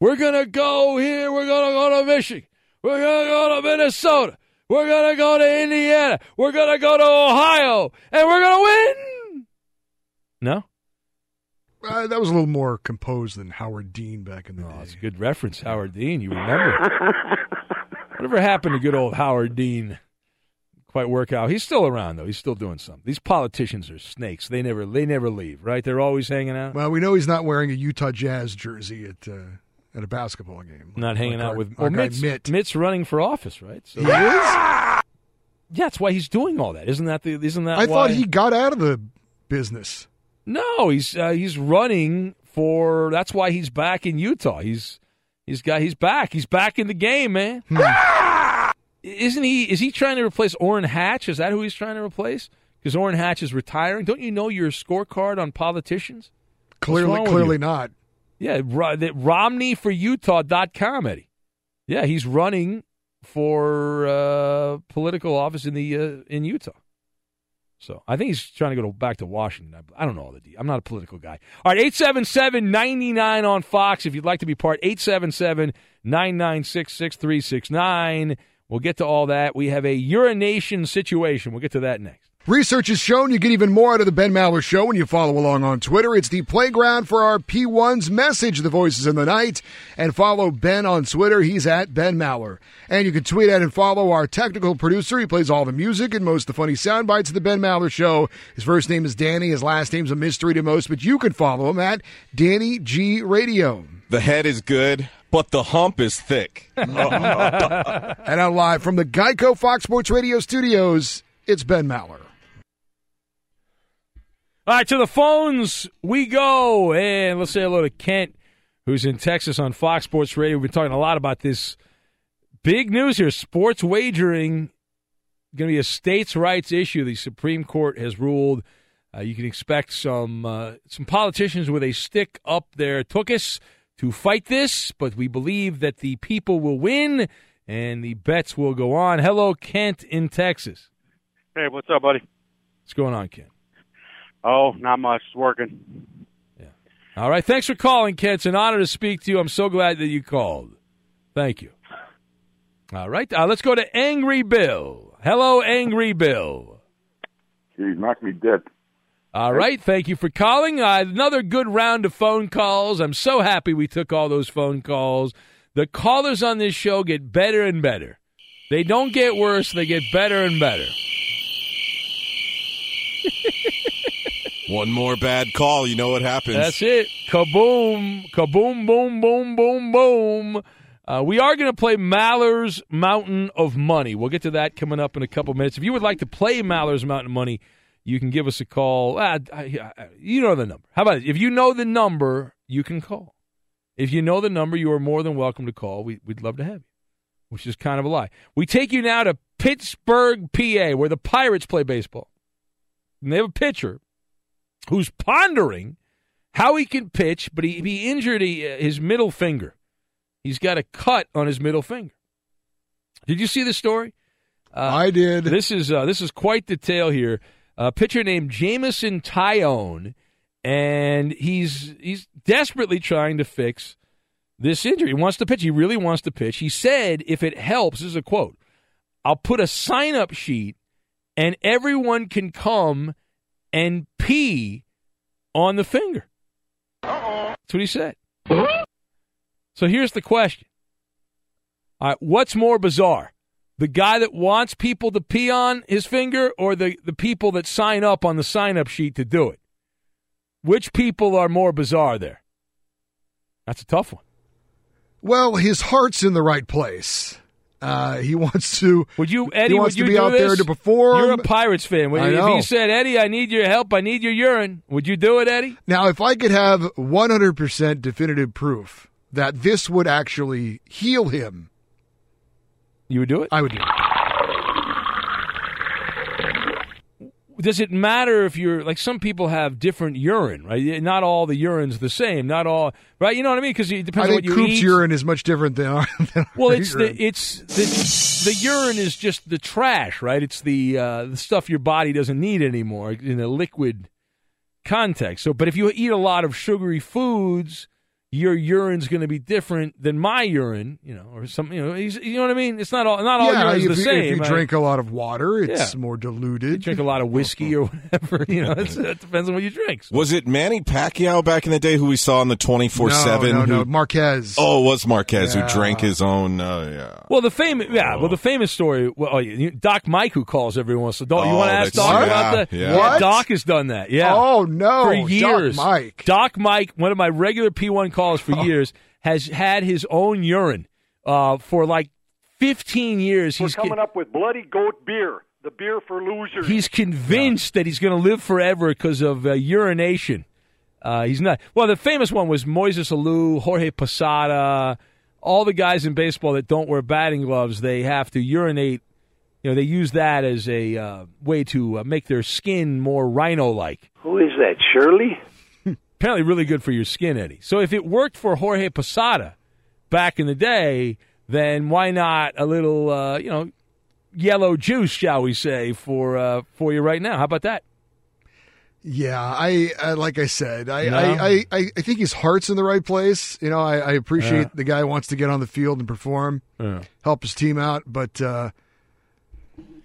S3: We're gonna go here. We're gonna go to Michigan. We're gonna go to Minnesota. We're gonna go to Indiana. We're gonna go to Ohio, and we're gonna win. No,
S6: Uh, that was a little more composed than Howard Dean back in the day.
S3: It's a good reference, Howard Dean. You remember? Whatever happened to good old Howard Dean? Quite work out. He's still around though. He's still doing something. These politicians are snakes. They never they never leave. Right? They're always hanging out.
S6: Well, we know he's not wearing a Utah Jazz jersey at uh, at a basketball game.
S3: Not hanging
S6: Like
S3: out
S6: our-
S3: with well, Mitt's,
S6: Mitt.
S3: Mitt's running for office, right? So
S6: He is?
S3: Yeah, that's why he's doing all that. Isn't that the? Isn't that?
S6: I thought he got out of the business.
S3: No, he's uh, he's running for. That's why he's back in Utah. He's he's got he's back. He's back in the game, man. Isn't he? Is he trying to replace Orrin Hatch? Is that who he's trying to replace? Because Orrin Hatch is retiring. Don't you know your scorecard on politicians?
S6: Clearly, clearly not.
S3: Yeah, Ro- that RomneyForUtah.com, Eddie. Yeah, he's running for uh, political office in the uh, in Utah. So I think he's trying to go back to Washington. I, I don't know all the details. I'm not a political guy. All right, 877 99 on Fox. If you'd like to be part, 877 996 6369. We'll get to all that. We have a urination situation. We'll get to that next.
S6: Research has shown you get even more out of the Ben Maller Show when you follow along on Twitter. It's the playground for our P1's message, The Voices in the Night. And follow Ben on Twitter. He's at Ben Maller. And you can tweet at and follow our technical producer. He plays all the music and most of the funny sound bites of the Ben Maller Show. His first name is Danny. His last name's a mystery to most, but you can follow him at Danny G Radio.
S10: The head is good, but the hump is thick.
S6: and now live from the Geico Fox Sports Radio studios, it's Ben Maller.
S3: All right, to the phones we go. And let's say hello to Kent, who's in Texas on Fox Sports Radio. We've been talking a lot about this big news here: sports wagering going to be a states' rights issue. The Supreme Court has ruled. Uh, you can expect some uh, some politicians with a stick up their tuchus to fight this, but we believe that the people will win and the bets will go on. Hello, Kent in Texas.
S15: Hey, what's up, buddy?
S3: What's going on, Kent?
S15: Oh, not much. It's working. Yeah.
S3: All right. Thanks for calling, Kent. It's an honor to speak to you. I'm so glad that you called. Thank you. All right. Uh, let's go to Angry Bill. Hello, Angry Bill.
S16: You knocked me dead.
S3: All right. Thank you for calling. Uh, another good round of phone calls. I'm so happy we took all those phone calls. The callers on this show get better and better. They don't get worse, they get better and better.
S10: One more bad call, you know what happens.
S3: That's it. Kaboom. Kaboom, boom, boom, boom, boom. Uh, we are going to play Maller's Mountain of Money. We'll get to that coming up in a couple minutes. If you would like to play Maller's Mountain of Money, you can give us a call. Ah, I- I- you know the number. How about it? If you know the number, you can call. If you know the number, you are more than welcome to call. We, we'd love to have you, which is kind of a lie. We take you now to Pittsburgh, PA, where the Pirates play baseball. And they have a pitcher who's pondering how he can pitch, but he, he injured he, his middle finger. He's got a cut on his middle finger. Did you see the story? Uh,
S6: I did.
S3: This is uh, this is quite the tale here. A pitcher named Jameson Taillon, and he's he's desperately trying to fix this injury. He wants to pitch. He really wants to pitch. He said, "If it helps," this is a quote. I'll put a sign up sheet, and everyone can come and pee on the finger. That's what he said. So here's the question. All right, what's more bizarre? The guy that wants people to pee on his finger or the, the people that sign up on the sign up sheet to do it? Which people are more bizarre there? That's a tough one.
S6: Well, his heart's in the right place. Uh, he wants to.
S3: Would you, Eddie?
S6: He wants
S3: would you
S6: to be out
S3: this?
S6: there to perform.
S3: You're a Pirates fan. Would-
S6: I
S3: if he said, "Eddie, I need your help. I need your urine," would you do it, Eddie?
S6: Now, if I could have 100% definitive proof that this would actually heal him,
S3: you would do it.
S6: I would do it.
S3: does it matter if you're like some people have different urine, right? Not all the urine's the same. Not all, right? You know what I mean? Because it depends
S6: I
S3: on what you
S6: Coop's
S3: eat.
S6: urine is much different than our. Than
S3: well, it's
S6: urine.
S3: the it's the the urine is just the trash, right? It's the uh, the stuff your body doesn't need anymore in a liquid context. So, but if you eat a lot of sugary foods, your urine's going to be different than my urine, you know, or something. You know, you know what I mean? It's not all not all
S6: yeah,
S3: urine's
S6: if,
S3: the
S6: you,
S3: same.
S6: if you
S3: I-
S6: drink a lot of water, it's
S3: Yeah.
S6: more diluted.
S3: You drink a lot of whiskey or whatever. You know, it's, it depends on what you drink.
S10: Was it Manny Pacquiao back in the day who we saw in the 24 7?
S6: No, no, no. Marquez.
S10: Oh, it was Marquez
S6: Yeah.
S10: who drank his own. Uh, yeah.
S3: Well, the famous, yeah. Well, the famous story. Well, oh, you, Doc Mike, who calls every once. in a while. you
S10: Oh,
S3: want to ask Doc
S10: yeah,
S3: about that?
S10: yeah.
S6: What?
S3: Doc has done that. Yeah.
S6: Oh, no.
S3: For
S6: Doc
S3: years,
S6: Mike.
S3: Doc Mike, one of my regular P1 calls for years, has had his own urine uh, for like 15 years.
S17: We're
S3: He's
S17: coming up with Bloody Goat Beer, the beer for losers.
S3: He's convinced that he's going to live forever because of uh, urination. Uh, he's not. Well, the famous one was Moises Alou, Jorge Posada, all the guys in baseball that don't wear batting gloves. They have to urinate. You know, they use that as a uh, way to uh, make their skin more rhino-like.
S17: Who is that, Shirley?
S3: Apparently, really good for your skin, Eddie. So, if it worked for Jorge Posada back in the day, then why not a little, uh, you know, yellow juice, shall we say, for uh, for you right now? How about that?
S6: Yeah, I, I like I said, I,
S3: No?
S6: I, I, I, think his heart's in the right place. You know, I, I appreciate
S3: Yeah.
S6: the guy wants to get on the field and perform,
S3: Yeah.
S6: help his team out, but uh,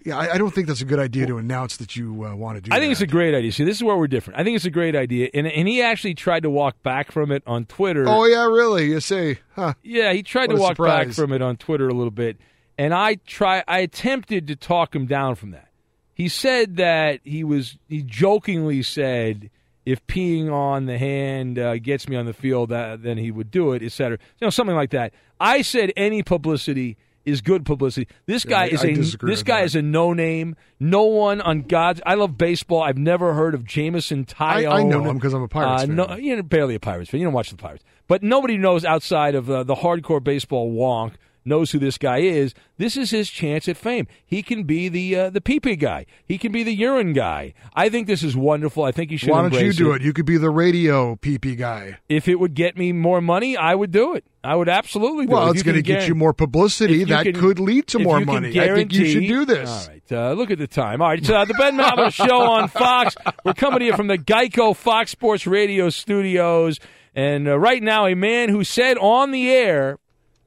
S6: yeah, I, I don't think that's a good idea to announce that you uh, want to do.
S3: I think
S6: that.
S3: it's a great idea. See, this is where we're different. I think it's a great idea, and and he actually tried to walk back from it on Twitter.
S6: Oh yeah, really? You say, huh?
S3: Yeah, he tried
S6: What
S3: to walk back from it on Twitter a little bit, and I try. I attempted to talk him down from that. He said that he was. He jokingly said, "If peeing on the hand uh, gets me on the field, uh, then he would do it, etc." You know, something like that. I said any publicity is good publicity. This
S6: Yeah,
S3: guy
S6: I-
S3: is
S6: I
S3: a this guy
S6: that.
S3: is a no name. No one on God's. I love baseball. I've never heard of Jameson
S6: I,
S3: Taillon.
S6: I know him because I'm a Pirates
S3: Uh,
S6: fan.
S3: no, you're barely a Pirates fan. You don't watch the Pirates, but nobody knows outside of uh, the hardcore baseball wonk knows who this guy is. This is his chance at fame. He can be the uh, the pee pee guy. He can be the urine guy. I think this is wonderful. I think he should.
S6: Why don't you do it? You could be the radio PP guy.
S3: If it would get me more money, I would do it. I would absolutely do
S6: Well,
S3: it.
S6: It's going to get you more publicity. That
S3: can-
S6: could lead to more money. I think you should do this.
S3: All right, uh, look at the time. All right, uh, the Ben Maller Show on Fox. We're coming to you from the Geico Fox Sports Radio studios, and uh, right now, a man who said on the air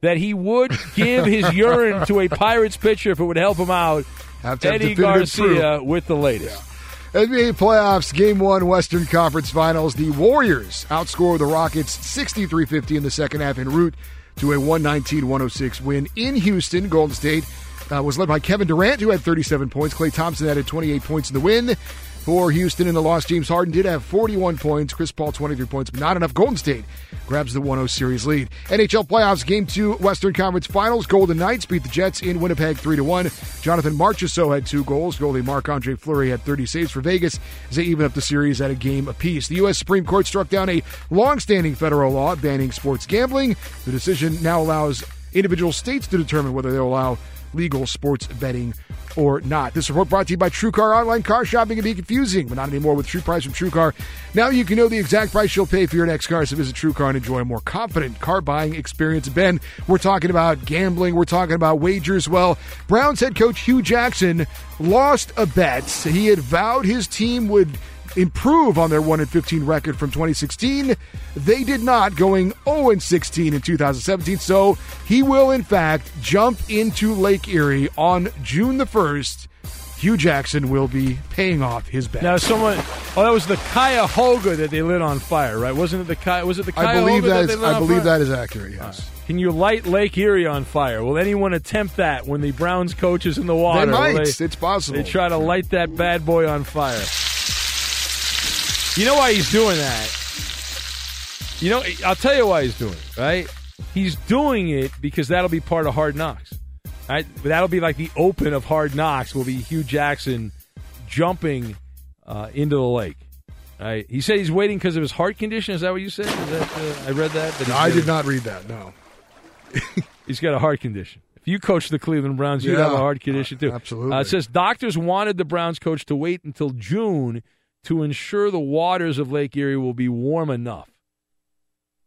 S3: that he would give his urine to a Pirates pitcher if it would help him out.
S6: Have to have
S3: Eddie Garcia with the latest.
S6: NBA playoffs, game one, Western Conference Finals. The Warriors outscore the Rockets 63 50 in the second half en route to a 119 106 win in Houston. Golden State uh, was led by Kevin Durant, who had 37 points. Klay Thompson added 28 points in the win. For Houston in the loss, James Harden did have 41 points. Chris Paul 23 points, but not enough. Golden State grabs the 1-0 series lead. NHL playoffs, Game Two, Western Conference Finals. Golden Knights beat the Jets in Winnipeg 3 to one. Jonathan Marchessault had two goals. Goalie Marc Andre Fleury had 30 saves for Vegas as they even up the series at a game apiece. The U.S. Supreme Court struck down a long-standing federal law banning sports gambling. The decision now allows individual states to determine whether they'll allow legal sports betting or not. This report brought to you by TrueCar Online. Car shopping can be confusing, but not anymore with True Price from TrueCar. Now you can know the exact price you'll pay for your next car. So visit TrueCar and enjoy a more confident car buying experience. Ben, we're talking about gambling. We're talking about wagers. Well, Browns head coach Hue Jackson lost a bet. He had vowed his team would improve on their 1 and 15 record from 2016. They did not, going 0 and 16 in 2017. So he will, in fact, jump into Lake Erie on June the 1st. Hue Jackson will be paying off his bet.
S3: Now, someone. Oh, that was the Cuyahoga that they lit on fire, right? Wasn't it the Cuy- Was it the Cuyahoga
S6: I believe
S3: that,
S6: that
S3: lit
S6: I believe
S3: fire?
S6: that is accurate. Yes.
S3: Can you light Lake Erie on fire? Will anyone attempt that when the Browns coach is in the water?
S6: They might.
S3: They,
S6: it's possible.
S3: they try to light that bad boy on fire. You know why he's doing that? You know, I'll tell you why he's doing it, right? He's doing it because that'll be part of Hard Knocks. Right? But that'll be like the open of Hard Knocks will be Hue Jackson jumping uh, into the lake. Right? He said he's waiting because of his heart condition. Is that what you said? Is that, uh, I read that. that he's
S6: I did not read that. No.
S3: He's got a heart condition. If you coach the Cleveland Browns, you'd
S6: Yeah,
S3: have a heart condition too.
S6: absolutely.
S3: Uh, it says doctors wanted the Browns coach to wait until June to ensure the waters of Lake Erie will be warm enough.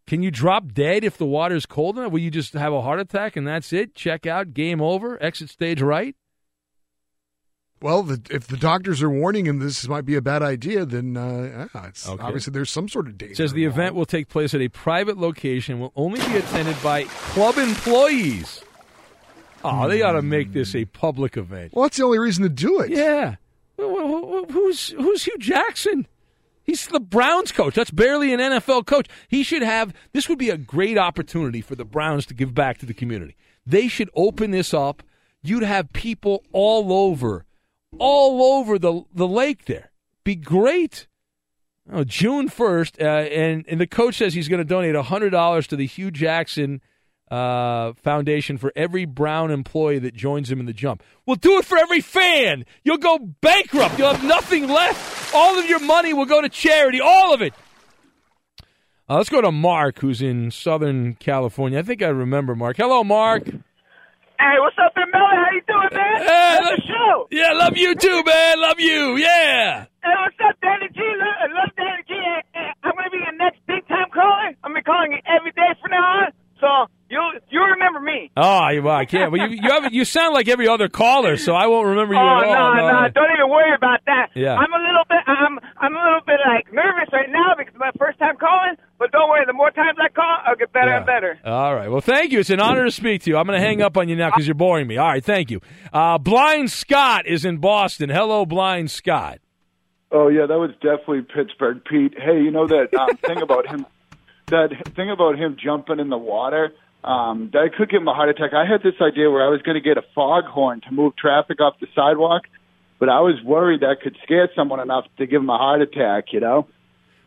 S3: Can you drop dead if the water is cold enough? Will you just have a heart attack and that's it? Check out, game over, exit stage right?
S6: Well, the, if the doctors are warning him this might be a bad idea, then uh, yeah,
S3: Okay.
S6: obviously there's some sort of danger.
S3: It says the event will take place at a private location, will only be attended by club employees. Oh, they ought to make this a public event.
S6: Well, that's the only reason to do it.
S3: Yeah. Wh- wh- wh- Who's who's Hue Jackson? He's the Browns coach. That's barely an NFL coach. He should have this would be a great opportunity for the Browns to give back to the community. They should open this up. You'd have people all over all over the the lake there. Be great. Oh, June 1st, uh, and, and the coach says he's going to donate $100 to the Hue Jackson uh, Foundation for every Brown employee that joins him in the jump. We'll do it for every fan. You'll go bankrupt. You'll have nothing left. All of your money will go to charity, all of it. Uh, let's go to Mark, who's in Southern California. I think I remember Mark. Hello, Mark.
S18: Hey, what's up, Miller? How you doing, man?
S3: Hey,
S18: Love the show.
S3: Yeah, love you too, man. Love you. Yeah.
S18: Hey, what's up, Danny G? Love, love Danny G. Hey, hey, I'm gonna be your next big time caller. I'm gonna be calling you every day from now on. So you you remember me?
S3: Oh, well, I can't. Well, you you have you sound like every other caller, so I won't remember you
S18: oh
S3: at all.
S18: no, no, don't even worry about that.
S3: Yeah.
S18: I'm a little bit I'm I'm a little bit like nervous right now because it's my first time calling. But don't worry, the more times I call, I'll get better and better.
S3: All right. Well, thank you. It's an honor to speak to you. I'm going to hang up on you now because you're boring me. All right. Thank you. Uh, Blind Scott is in Boston. Hello, Blind Scott.
S19: Oh yeah, that was definitely Pittsburgh Pete. Hey, you know that um, thing about him, that thing about him jumping in the water. Um, that could give him a heart attack. I had this idea where I was going to get a foghorn to move traffic off the sidewalk, but I was worried that could scare someone enough to give him a heart attack. You know.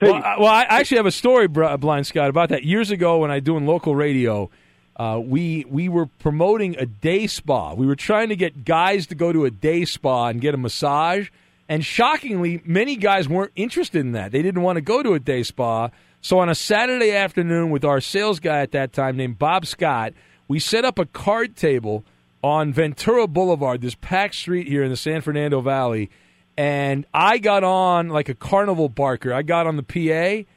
S3: Well, I, well, I actually have a story, Blind Scott, about that. Years ago, when I doing local radio, uh, we we were promoting a day spa. We were trying to get guys to go to a day spa and get a massage. And shockingly, many guys weren't interested in that. They didn't want to go to a day spa. So on a Saturday afternoon with our sales guy at that time named Bob Scott, we set up a card table on Ventura Boulevard, this packed street here in the San Fernando Valley. And I got on like a carnival barker. I got on the PA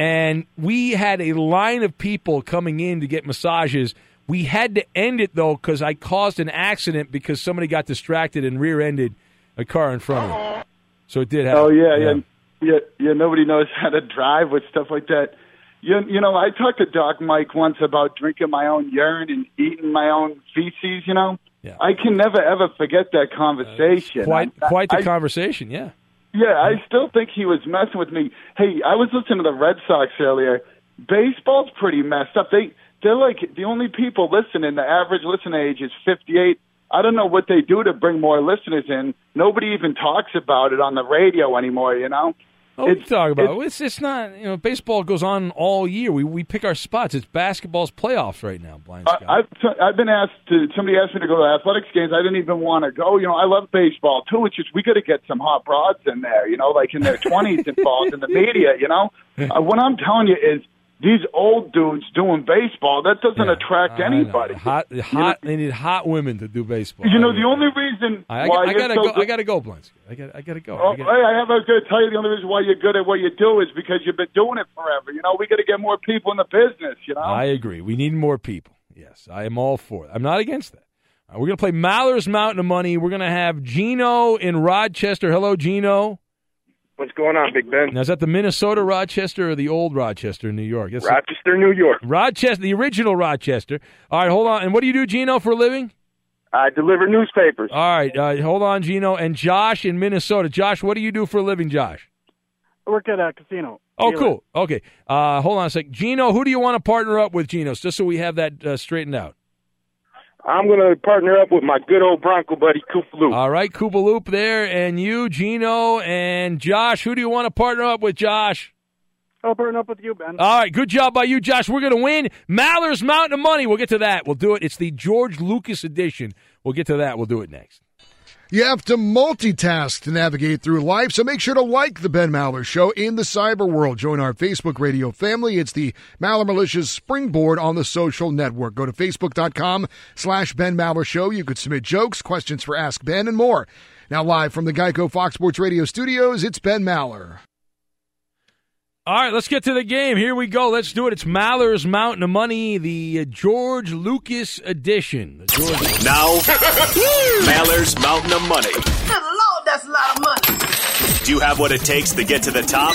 S3: and we had a line of people coming in to get massages. We had to end it though because I caused an accident because somebody got distracted and rear-ended a car in front of them. Uh-huh. So it did oh, happen.
S19: Oh yeah, yeah, yeah, yeah. Yeah, nobody knows how to drive with stuff like that. You, you know, I talked to Doc Mike once about drinking my own urine and eating my own feces. You know,
S3: yeah.
S19: I can never ever forget that uh, conversation.
S3: Quite,
S19: I-
S3: quite the
S19: I-
S3: conversation. Yeah.
S19: Yeah, I still think he was messing with me. Hey, I was listening to the Red Sox earlier. Baseball's pretty messed up. They they're like the only people listening. The average listen age is 58. I don't know what they do to bring more listeners in. Nobody even talks about it on the radio anymore. You know.
S3: Oh, we can talk about it. It's, it's not, you know, baseball goes on all year. We, we pick our spots. It's basketball's playoffs right now, Blind Scott.
S19: I, I've t- I've been asked to somebody asked me to go to athletics games. I didn't even want to go. You know, I love baseball too. It's just we got to get some hot broads in there. You know, like in their twenties involved in the media. You know, uh, what I'm telling you is these old dudes doing baseball that doesn't attract
S3: I know.
S19: anybody.
S3: Hot, hot. They need hot women to do baseball.
S19: You know, the only reason
S3: I, I,
S19: why
S3: I gotta
S19: so
S3: go.
S19: good-
S3: I gotta go, I got. I gotta go.
S19: Oh,
S3: I gotta-
S19: I have I to tell you the only reason why you're good at what you do is because you've been doing it forever. You know, we got to get more people in the business. You know,
S3: I agree. We need more people. Yes, I am all for it. I'm not against that. Right, we're going to play Maller's Mountain of Money. We're going to have Gino in Rochester. Hello, Gino.
S20: What's going on, Big Ben?
S3: Now, is that the Minnesota Rochester or the old Rochester in New York? That's
S20: Rochester, New York.
S3: Rochester, the original Rochester. All right, hold on. And what do you do, Gino, for a living?
S20: I deliver newspapers.
S3: All right, uh, hold on, Gino. And Josh in Minnesota. Josh, what do you do for a living, Josh?
S21: I work at a casino.
S3: Oh, cool. Okay. Uh, hold on a sec. Gino, who do you want to partner up with, Gino, just so we have that uh, straightened out?
S20: I'm going to partner up with my good old Bronco buddy, Koopaloop.
S3: All right, Koopa Loop there, and you, Gino, and Josh. Who do you want to partner up with, Josh?
S21: I'll partner up with you, Ben.
S3: All right, good job by you, Josh. We're going to win Maller's Mountain of Money. We'll get to that. We'll do it. It's the George Lucas edition. We'll get to that. We'll do it next.
S6: You have to multitask to navigate through life, so make sure to like the Ben Maller Show in the cyber world. Join our Facebook radio family. It's the Maller Militia's springboard on the social network. Go to facebook.com slash Ben Maller Show. You could submit jokes, questions for Ask Ben, and more. Now live from the Geico Fox Sports Radio studios, it's Ben Maller.
S3: All right, let's get to the game. Here we go. Let's do it. It's Maller's Mountain of Money, the uh, George Lucas edition. The George-
S7: Now, Maller's Mountain of Money.
S11: Good Lord, that's a lot of money.
S7: Do you have what it takes to get to the top?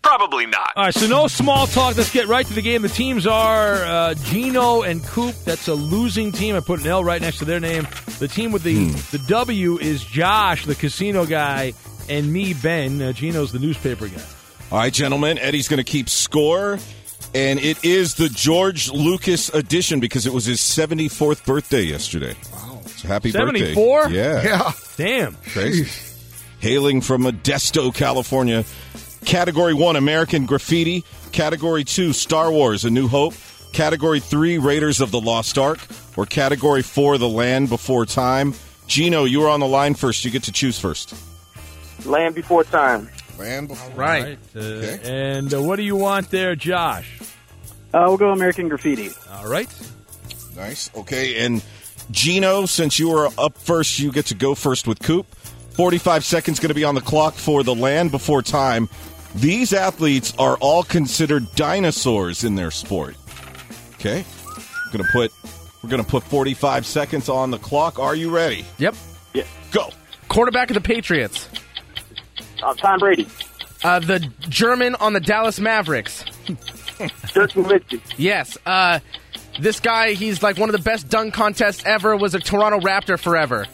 S7: Probably not.
S3: All right, so no small talk. Let's get right to the game. The teams are uh, Gino and Coop. That's a losing team. I put an L right next to their name. The team with the the W is Josh, the casino guy, and me, Ben. Uh, Gino's the newspaper guy.
S10: All right, gentlemen. Eddie's going to keep score, and it is the George Lucas edition because it was his 74th birthday yesterday. Wow. So happy birthday.
S3: 74?
S10: Yeah.
S6: Yeah.
S3: Damn.
S10: Crazy. Hailing from Modesto, California. Category 1, American Graffiti. Category 2, Star Wars, A New Hope. Category 3, Raiders of the Lost Ark. Or Category 4, The Land Before Time. Gino, you were on the line first. You get to choose first.
S20: Land Before Time.
S10: Land Before
S3: Right. Uh, And uh, what do you want there, Josh?
S21: Uh, we'll go American Graffiti.
S3: All right.
S10: Nice. Okay, and Gino, since you were up first, you get to go first with Coop. 45 seconds going to be on the clock for the land before time. These athletes are all considered dinosaurs in their sport. Okay? Going to put we're going to put 45 seconds on the clock. Are you ready?
S13: Yep.
S20: Yeah.
S10: Go.
S13: Quarterback of the Patriots.
S20: Uh, Tom Brady.
S13: Uh, the German on the Dallas Mavericks.
S20: Dirk Nowitzki.
S13: Yes. Uh, this guy, he's like one of the best dunk contests ever. Was a Toronto Raptor forever.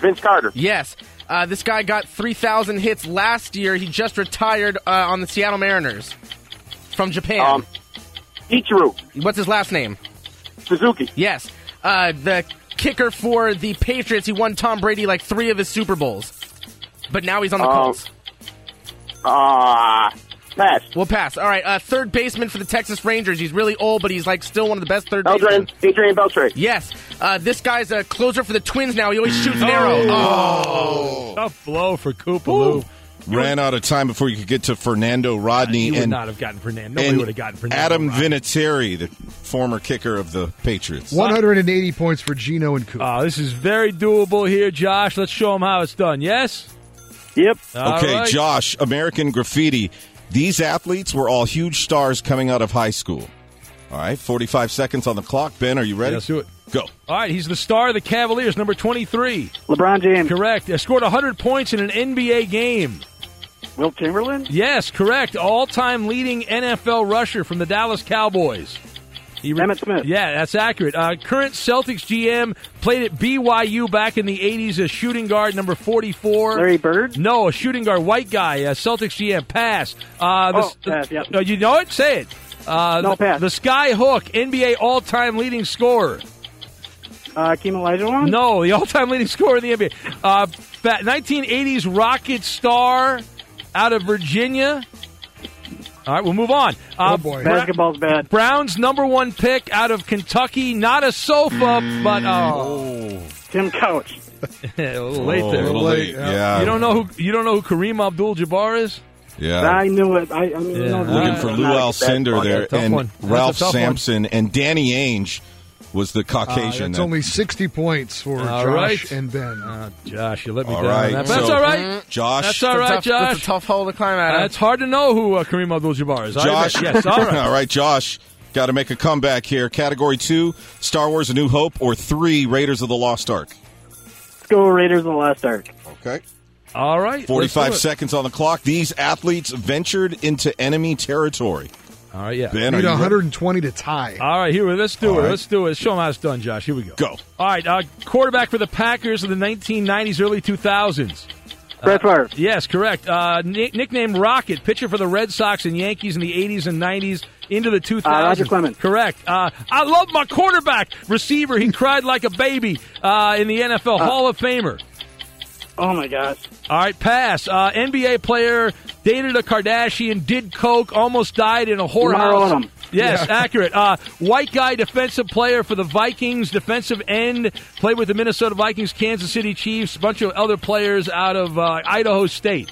S20: Vince Carter.
S13: Yes. Uh, this guy got 3,000 hits last year. He just retired uh, on the Seattle Mariners from Japan.
S20: Um, Ichiro.
S13: What's his last name?
S20: Suzuki.
S13: Yes. Uh, the kicker for the Patriots. He won Tom Brady like three of his Super Bowls. But now he's on the
S20: Um,
S13: Colts.
S20: Ah,
S8: Pass.
S13: We'll pass. All right. Uh, third baseman for the Texas Rangers. He's really old, but he's like still one of the best third
S8: Beltran.
S13: basemen.
S8: Adrian Beltre.
S13: Yes. Uh, this guy's a closer for the Twins now. He always shoots an arrow. Oh.
S3: Tough blow for Koopaloo.
S10: Ran out of time before you could get to Fernando Rodney
S3: You would
S10: and
S3: not have gotten Fernando. Nobody would have gotten Fernando.
S10: Adam
S3: Rodney.
S10: Vinatieri, the former kicker of the Patriots.
S6: 180 points for Gino and Coop.
S3: Oh, this is very doable here, Josh. Let's show them how it's done. Yes?
S21: Yep.
S10: okay, Josh, American Graffiti. These athletes were all huge stars coming out of high school. All right, 45 seconds on the clock. Ben, are you ready?
S3: Let's do it.
S10: Go.
S3: All right, he's the star of the Cavaliers, number 23.
S21: LeBron James.
S3: Correct. Uh, scored 100 points in an NBA game.
S21: Wilt Chamberlain.
S3: Yes, correct. All-time leading NFL rusher from the Dallas Cowboys. He
S21: Emmitt Smith.
S3: Yeah, that's accurate. Uh, current Celtics GM played at BYU back in the 80s as shooting guard number 44.
S21: Larry Bird?
S3: No, a shooting guard, white guy, uh, Celtics GM. Pass. Uh, the,
S21: Oh, pass, yep.
S3: you know it? Say it. Uh,
S21: No,
S3: the,
S21: pass.
S3: the Sky Hook, NBA all-time leading scorer.
S21: Uh, Keem Olajuwon.
S3: No, the all-time leading scorer in the NBA. Uh, 1980s Rocket star out of Virginia. All right, we'll move on. Uh,
S21: Oh, boy. Basketball's bad.
S3: Browns number one pick out of Kentucky. Not a sofa, but oh,
S21: Tim Couch.
S3: a little late
S10: Oh,
S3: there.
S10: a little late, yeah.
S3: You don't know who you don't know who Kareem Abdul-Jabbar is?
S10: Yeah.
S21: I knew it. I, I mean,
S3: Yeah.
S21: you know,
S10: Looking
S3: Uh,
S10: for
S21: not
S10: Lou
S21: a
S10: Alcindor there, and
S3: one. That's a
S10: Ralph
S3: tough one.
S10: Sampson, and Danny Ainge was the
S6: Uh,
S10: Caucasian.
S6: that's
S10: that-
S6: only 60 points for
S3: All
S6: Josh
S3: right.
S6: and Ben.
S3: Uh, Josh, you let me
S10: All
S3: down. on
S10: right,
S3: that. But that's
S10: so-
S3: all right.
S10: Josh.
S3: That's all
S13: That's a tough- That's
S3: Josh.
S13: a tough hole to climb out
S3: Uh, it's hard to know who uh, Kareem Abdul-Jabbar is.
S10: Josh.
S3: admit. Yes, all right.
S10: all right, Josh. Got to make a comeback here. Category two: Star Wars: A New Hope, or three: Raiders of the Lost Ark.
S21: Let's go Raiders of the Lost Ark.
S10: Okay.
S3: All right.
S10: Forty-five seconds on the clock. These athletes ventured into enemy territory.
S3: All right, yeah.
S10: Ben, are
S6: Need
S10: you ready?
S6: 120 to tie.
S3: All right, here we let's do
S10: All
S3: it.
S10: right.
S3: Let's do it. Show them how it's done, Josh. Here we go.
S10: Go.
S3: All right, uh, quarterback for the Packers in the 1990s, early 2000s.
S21: Brett Favre.
S3: Yes, correct. Uh, nick- nicknamed Rocket, pitcher for the Red Sox and Yankees in the 80s and 90s into the 2000s.
S21: Uh, Roger Clemens.
S3: Correct. Uh, I love my quarterback. Receiver, he cried like a baby uh, in the NFL. Hall of Famer.
S21: Oh my gosh.
S3: All right, pass. Uh, NBA player, dated a Kardashian, did coke, almost died in a
S21: Lamar
S3: whorehouse.
S21: Odom.
S3: Yes, accurate. Uh, white guy, defensive player for the Vikings, defensive end, played with the Minnesota Vikings, Kansas City Chiefs, bunch of other players out of uh, Idaho State.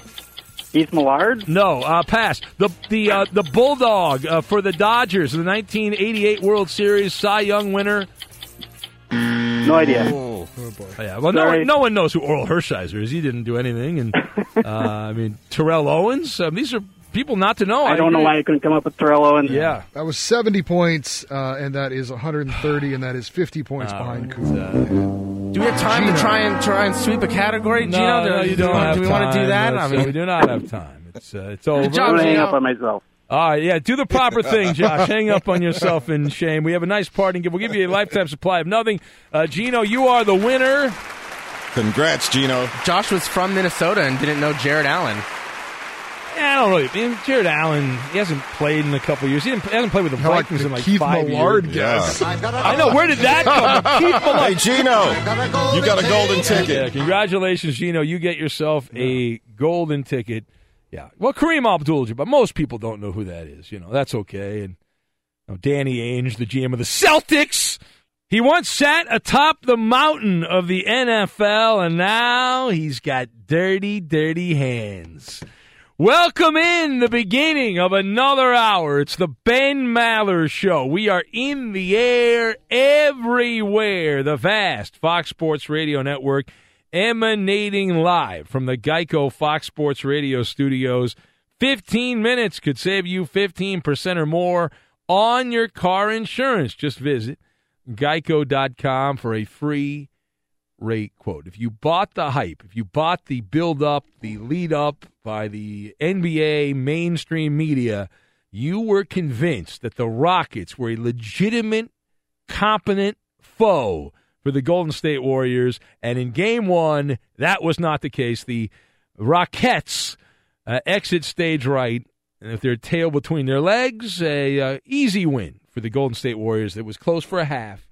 S21: Keith Millard.
S3: No, uh, pass. The the uh, the Bulldog uh, for the Dodgers in the 1988 World Series, Cy Young winner.
S21: No idea.
S3: Oh, yeah. Well, no one, no one knows who Orel Hershiser is. He didn't do anything. And uh, I mean, Terrell Owens. Um, these are people not to know.
S21: I don't know why you couldn't come up with Terrell Owens.
S3: Yeah.
S6: That was 70 points, uh, and that is 130, and that is 50 points behind Coop.
S13: Do we have time
S6: Gino.
S13: to try and try and sweep a category,
S3: No,
S13: Gino?
S3: no,
S13: do,
S3: you
S13: do
S3: don't
S13: we,
S3: have
S13: do we want to do
S3: time.
S13: that? I
S3: Let's-
S13: mean,
S3: we do not have time. It's uh, it's over.
S13: Good job,
S21: I'm gonna hang
S13: Gino.
S21: up on myself.
S3: All right, yeah, do the proper thing, Josh. Hang up on yourself in shame. We have a nice party. and give- We'll give you a lifetime supply of nothing. Uh, Gino, you are the winner.
S10: Congrats, Gino.
S13: Josh was from Minnesota and didn't know Jared Allen.
S3: Yeah, I don't really. I mean, Jared Allen, he hasn't played in a couple years. He, didn't, he hasn't played with the
S6: Like
S3: Vikings
S6: the
S3: in like
S6: Keith
S3: five
S6: Millard
S3: years.
S6: guess.
S3: I know. Where did that come from? Keith Millard.
S10: Hey, Gino, you got a golden
S3: Yeah,
S10: ticket.
S3: congratulations, Gino. You get yourself a golden ticket. Yeah. Well, Kareem Abdul-Jabbar. Most people don't know who that is. You know, that's okay. And you know, Danny Ainge, the GM of the Celtics, he once sat atop the mountain of the NFL, and now he's got dirty, dirty hands. Welcome in the beginning of another hour. It's the Ben Maller Show. We are in the air everywhere. The vast Fox Sports Radio Network emanating live from the Geico Fox Sports Radio studios. 15 minutes could save you 15% or more on your car insurance. Just visit geico.com for a free rate quote. If you bought the hype, if you bought the build up, the lead up by the NBA mainstream media, you were convinced that the Rockets were a legitimate, competent foe for the Golden State Warriors. And in game one, that was not the case. The Rockets uh, exit stage right. And if their tail between their legs, a uh, easy win for the Golden State Warriors that was close for a half.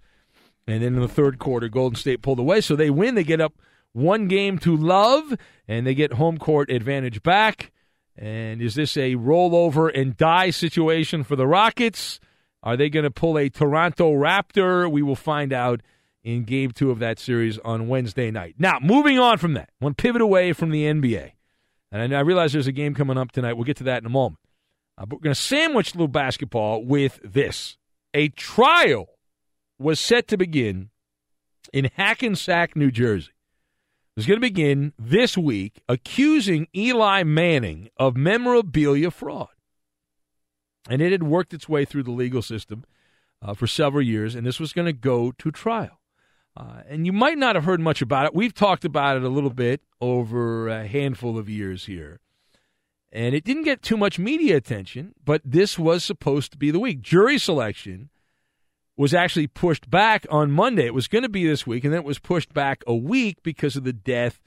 S3: And then in the third quarter, Golden State pulled away. So they win. They get up one game to love, and they get home court advantage back. And is this a rollover and die situation for the Rockets? Are they going to pull a Toronto Raptor? We will find out in game two of that series on Wednesday night. Now, moving on from that, I want to pivot away from the NBA. And I realize there's a game coming up tonight. We'll get to that in a moment. Uh, but we're going to sandwich a little basketball with this. A trial was set to begin in Hackensack, New Jersey. It was going to begin this week accusing Eli Manning of memorabilia fraud. And it had worked its way through the legal system uh, for several years, and this was going to go to trial. Uh, and you might not have heard much about it. We've talked about it a little bit over a handful of years here. And it didn't get too much media attention, but this was supposed to be the week. Jury selection was actually pushed back on Monday. It was going to be this week, and then it was pushed back a week because of the death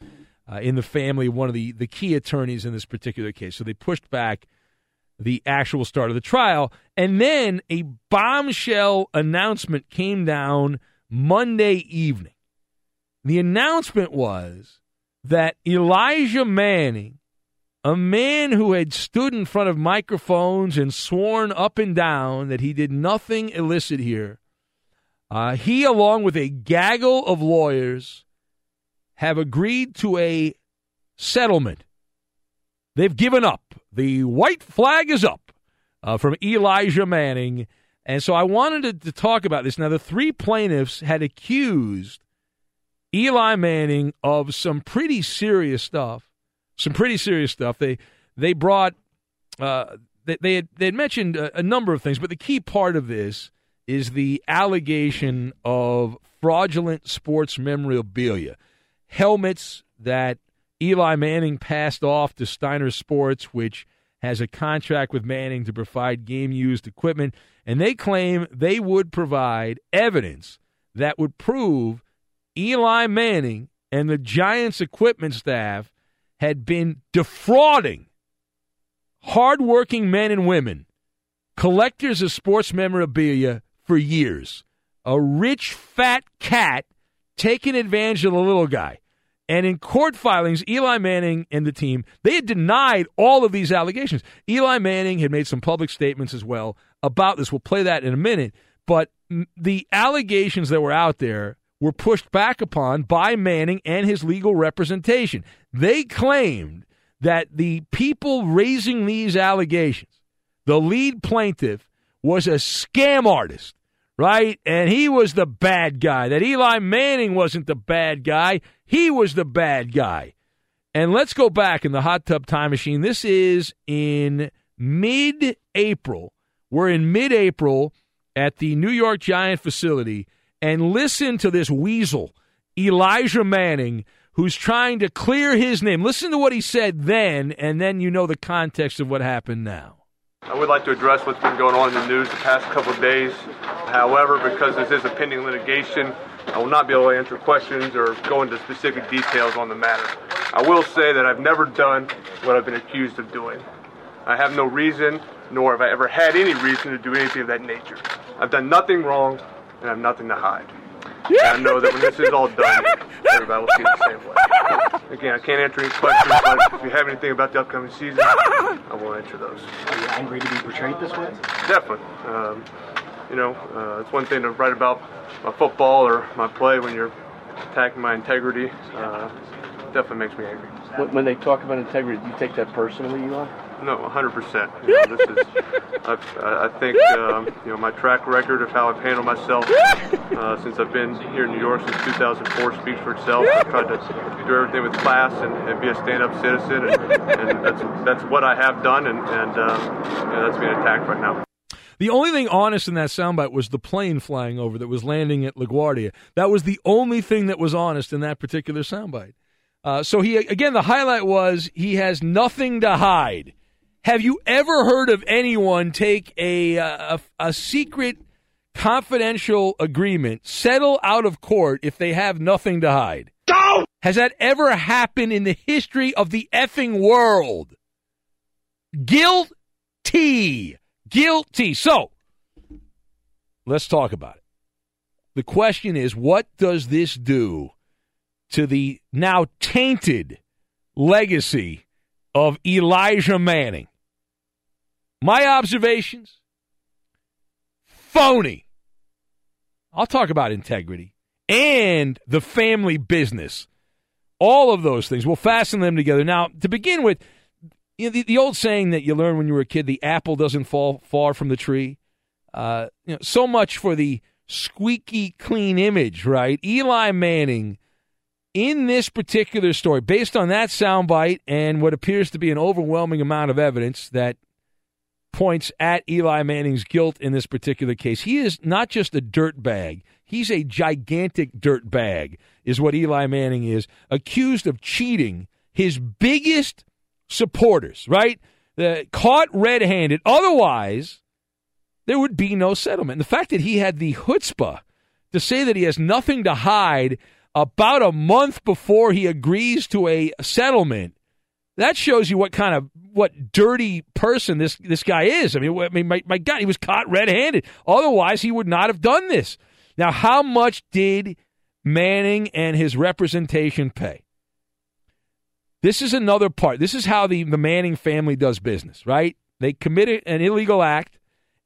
S3: uh, in the family of one of the, the key attorneys in this particular case. So they pushed back the actual start of the trial. And then a bombshell announcement came down Monday evening. The announcement was that Elijah Manning, a man who had stood in front of microphones and sworn up and down that he did nothing illicit here, uh, he, along with a gaggle of lawyers, have agreed to a settlement. They've given up. The white flag is up uh, from Elijah Manning. And so I wanted to, to talk about this. Now, the three plaintiffs had accused Eli Manning of some pretty serious stuff. Some pretty serious stuff. They they brought uh, they they had, they had mentioned a, a number of things, but the key part of this is the allegation of fraudulent sports memorabilia, helmets that Eli Manning passed off to Steiner Sports, which has a contract with Manning to provide game used equipment, and they claim they would provide evidence that would prove Eli Manning and the Giants equipment staff had been defrauding hardworking men and women, collectors of sports memorabilia for years. A rich, fat cat taking advantage of the little guy. And in court filings, Eli Manning and the team, they had denied all of these allegations. Eli Manning had made some public statements as well about this. We'll play that in a minute. But the allegations that were out there were pushed back upon by Manning and his legal representation. They claimed that the people raising these allegations, the lead plaintiff, was a scam artist, right? And he was the bad guy. That Eli Manning wasn't the bad guy, he was the bad guy. And let's go back in the hot tub time machine. This is in mid April. We're in mid April at the New York Giant facility. And listen to this weasel, Elijah Manning, who's trying to clear his name. Listen to what he said then, and then you know the context of what happened now.
S22: I would like to address what's been going on in the news the past couple of days. However, because this is a pending litigation, I will not be able to answer questions or go into specific details on the matter. I will say that I've never done what I've been accused of doing. I have no reason, nor have I ever had any reason to do anything of that nature. I've done nothing wrong, and I have nothing to hide. And I know that when this is all done, everybody will see the same way. Again, I can't answer any questions, but if you have anything about the upcoming season, I will answer those.
S23: Are you angry to be portrayed this way?
S22: Definitely. Um, you know, uh, it's one thing to write about my football or my play when you're attacking my integrity. Uh, definitely makes me angry.
S23: When, when they talk about integrity, do you take that personally, Eli?
S22: No, 100%. You know, this is, I, I think, um, you know, my track record of how I've handled myself uh, since I've been here in New York since 2004 speaks for itself. I've tried to do everything with class and, and be a stand-up citizen, and, and that's that's what I have done, and, and know, that's being attacked right now.
S3: The only thing honest in that soundbite was the plane flying over that was landing at LaGuardia. That was the only thing that was honest in that particular soundbite. Uh, so he again, the highlight was he has nothing to hide. Have you ever heard of anyone take a, uh, a, a secret confidential agreement, settle out of court if they have nothing to hide?
S11: Don't!
S3: Has that ever happened in the history of the effing world? Guilty. Guilty. So, let's talk about it. The question is what does this do to the now tainted legacy of Elijah Manning. My observations phony. I'll talk about integrity and the family business. All of those things. We'll fasten them together. Now, to begin with, you know, the, the old saying that you learned when you were a kid the apple doesn't fall far from the tree. Uh, you know, so much for the squeaky clean image, right? Eli Manning in this particular story, based on that soundbite and what appears to be an overwhelming amount of evidence that points at Eli Manning's guilt in this particular case, he is not just a dirt bag. He's a gigantic dirt bag, is what Eli Manning is, accused of cheating his biggest supporters, right? The, caught red handed. Otherwise, there would be no settlement. And the fact that he had the chutzpah to say that he has nothing to hide about a month before he agrees to a settlement, that shows you what kind of what dirty person this this guy is. I mean, I mean, my, my God, he was caught red-handed. Otherwise, he would not have done this. Now, how much did Manning and his representation pay? This is another part. This is how the, the Manning family does business, right? They committed an illegal act,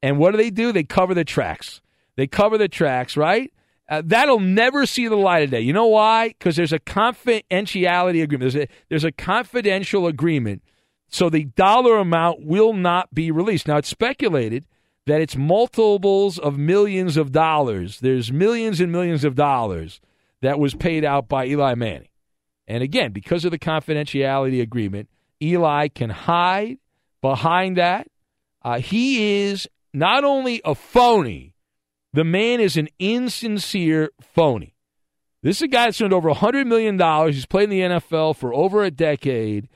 S3: and what do they do? They cover the tracks. They cover the tracks, right? Uh, that'll never see the light of day. You know why? Because there's a confidentiality agreement. There's a, there's a confidential agreement, so the dollar amount will not be released. Now, it's speculated that it's multiples of millions of dollars. There's millions and millions of dollars that was paid out by Eli Manning. And again, because of the confidentiality agreement, Eli can hide behind that. Uh, he is not only a phony, the man is an insincere phony. This is a guy that's earned over $100 million. He's played in the NFL for over a decade.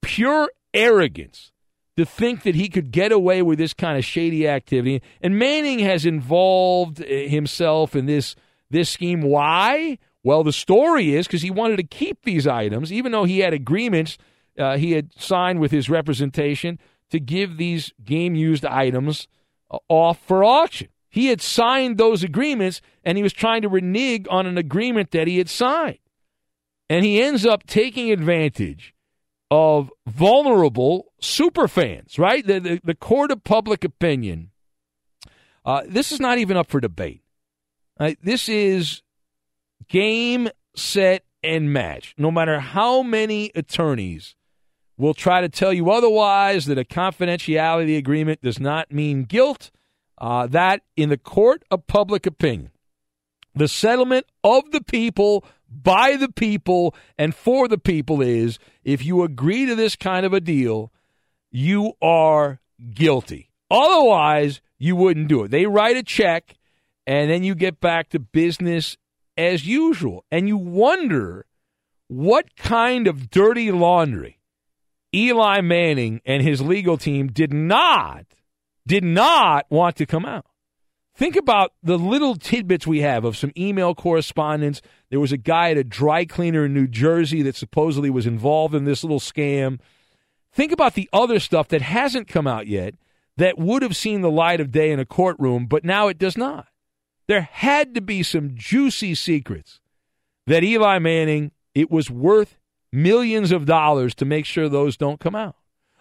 S3: Pure arrogance to think that he could get away with this kind of shady activity. And Manning has involved uh, himself in this this scheme. Why? Well, the story is because he wanted to keep these items, even though he had agreements uh, he had signed with his representation to give these game used items uh, off for auction. He had signed those agreements and he was trying to renege on an agreement that he had signed. And he ends up taking advantage of vulnerable super fans, right? The, the, the court of public opinion. Uh, this is not even up for debate. Uh, this is game, set, and match. No matter how many attorneys will try to tell you otherwise, that a confidentiality agreement does not mean guilt, uh, that in the court of public opinion, the settlement of the people by the people and for the people is if you agree to this kind of a deal, you are guilty. Otherwise, you wouldn't do it. They write a check and then you get back to business as usual. And you wonder what kind of dirty laundry Eli Manning and his legal team did not did not want to come out. Think about the little tidbits we have of some email correspondence. There was a guy at a dry cleaner in New Jersey that supposedly was involved in this little scam. Think about the other stuff that hasn't come out yet that would have seen the light of day in a courtroom, but now it does not. There had to be some juicy secrets that Eli Manning, it was worth millions of dollars to make sure those don't come out.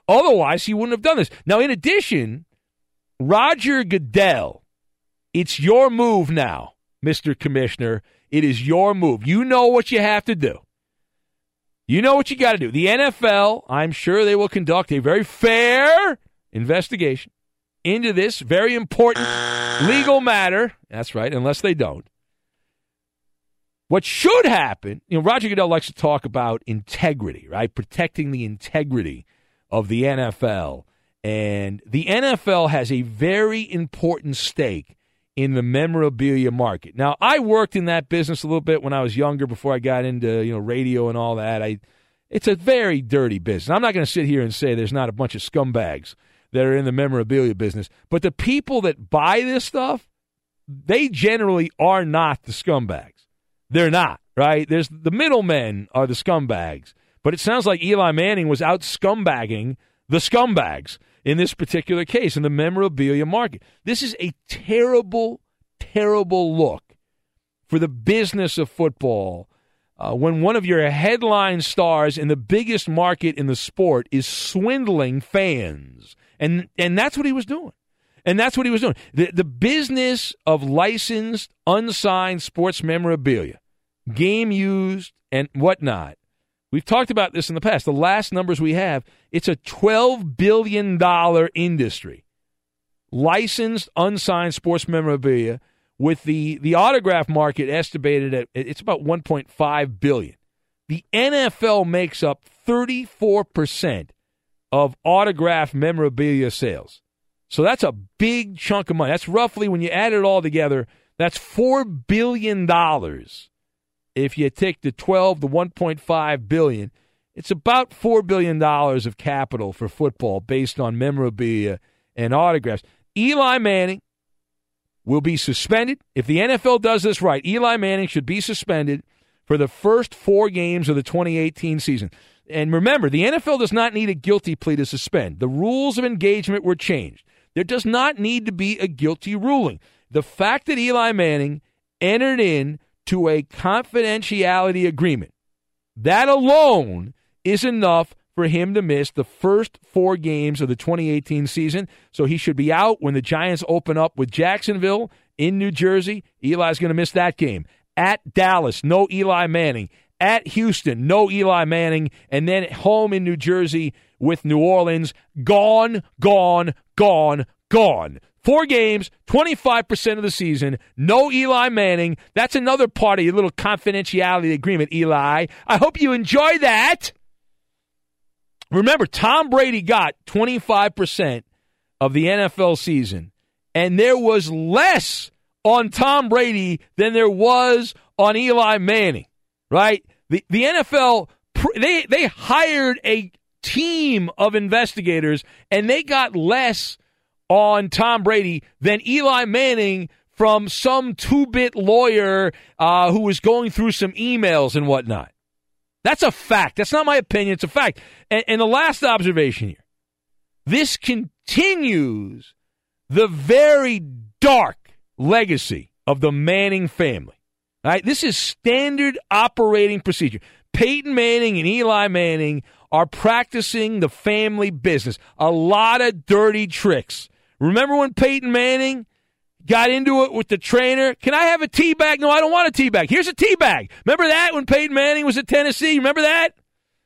S3: Otherwise, he wouldn't have done this. Now, in addition, Roger Goodell it's your move now, Mr. Commissioner. It is your move. You know what you have to do. You know what you got to do. The NFL, I'm sure they will conduct a very fair investigation into this very important legal matter. That's right, unless they don't. What should happen, you know, Roger Goodell likes to talk about integrity, right? Protecting the integrity of the NFL. And the NFL has a very important stake in the memorabilia market. Now, I worked in that business a little bit when I was younger before I got into, you know, radio and all that. I it's a very dirty business. I'm not going to sit here and say there's not a bunch of scumbags that are in the memorabilia business, but the people that buy this stuff, they generally are not the scumbags. They're not, right? There's the middlemen are the scumbags. But it sounds like Eli Manning was out scumbagging the scumbags in this particular case in the memorabilia market. This is a terrible, terrible look for the business of football. uh, when one of your headline stars in the biggest market in the sport is swindling fans, and and that's what he was doing, and that's what he was doing. The the business of licensed, unsigned sports memorabilia, game used, and whatnot. We've talked about this in the past. The last numbers we have, it's a twelve billion dollar industry licensed unsigned sports memorabilia with the the autograph market estimated at it's about 1.5 billion. The NFL makes up 34% of autograph memorabilia sales. So that's a big chunk of money. That's roughly when you add it all together, that's 4 billion dollars. If you take the 12 the 1.5 billion, it's about 4 billion dollars of capital for football based on memorabilia and autographs. Eli Manning will be suspended. If the NFL does this right, Eli Manning should be suspended for the first four games of the 2018 season. And remember, the NFL does not need a guilty plea to suspend. The rules of engagement were changed. There does not need to be a guilty ruling. The fact that Eli Manning entered in to a confidentiality agreement, that alone is enough for him to miss the first four games of the 2018 season. So he should be out when the Giants open up with Jacksonville in New Jersey. Eli's going to miss that game. At Dallas, no Eli Manning. At Houston, no Eli Manning. And then home in New Jersey with New Orleans. Gone, gone, gone, gone. Four games, 25% of the season, no Eli Manning. That's another part of your little confidentiality agreement, Eli. I hope you enjoy that. Remember, Tom Brady got 25% of the NFL season, and there was less on Tom Brady than there was on Eli Manning, right? The, the NFL, they, they hired a team of investigators, and they got less on Tom Brady than Eli Manning from some two bit lawyer uh, who was going through some emails and whatnot. That's a fact. That's not my opinion. It's a fact. And, and the last observation here this continues the very dark legacy of the Manning family. All right? This is standard operating procedure. Peyton Manning and Eli Manning are practicing the family business. A lot of dirty tricks. Remember when Peyton Manning got into it with the trainer. Can I have a tea bag? No, I don't want a tea bag. Here's a tea bag. Remember that when Peyton Manning was at Tennessee? Remember that?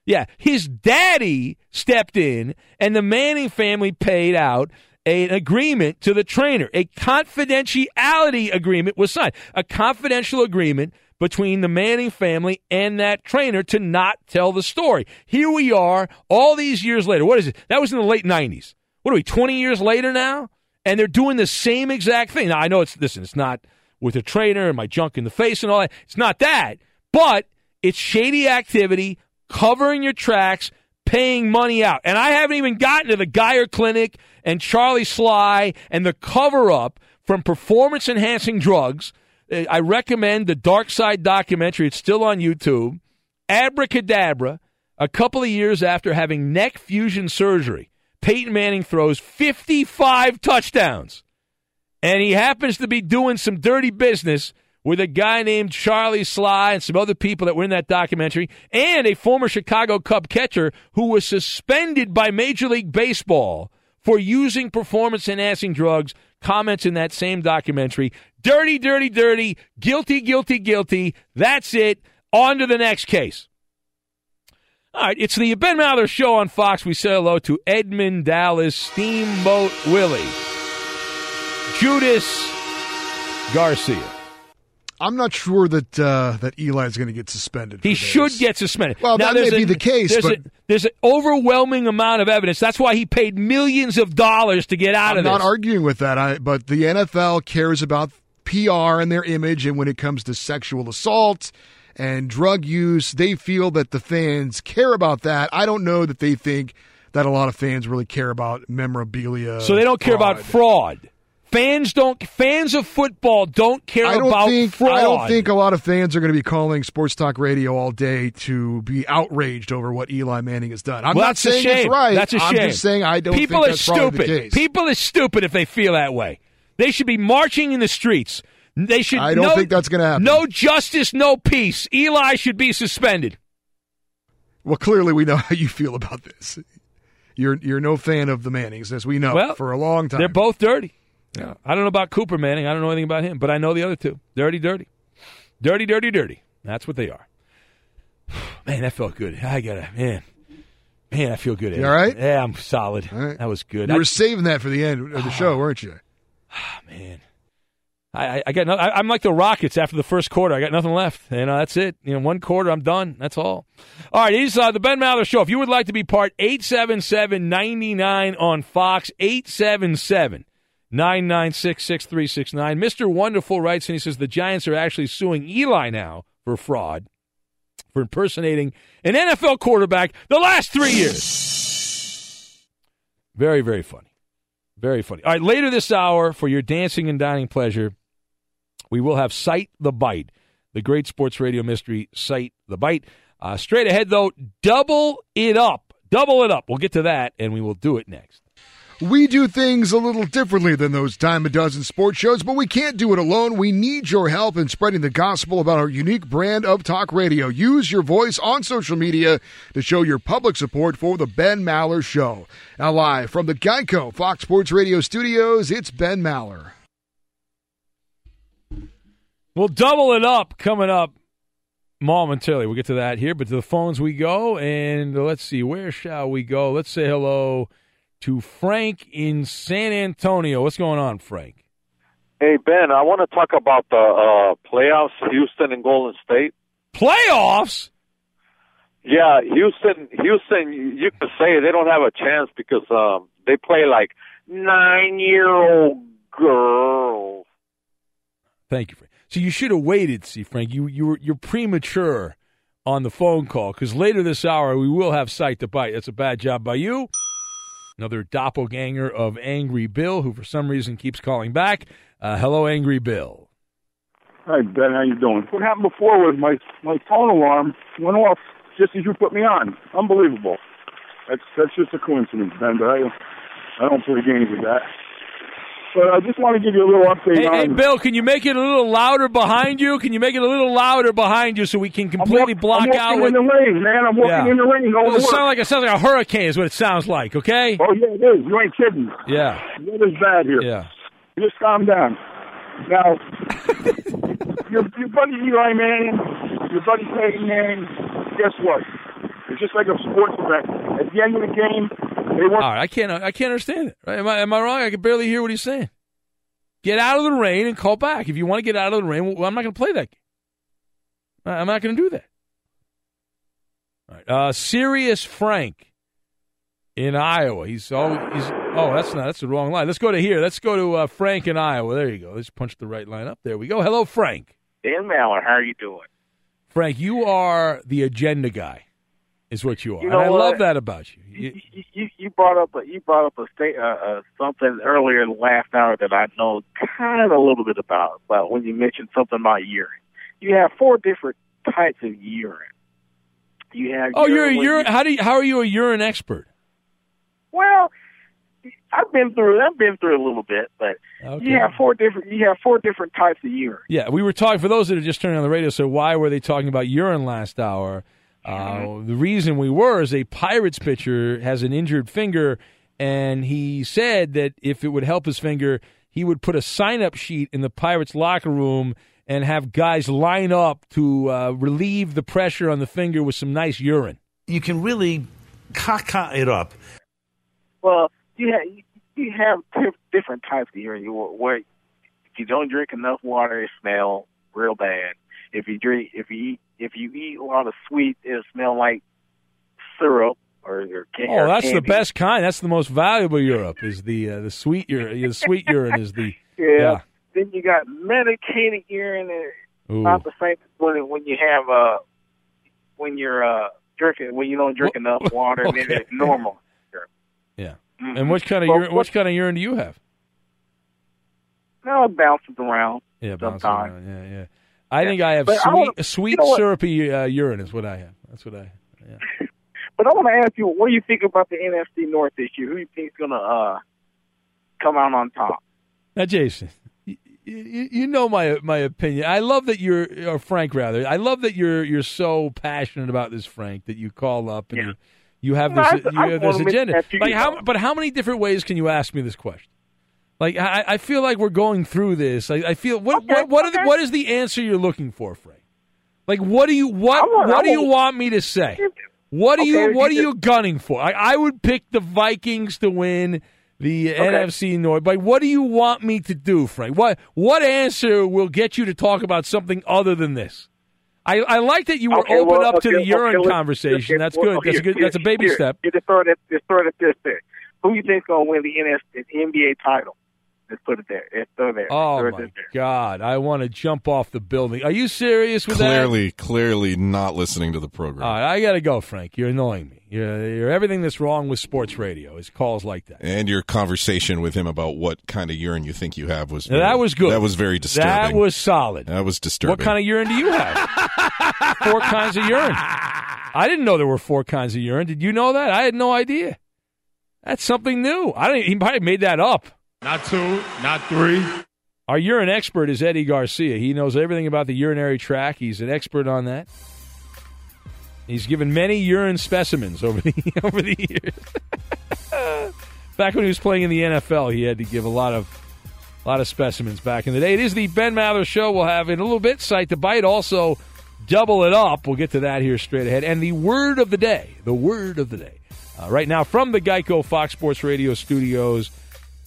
S3: Yeah. His daddy stepped in and the Manning family paid out an agreement to the trainer. A confidentiality agreement was signed. A confidential agreement between the Manning family and that trainer to not tell the story. Here we are all these years later. What is it? That was in the late 90s. What are we, 20 years later now? and they're doing the same exact thing. Now I know it's listen, it's not with a trainer and my junk in the face and all that. It's not that, but it's shady activity, covering your tracks, paying money out. And I haven't even gotten to the Guyer Clinic and Charlie Sly and the cover up from performance enhancing drugs. Uh, I recommend the Dark Side documentary. It's still on YouTube. Abracadabra, a couple of years after having neck fusion surgery Peyton Manning throws 55 touchdowns. And he happens to be doing some dirty business with a guy named Charlie Sly and some other people that were in that documentary, and a former Chicago Cub catcher who was suspended by Major League Baseball for using performance enhancing drugs. Comments in that same documentary. Dirty, dirty, dirty. Guilty, guilty, guilty. That's it. On to the next case. All right, it's the Ben Maller Show on Fox. We say hello to Edmund Dallas Steamboat Willie, Judas Garcia.
S6: I'm not sure that uh, that Eli is going to get suspended.
S3: He should get suspended.
S6: Well,
S3: Now,
S6: that may be
S3: a-
S6: the case,
S3: There's,
S6: but
S3: a, there's an overwhelming amount of evidence. That's why he paid millions of dollars to get out of this.
S6: I'm not arguing with that. I, but the NFL cares about PR and their image, and when it comes to sexual assault and drug use, they feel that the fans care about that. I don't know that they think that a lot of fans really care about memorabilia.
S3: so they don't care about
S6: fraud.
S3: Fans don't. Fans of football don't care
S6: I don't
S3: about
S6: think
S3: fraud.
S6: I don't think a lot of fans are going to be calling sports talk radio all day to be outraged over what Eli Manning has done. I'm
S3: well,
S6: not saying it's right.
S3: That's a
S6: I'm
S3: shame.
S6: just saying I don't
S3: People
S6: think
S3: are stupid.
S6: the case.
S3: People are stupid if they feel that way. They should be marching in the streets. They should.
S6: I don't
S3: no-
S6: think that's going to happen.
S3: No justice, no peace. Eli should be suspended.
S6: Well, clearly we know how you feel about this. You're you're no fan of the Mannings, as we know
S3: Well,
S6: for a long time.
S3: They're both dirty. Yeah. I don't know about Cooper Manning. I don't know anything about him, but I know the other two. Dirty, dirty, dirty, dirty, dirty. That's what they are. Man, that felt good. I gotta man, man, I feel good.
S6: You all right?
S3: Yeah, I'm solid. That was good.
S6: You
S3: I-
S6: were saving that for the end of the show, weren't you?
S3: Ah, man. I, I- got no, I, I'm like the Rockets after the first quarter. I got nothing left, and uh, that's it. You know, one quarter, I'm done. That's all. All right, he's uh, the Ben Maller Show. If you would like to be part, 877-99 on Fox, 877 996 6369. Mr. Wonderful writes, and he says the Giants are actually suing Eli now for fraud for impersonating an NFL quarterback the last three years. Very, very funny. Very funny. All right, later this hour for your dancing and dining pleasure, we will have Sight the Bite, the great sports radio mystery, Sight the Bite. Uh, straight ahead, though, double it up. Double it up. We'll get to that, and we will do it next.
S6: We do things a little differently than those dime a dozen sports shows, but we can't do it alone. We need your help in spreading the gospel about our unique brand of talk radio. Use your voice on social media to show your public support for the Ben Maller Show. Now, live from the Geico Fox Sports Radio studios, it's Ben Maller.
S3: We'll double it up coming up momentarily. We'll get to that here, but to the phones we go, and let's see, where shall we go? Let's say hello to Frank in San Antonio. What's going on, Frank?
S24: Hey Ben, I want to talk about the uh, playoffs, Houston and Golden State.
S3: Playoffs?
S24: Yeah, Houston. Houston, you could say they don't have a chance because um, they play like nine-year-old girls.
S3: Thank you, Frank. So you should have waited. See, Frank, you you were you're premature on the phone call because later this hour we will have sight to bite. That's a bad job by you. Another doppelganger of Angry Bill, who for some reason keeps calling back. Uh, hello, Angry Bill.
S16: Hi Ben, how you doing? What happened before was my my phone alarm went off just as you put me on. Unbelievable. That's that's just a coincidence, Ben. But I I don't play games with that. But I just want to give you a little update
S3: Hey,
S16: on.
S3: hey, Bill, can you make it a little louder behind you? Can you make it a little louder behind you so we can completely
S16: I'm
S3: block
S16: walking
S3: out?
S16: in
S3: what-
S16: the rain, man. I'm walking
S3: Yeah.
S16: in the rain going
S3: Doesn't
S16: to
S3: sound
S16: work.
S3: like it sounds like a hurricane is what it sounds like. Okay.
S16: Oh yeah, it is. You ain't kidding.
S3: Yeah.
S16: The weather's bad here.
S3: Yeah.
S16: Just calm down. Now, your your buddy Eli Manning, your buddy Peyton Manning. Guess what? It's just like a sports event. At the end of the game, they want.
S3: All right, I can't. I can't understand it. Right? Am I? Am I wrong? I can barely hear what he's saying. Get out of the rain and call back. If you want to get out of the rain, well, I'm not going to play that game. I- I'm not going to do that. All right. Uh, Sirius Frank in Iowa. He's oh, he's oh, that's not that's the wrong line. Let's go to here. Let's go to uh, Frank in Iowa. There you go. Let's punch the right line up. There we go. Hello, Frank.
S25: Dan Mallard, how are you doing?
S3: Frank, you are the agenda guy, is what you are.
S25: You
S3: and I
S25: what?
S3: love that about you. You-
S25: You, you, you brought up a, you brought up a state uh, uh, something earlier in the last hour that I know kind of a little bit about. But when you mentioned something about urine, you have four different types of urine. You have
S3: oh, you're a
S25: urine
S3: urine. How do you, how are you a urine expert?
S25: well, I've been through I've been through a little bit, but
S3: Okay.
S25: you have four different you have four different types of urine.
S3: Yeah, we were talking for those that are just turning on the radio. So why were they talking about urine last hour? Uh, the reason we were is a Pirates pitcher has an injured finger, and he said that if it would help his finger, he would put a sign-up sheet in the Pirates locker room and have guys line up to uh, relieve the pressure on the finger with some nice urine.
S26: You can really caca it up.
S25: Well, you have you have t- different types of urine. You where if you don't drink enough water, it smells real bad. If you drink, if you eat, if you eat a lot of sweet, it'll smell like syrup or, or, can-
S3: Oh,
S25: or
S3: that's the best kind. That's the most valuable Europe. Is the uh, the sweet urine? The sweet urine is the
S25: Yeah. Then you got medicated urine. and. Not the same when when you have uh when you're uh drinking when you don't drink enough water. and
S3: okay.
S25: then it's normal.
S3: Yeah.
S25: Mhm.
S3: And what kind of
S25: Well,
S3: urine? What kind of urine do you have?
S25: Now it bounces around.
S3: Yeah,
S25: sometimes.
S3: around. Yeah, yeah. I think I have
S25: But I
S3: sweet,
S25: wanna-
S3: sweet
S25: you know
S3: syrupy uh, urine is what I have. That's what I. Yeah.
S25: But I want to ask you, what do you think about the NFC North this year? Who do you think is going to uh, come out on top?
S3: Now, Jason, y- y- you, you know my my opinion. I love that you're or Frank rather. I love that you're you're so passionate about this, Frank, that you call up and you, you have
S25: No,
S3: this
S25: I-
S3: you
S25: I
S3: have this agenda. Like how? But how many different ways can you ask me this question? Like I, I feel like we're going through this. I, I feel what what what, are the, what is the answer you're looking for, Frank? Like what do you what
S25: want-
S3: what do you
S25: want-
S3: me to say? What are
S25: Okay,
S3: you what are
S25: you
S3: you gunning for? I, I would pick the Vikings to win the NFC North. But what do you want me to do, Frank? What what answer will get you to talk about something other than this? I, I like that you were
S25: Okay,
S3: open
S25: well,
S3: up to the urine
S25: okay,
S3: conversation.
S25: okay,
S3: That's
S25: well,
S3: good.
S25: okay,
S3: That's a good. That's a baby
S25: here,
S3: step.
S25: Here, just throw it at, just throw it at this there. Who you think's gonna win the NS, the NBA title? Let's put it there. Let's throw there.
S3: Oh
S25: throw it
S3: my. God! I want to jump off the building. Are you serious with that?
S10: Clearly, clearly not listening to the program.
S3: All right, I got to go, Frank. You're annoying me. You're, you're everything that's wrong with sports radio is calls like that.
S10: And your conversation with him about what kind of urine you think you have was
S3: Now, that was good.
S10: That was very disturbing.
S3: That was solid.
S10: That was disturbing.
S3: What kind of urine do you have? four kinds of urine. I didn't know there were four kinds of urine. Did you know that? I had no idea. That's something new. I didn't. He probably made that up. Not two, not three. Our urine expert is Eddie Garcia. He knows everything about the urinary tract. He's an expert on that. He's given many urine specimens over the over the years. back when he was playing in the NFL, he had to give a lot of a lot of specimens back in the day. It is the Ben Maller Show. We'll have in a little bit sight to bite. Also, double it up. We'll get to that here straight ahead. And the word of the day. The word of the day. Uh, right now from the Geico Fox Sports Radio studios,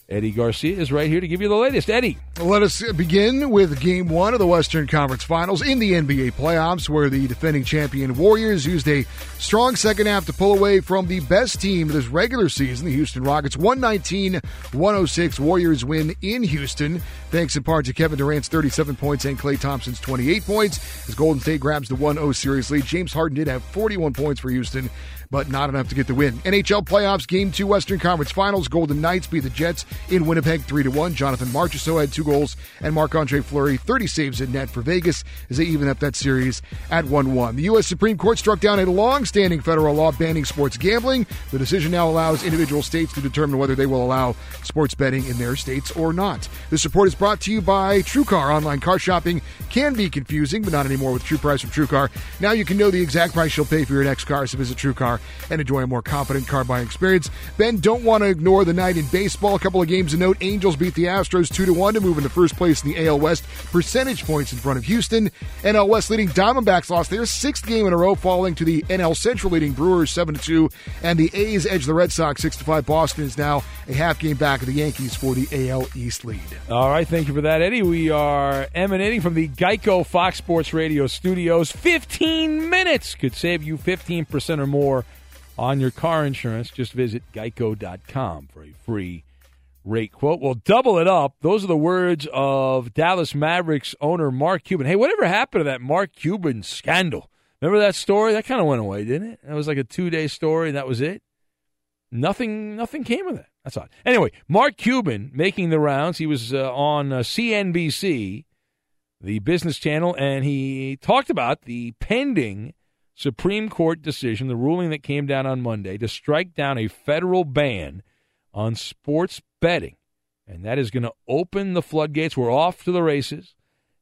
S3: Eddie Garcia is right here to give you the latest. Eddie.
S6: Let us begin with game one of the Western Conference Finals in the NBA playoffs, where the defending champion Warriors used a strong second half to pull away from the best team this regular season, the Houston Rockets. 119 106 Warriors win in Houston, thanks in part to Kevin Durant's 37 points and Klay Thompson's 28 points. As Golden State grabs the 1 0 series lead, James Harden did have 41 points for Houston but not enough to get the win. NHL playoffs, game two, Western Conference Finals. Golden Knights beat the Jets in Winnipeg 3 to 1. Jonathan Marchessault had two goals, and Marc Andre Fleury 30 saves in net for Vegas as they even up that series at 1 1. The U.S. Supreme Court struck down a long standing federal law banning sports gambling. The decision now allows individual states to determine whether they will allow sports betting in their states or not. This support is brought to you by TrueCar. Online car shopping can be confusing, but not anymore with True Price from TrueCar. Now you can know the exact price you'll pay for your next car, so visit TrueCar and enjoy a more confident car buying experience. Ben, don't want to ignore the night in baseball. A couple of games to note. Angels beat the Astros 2 to 1 to move into first place in the AL West, percentage points in front of Houston. NL West leading Diamondbacks lost their sixth game in a row, falling to the NL Central leading Brewers 7 to 2. And the A's edge the Red Sox 6 to 5. Boston is now a half game back of the Yankees for the AL East lead.
S3: All right, thank you for that, Eddie. We are emanating from the Geico Fox Sports Radio studios. 15 minutes could save you 15% or more on your car insurance. Just visit geico.com for a free rate quote. We'll double it up. Those are the words of Dallas Mavericks owner Mark Cuban. Hey, whatever happened to that Mark Cuban scandal? Remember that story? That kind of went away, didn't it? That was like a two day story, and that was it. Nothing, nothing came of that. That's odd. Anyway, Mark Cuban making the rounds. He was uh, on uh, CNBC, the business channel, and he talked about the pending Supreme Court decision, the ruling that came down on Monday to strike down a federal ban on sports betting. And that is going to open the floodgates. We're off to the races,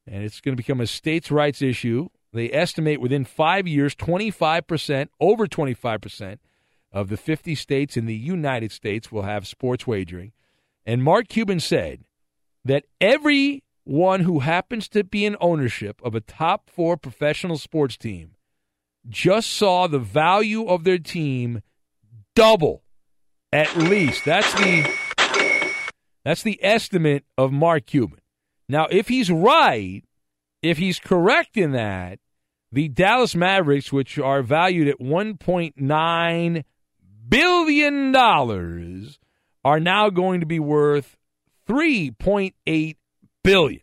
S3: and it's going to become a states' rights issue. They estimate within five years, 25%, over 25% of the 50 states in the United States will have sports wagering. And Mark Cuban said that everyone who happens to be in ownership of a top four professional sports team just saw the value of their team double at least. That's the that's the estimate of Mark Cuban. Now, if he's right, if he's correct in that, the Dallas Mavericks, which are valued at 1.9 billion dollars, are now going to be worth 3.8 billion.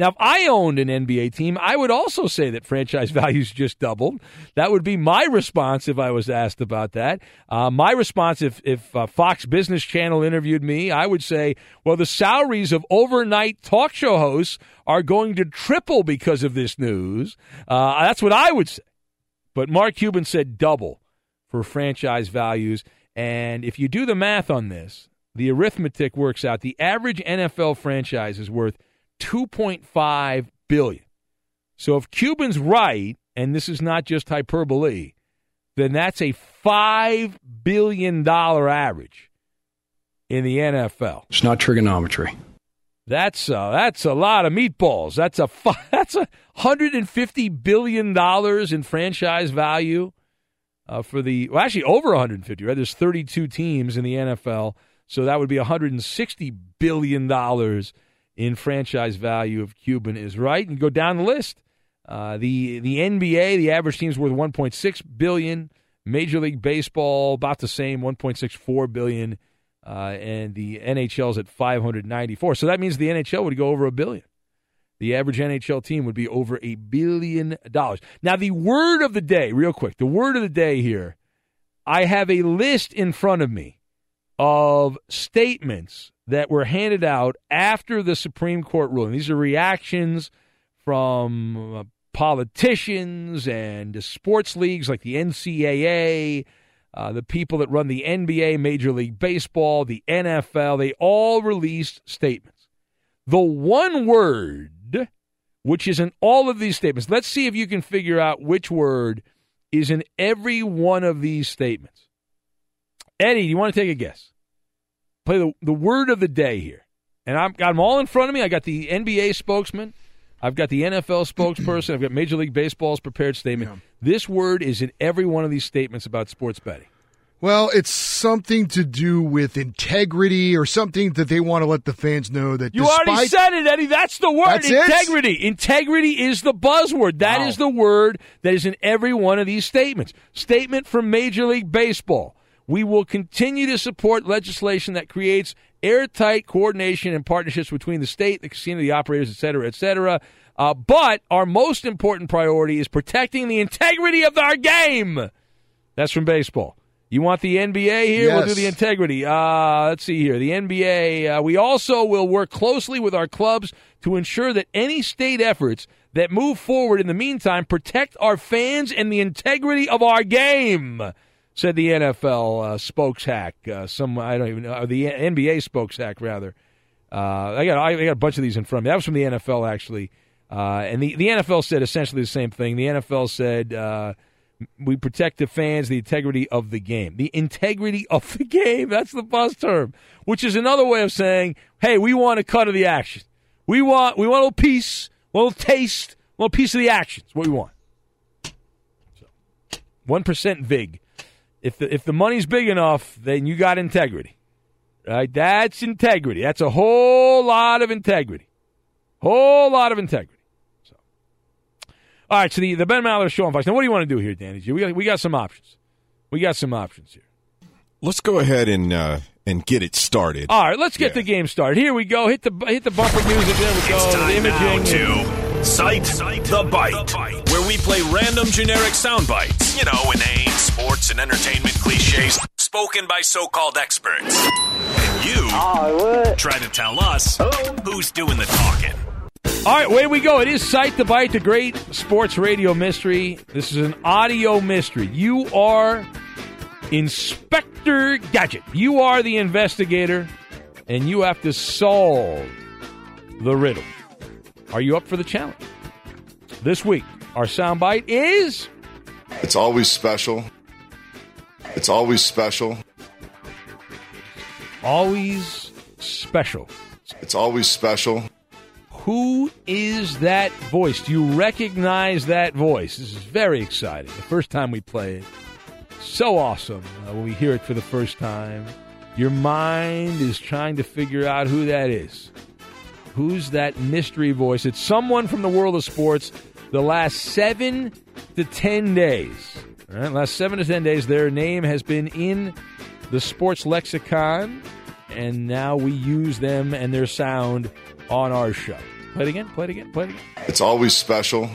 S3: Now, if I owned an NBA team, I would also say that franchise values just doubled. That would be my response if I was asked about that. Uh, my response, if, if uh, Fox Business Channel interviewed me, I would say, well, the salaries of overnight talk show hosts are going to triple because of this news. Uh, that's what I would say. But Mark Cuban said double for franchise values. And if you do the math on this, the arithmetic works out. The average NFL franchise is worth 2.5 billion. So if Cuban's right, and this is not just hyperbole, then that's a five billion dollar average in the NFL.
S27: It's not trigonometry.
S3: That's uh, that's a lot of meatballs. That's a that's a hundred and fifty billion dollars in franchise value uh, for the well, actually over 150. Right, there's 32 teams in the NFL, so that would be 160 billion dollars in franchise value if Cuban is right. And go down the list. Uh, the the NBA, the average team's worth 1.6 billion. Major League Baseball about the same, 1.64 billion, uh, and the NHL's at 594. So that means the NHL would go over a billion. The average NHL team would be over a billion dollars. Now, the word of the day, real quick, the word of the day here. I have a list in front of me of statements that were handed out after the Supreme Court ruling. These are reactions from uh, politicians and sports leagues like the NCAA, uh, the people that run the NBA, Major League Baseball, the NFL. They all released statements. The one word, which is in all of these statements, let's see if you can figure out which word is in every one of these statements. Eddie, do you want to take a guess? Play the, the word of the day here. And I've got them all in front of me. I got the NBA spokesman. I've got the NFL spokesperson. I've got Major League Baseball's prepared statement. This word is in every one of these statements about sports betting.
S6: Well, it's something to do with integrity or something that they want to let the fans know that
S3: You
S6: despite
S3: already said it, Eddie. That's the word.
S6: That's it?
S3: integrity. Integrity is the buzzword. That is the word that is in every one of these statements. Statement from Major League Baseball. We will continue to support legislation that creates airtight coordination and partnerships between the state, the casino, the operators, et cetera, et cetera. Uh, but our most important priority is protecting the integrity of our game. That's from baseball. You want the NBA here? We'll do the integrity. Uh, let's see here. The NBA. Uh, we also will work closely with our clubs to ensure that any state efforts that move forward in the meantime protect our fans and the integrity of our game. Said the NFL uh, spokes hack. Uh, some I don't even know the NBA spokes hack rather. Uh, I got I got a bunch of these in front of me. That was from the NFL actually, uh, and the the NFL said essentially the same thing. The NFL said. Uh, we protect the fans, the integrity of the game. The integrity of the game, that's the buzz term, which is another way of saying, hey, we want a cut of the action. We want we want a little piece, a little taste, a little piece of the action. That's what we want. One percent vig. If the if the money's big enough, then you got integrity. Right? That's integrity. That's a whole lot of integrity. Whole lot of integrity. So, All right, so the, the Ben Maller Show on Fox. Now, what do you want to do here, Danny G? We got, we got some options. We got some options here.
S10: Let's go ahead and uh, and get it started.
S3: All right, let's get the game started. Here we go. Hit the hit the bumper music. There we go.
S7: It's
S3: the
S7: time now
S3: imaging.
S7: To Cite the Bite, where we play random generic sound bites. You know, inane sports and entertainment cliches spoken by so-called experts. And you try to tell us who's doing the talking.
S3: All right, way we go. It is Sight the Bite, the great sports radio mystery. This is an audio mystery. You are Inspector Gadget. You are the investigator, and you have to solve the riddle. Are you up for the challenge? This week, our soundbite is
S28: It's always special. It's always special.
S3: always special.
S28: It's always special.
S3: Who is that voice? Do you recognize that voice? This is very exciting. The first time we play it, so awesome uh, when we hear it for the first time. Your mind is trying to figure out who that is. Who's that mystery voice? It's someone from the world of sports. The last seven to ten days, all right, last seven to ten days, their name has been in the sports lexicon, and now we use them and their sound on our show. Play it again. Play it again. Play it again.
S28: It's always special.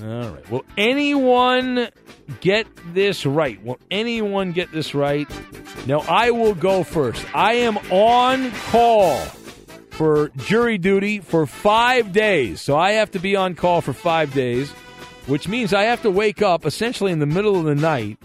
S3: All right. Will anyone get this right? Will anyone get this right? Now, I will go first. I am on call for jury duty for five days. So I have to be on call for five days, which means I have to wake up essentially in the middle of the night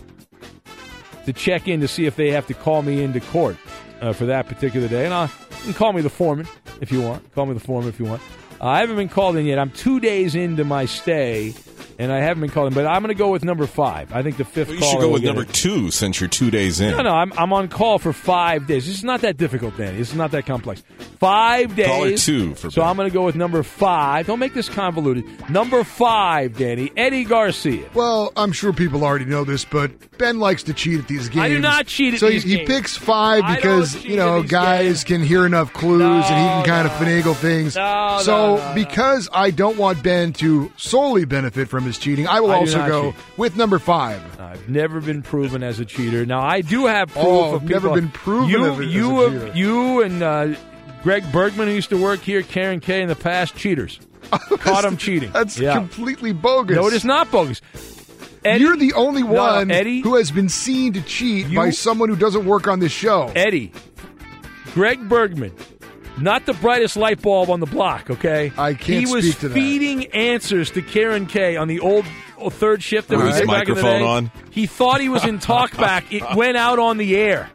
S3: to check in to see if they have to call me into court uh, for that particular day. And I'll, you can call me the foreman if you want. Call me the foreman if you want. Uh, I haven't been called in yet. I'm two days into my stay, and I haven't been called in. But I'm going to go with number five. I think the fifth.
S10: You should go with number
S3: it.
S10: two since you're two days in.
S3: No, no, I'm, I'm on call for five days. This is not that difficult, Danny. This is not that complex. Five days.
S10: Caller two for
S3: So I'm going to go with number five. Don't make this convoluted. Number five, Danny. Eddie Garcia.
S6: Well, I'm sure people already know this, but Ben likes to cheat at these games.
S3: I do not cheat at
S6: so
S3: these
S6: he, he picks five because you know
S3: at these
S6: guys can hear enough clues and he can kind of finagle things.
S3: No,
S6: so
S3: no, no, no.
S6: because I don't want Ben to solely benefit from his cheating, I will
S3: I
S6: also go
S3: cheat.
S6: with number five.
S3: I've never been proven as a cheater. Now I do have proof
S6: Oh,
S3: of
S6: never been proven
S3: You,
S6: as
S3: you,
S6: a
S3: have-
S6: cheater.
S3: you, and uh, Greg Bergman, who used to work here, Karen Kay in the past, cheaters. Caught him cheating.
S6: That's
S3: Yeah.
S6: completely bogus.
S3: No, it is not bogus.
S6: You're the only
S3: No,
S6: one
S3: Eddie-
S6: who has been seen to cheat by someone who doesn't work on this show.
S3: Eddie, Greg Bergman, not the brightest light bulb on the block. Okay,
S6: I can't
S3: He was
S6: speak to that.
S3: feeding answers to Karen Kay on the old old third shift that
S10: With
S3: we
S10: his
S3: did back in the
S10: microphone
S3: day.
S10: on?
S3: He thought he was in talkback. It went out on the air.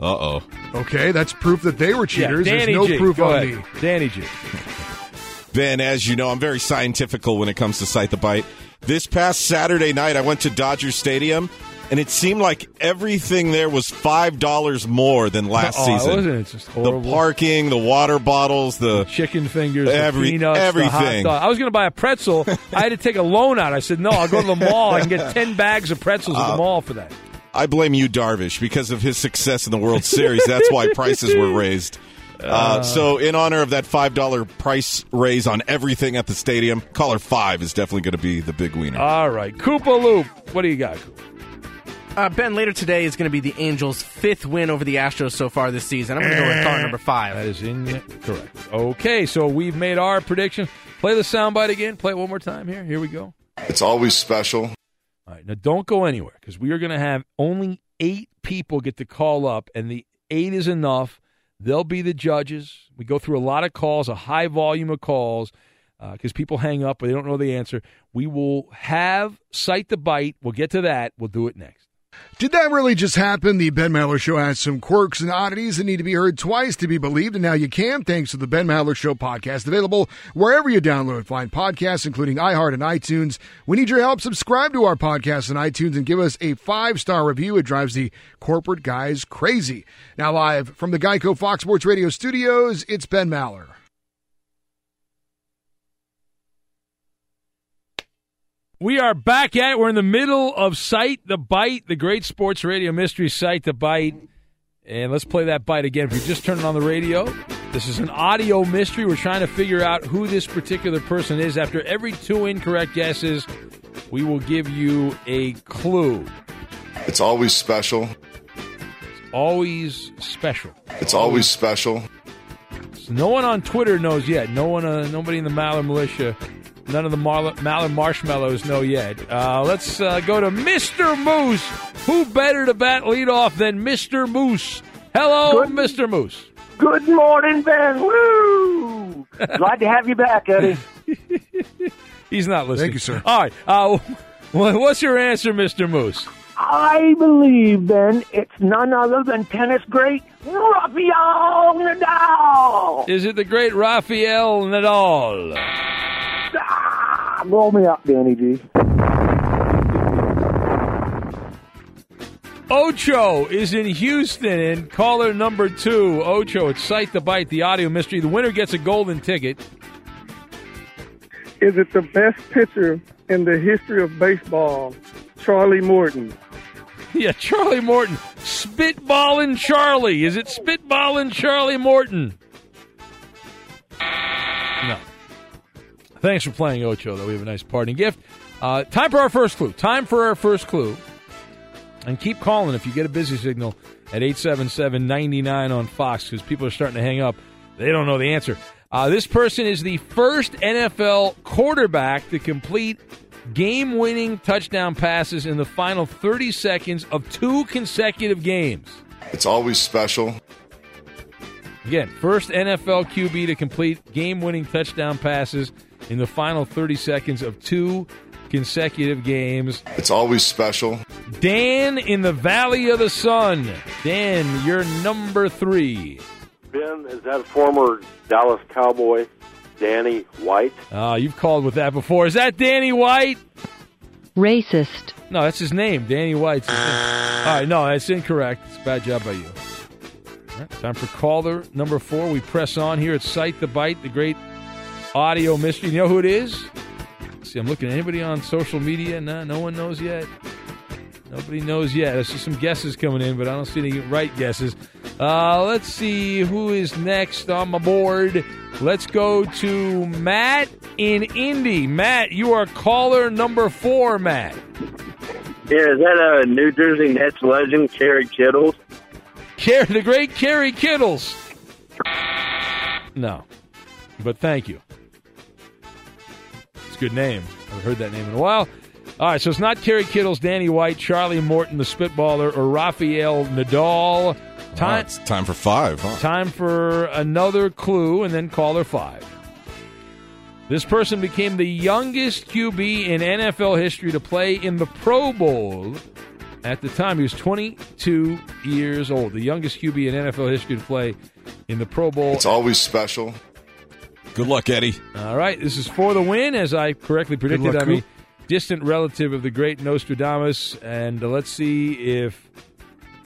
S10: Uh oh.
S6: Okay, that's proof that they were cheaters.
S3: Yeah, Danny
S6: There's no
S3: G.
S6: proof
S3: Go
S6: on
S3: ahead.
S6: me.
S3: Danny G.
S10: Ben, as you know, I'm very scientifical when it comes to Sight the Bite. This past Saturday night, I went to Dodger Stadium, and it seemed like everything there was five dollars more than last
S3: Oh,
S10: season.
S3: wasn't it just
S10: the parking, the water bottles, the
S3: chicken fingers,
S10: every
S3: the peanuts, the
S10: everything.
S3: I was going to buy a pretzel. I had to take a loan out. I said, no, I'll go to the mall. I can get 10 bags of pretzels at the
S10: Uh,
S3: mall for that.
S10: I blame you, Darvish, because of his success in the World Series. That's why prices were raised. Uh,
S3: Uh.
S10: so, in honor of that five dollar price raise on everything at the stadium, caller five is definitely going to be the big winner.
S3: All right. Koopa Loop. What do you got?
S13: Uh, ben, later today is going to be the Angels' fifth win over the Astros so far this season. I'm going to go with caller number five.
S3: That is incorrect. Okay, so we've made our prediction. Play the soundbite again. Play it one more time here. Here we go.
S28: It's always special.
S3: All right, now don't go anywhere because we are going to have only eight people get to call up, and the eight is enough. They'll be the judges. We go through a lot of calls, a high volume of calls, because people hang up but they don't know the answer. We will have cite the bite. We'll get to that. We'll do it next.
S6: Did that really just happen? The Ben Maller Show has some quirks and oddities that need to be heard twice to be believed, and now you can thanks to the Ben Maller Show podcast, available wherever you download fine podcasts, including iHeart and iTunes. We need your help. Subscribe to our podcast on iTunes and give us a five star review. It drives the corporate guys crazy. Now, live from the Geico Fox Sports Radio studios, it's Ben Maller.
S3: We are back at it. We're in the middle of Sight the Bite, the great sports radio mystery Sight the Bite. And let's play that bite again. If you just turned it on the radio, this is an audio mystery. We're trying to figure out who this particular person is. After every two incorrect guesses, we will give you a clue.
S28: It's always special.
S3: It's always special.
S28: It's always special.
S3: No one on Twitter knows yet. No one, uh, nobody in the Maller militia, none of the Marla, Maller marshmallows know yet. Uh, let's uh, go to Mr. Moose. Who better to bat lead off than Mr. Moose? Hello, Mr. Moose.
S18: Good morning, Ben. Woo! Glad to have you back, Eddie.
S3: He's not listening.
S6: Thank you, sir.
S3: All right. Uh, what's your answer, Mr. Moose?
S18: I believe, Ben, it's none other than tennis great Rafael Nadal.
S3: Is it the great Rafael Nadal?
S18: Ah, roll me up, Danny G.
S3: Ocho is in Houston, and caller number two, Ocho, it's Sight the Bite, the audio mystery. The winner gets a golden ticket.
S27: Is it the best pitcher in the history of baseball, Charlie Morton?
S3: Yeah, Charlie Morton. Spitballing Charlie. Is it Spitballing Charlie Morton? No. Thanks for playing Ocho, though. We have a nice parting gift. Uh, time for our first clue. Time for our first clue. And keep calling if you get a busy signal at 877 99 on Fox because people are starting to hang up. They don't know the answer. Uh, this person is the first NFL quarterback to complete game winning touchdown passes in the final 30 seconds of two consecutive games.
S28: It's always special.
S3: Again, first NFL QB to complete game winning touchdown passes in the final 30 seconds of two consecutive games.
S28: It's always special.
S3: Dan in the Valley of the Sun. Dan, you're number three.
S17: Ben, Is that former Dallas Cowboy Danny White?
S3: Uh, you've called with that before. Is that Danny White?
S29: Racist.
S3: No, that's his name. Danny White's his name. All right, no, that's incorrect. It's a bad job by you. All right, time for caller number four. We press on here at Sight the Bite, the great audio mystery. You know who it is? Let's see, I'm looking at anybody on social media. No, no one knows yet. Nobody knows yet. I see some guesses coming in, but I don't see any right guesses. Uh, let's see who is next on my board. Let's go to Matt in Indy. Matt, you are caller number four, Matt.
S30: Yeah, is that a New Jersey Nets legend, Kerry Kittles?
S3: Car- the great Kerry Kittles. No, but thank you. It's a good name. I haven't heard that name in a while. All right, so it's not Kerry Kittles, Danny White, Charlie Morton, the Spitballer, or Rafael Nadal. Time,
S10: Wow, it's time for five, huh?
S3: Time for another clue and then caller five. This person became the youngest QB in NFL history to play in the Pro Bowl. At the time, he was 22 years old, the youngest QB in NFL history to play in the Pro Bowl.
S28: It's always special.
S10: Good luck, Eddie.
S3: All right, this is for the win, as I correctly predicted.
S10: luck,
S3: I'm a distant relative of the great Nostradamus, and uh, let's see if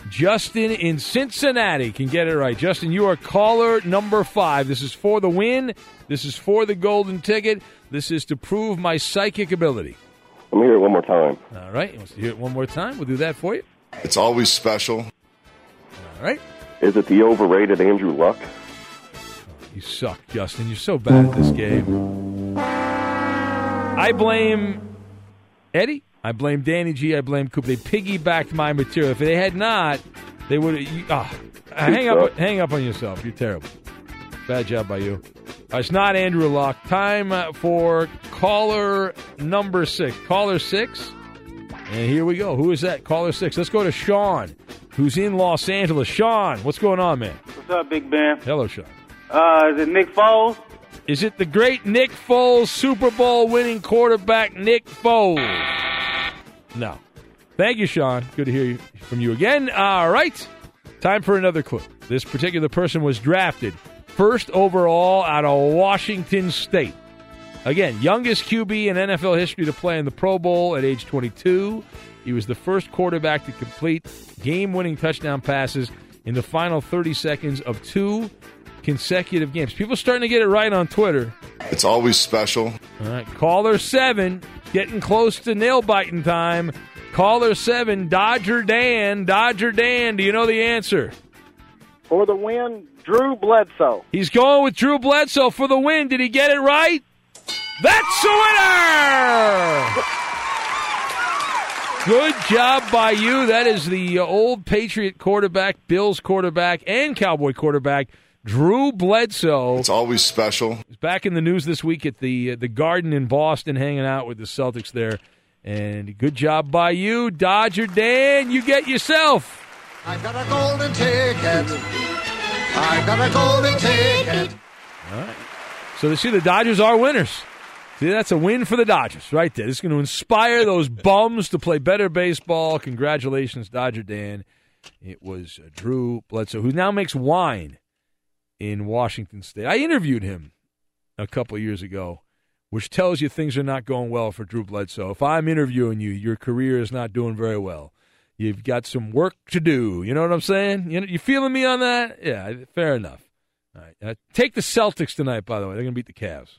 S3: Justin in Cincinnati can get it right. Justin, you are caller number five. This is for the win. This is for the golden ticket. This is to prove my psychic ability.
S17: Let me hear it one more time.
S3: All right, you want to hear it one more time? We'll do that for you.
S28: It's always special.
S3: All right.
S17: Is it the overrated Andrew Luck?
S3: You suck, Justin. You're so bad at this game. I blame Eddie. I blame Danny G. I blame Coop. They piggybacked my material. If they had not, they would have. Ah, hang up. Hang up on yourself. You're terrible. Bad job by you. Uh, it's not Andrew Luck. Time uh, for caller number six. Caller six. And here we go. Who is that? Caller six. Let's go to Sean, who's in Los Angeles. Sean, what's going on, man?
S31: What's up, Big Ben?
S3: Hello, Sean.
S31: Uh, is it Nick Foles?
S3: Is it the great Nick Foles, Super Bowl winning quarterback Nick Foles? No. Thank you, Sean. Good to hear from you again. All right. Time for another clue. This particular person was drafted first overall out of Washington State. Again, youngest QB in NFL history to play in the Pro Bowl at age 22. He was the first quarterback to complete game winning touchdown passes in the final 30 seconds of two consecutive games. People starting to get it right on Twitter.
S28: It's always special.
S3: All right, caller seven, getting close to nail biting time. Caller seven, Dodger Dan. Dodger Dan, do you know the answer?
S25: For the win, Drew Bledsoe.
S3: He's going with Drew Bledsoe for the win. Did he get it right? That's the winner! Good job by you. That is the old Patriot quarterback, Bills quarterback, and Cowboy quarterback, Drew Bledsoe.
S28: It's always special.
S3: He's back in the news this week at the uh, the Garden in Boston, hanging out with the Celtics there. And good job by you, Dodger Dan. You get yourself.
S32: I got a golden ticket. I got a golden ticket.
S3: All right. So they see the Dodgers are winners. See, that's a win for the Dodgers right there. It's going to inspire those bums to play better baseball. Congratulations, Dodger Dan. It was uh, Drew Bledsoe, who now makes wine in Washington State. I interviewed him a couple years ago, which tells you things are not going well for Drew Bledsoe. If I'm interviewing you, your career is not doing very well. You've got some work to do. You know what I'm saying? You know, you feeling me on that? Yeah, fair enough. All right. Uh, take the Celtics tonight, by the way. They're going to beat the Cavs.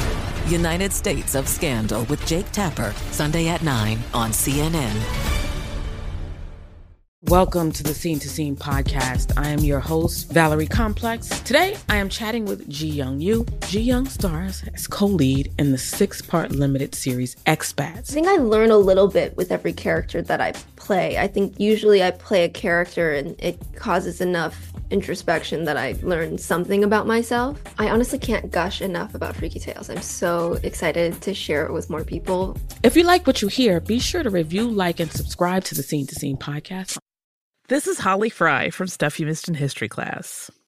S33: United States of Scandal with Jake Tapper, Sunday at 9 on CNN.
S34: Welcome to the Scene to Scene podcast. I am your host, Valerie Complex. Today, I am chatting with Ji Young Yoo. Ji Young stars as co lead in the six part limited series Expats.
S35: I think I learn a little bit with every character that I play. I think usually I play a character and it causes enough introspection that I learned something about myself. I honestly can't gush enough about Freaky Tales. I'm so excited to share it with more people.
S34: If you like what you hear, be sure to review, like, and subscribe to the Scene to Scene podcast.
S36: This is Holly Fry from Stuff You Missed in History class.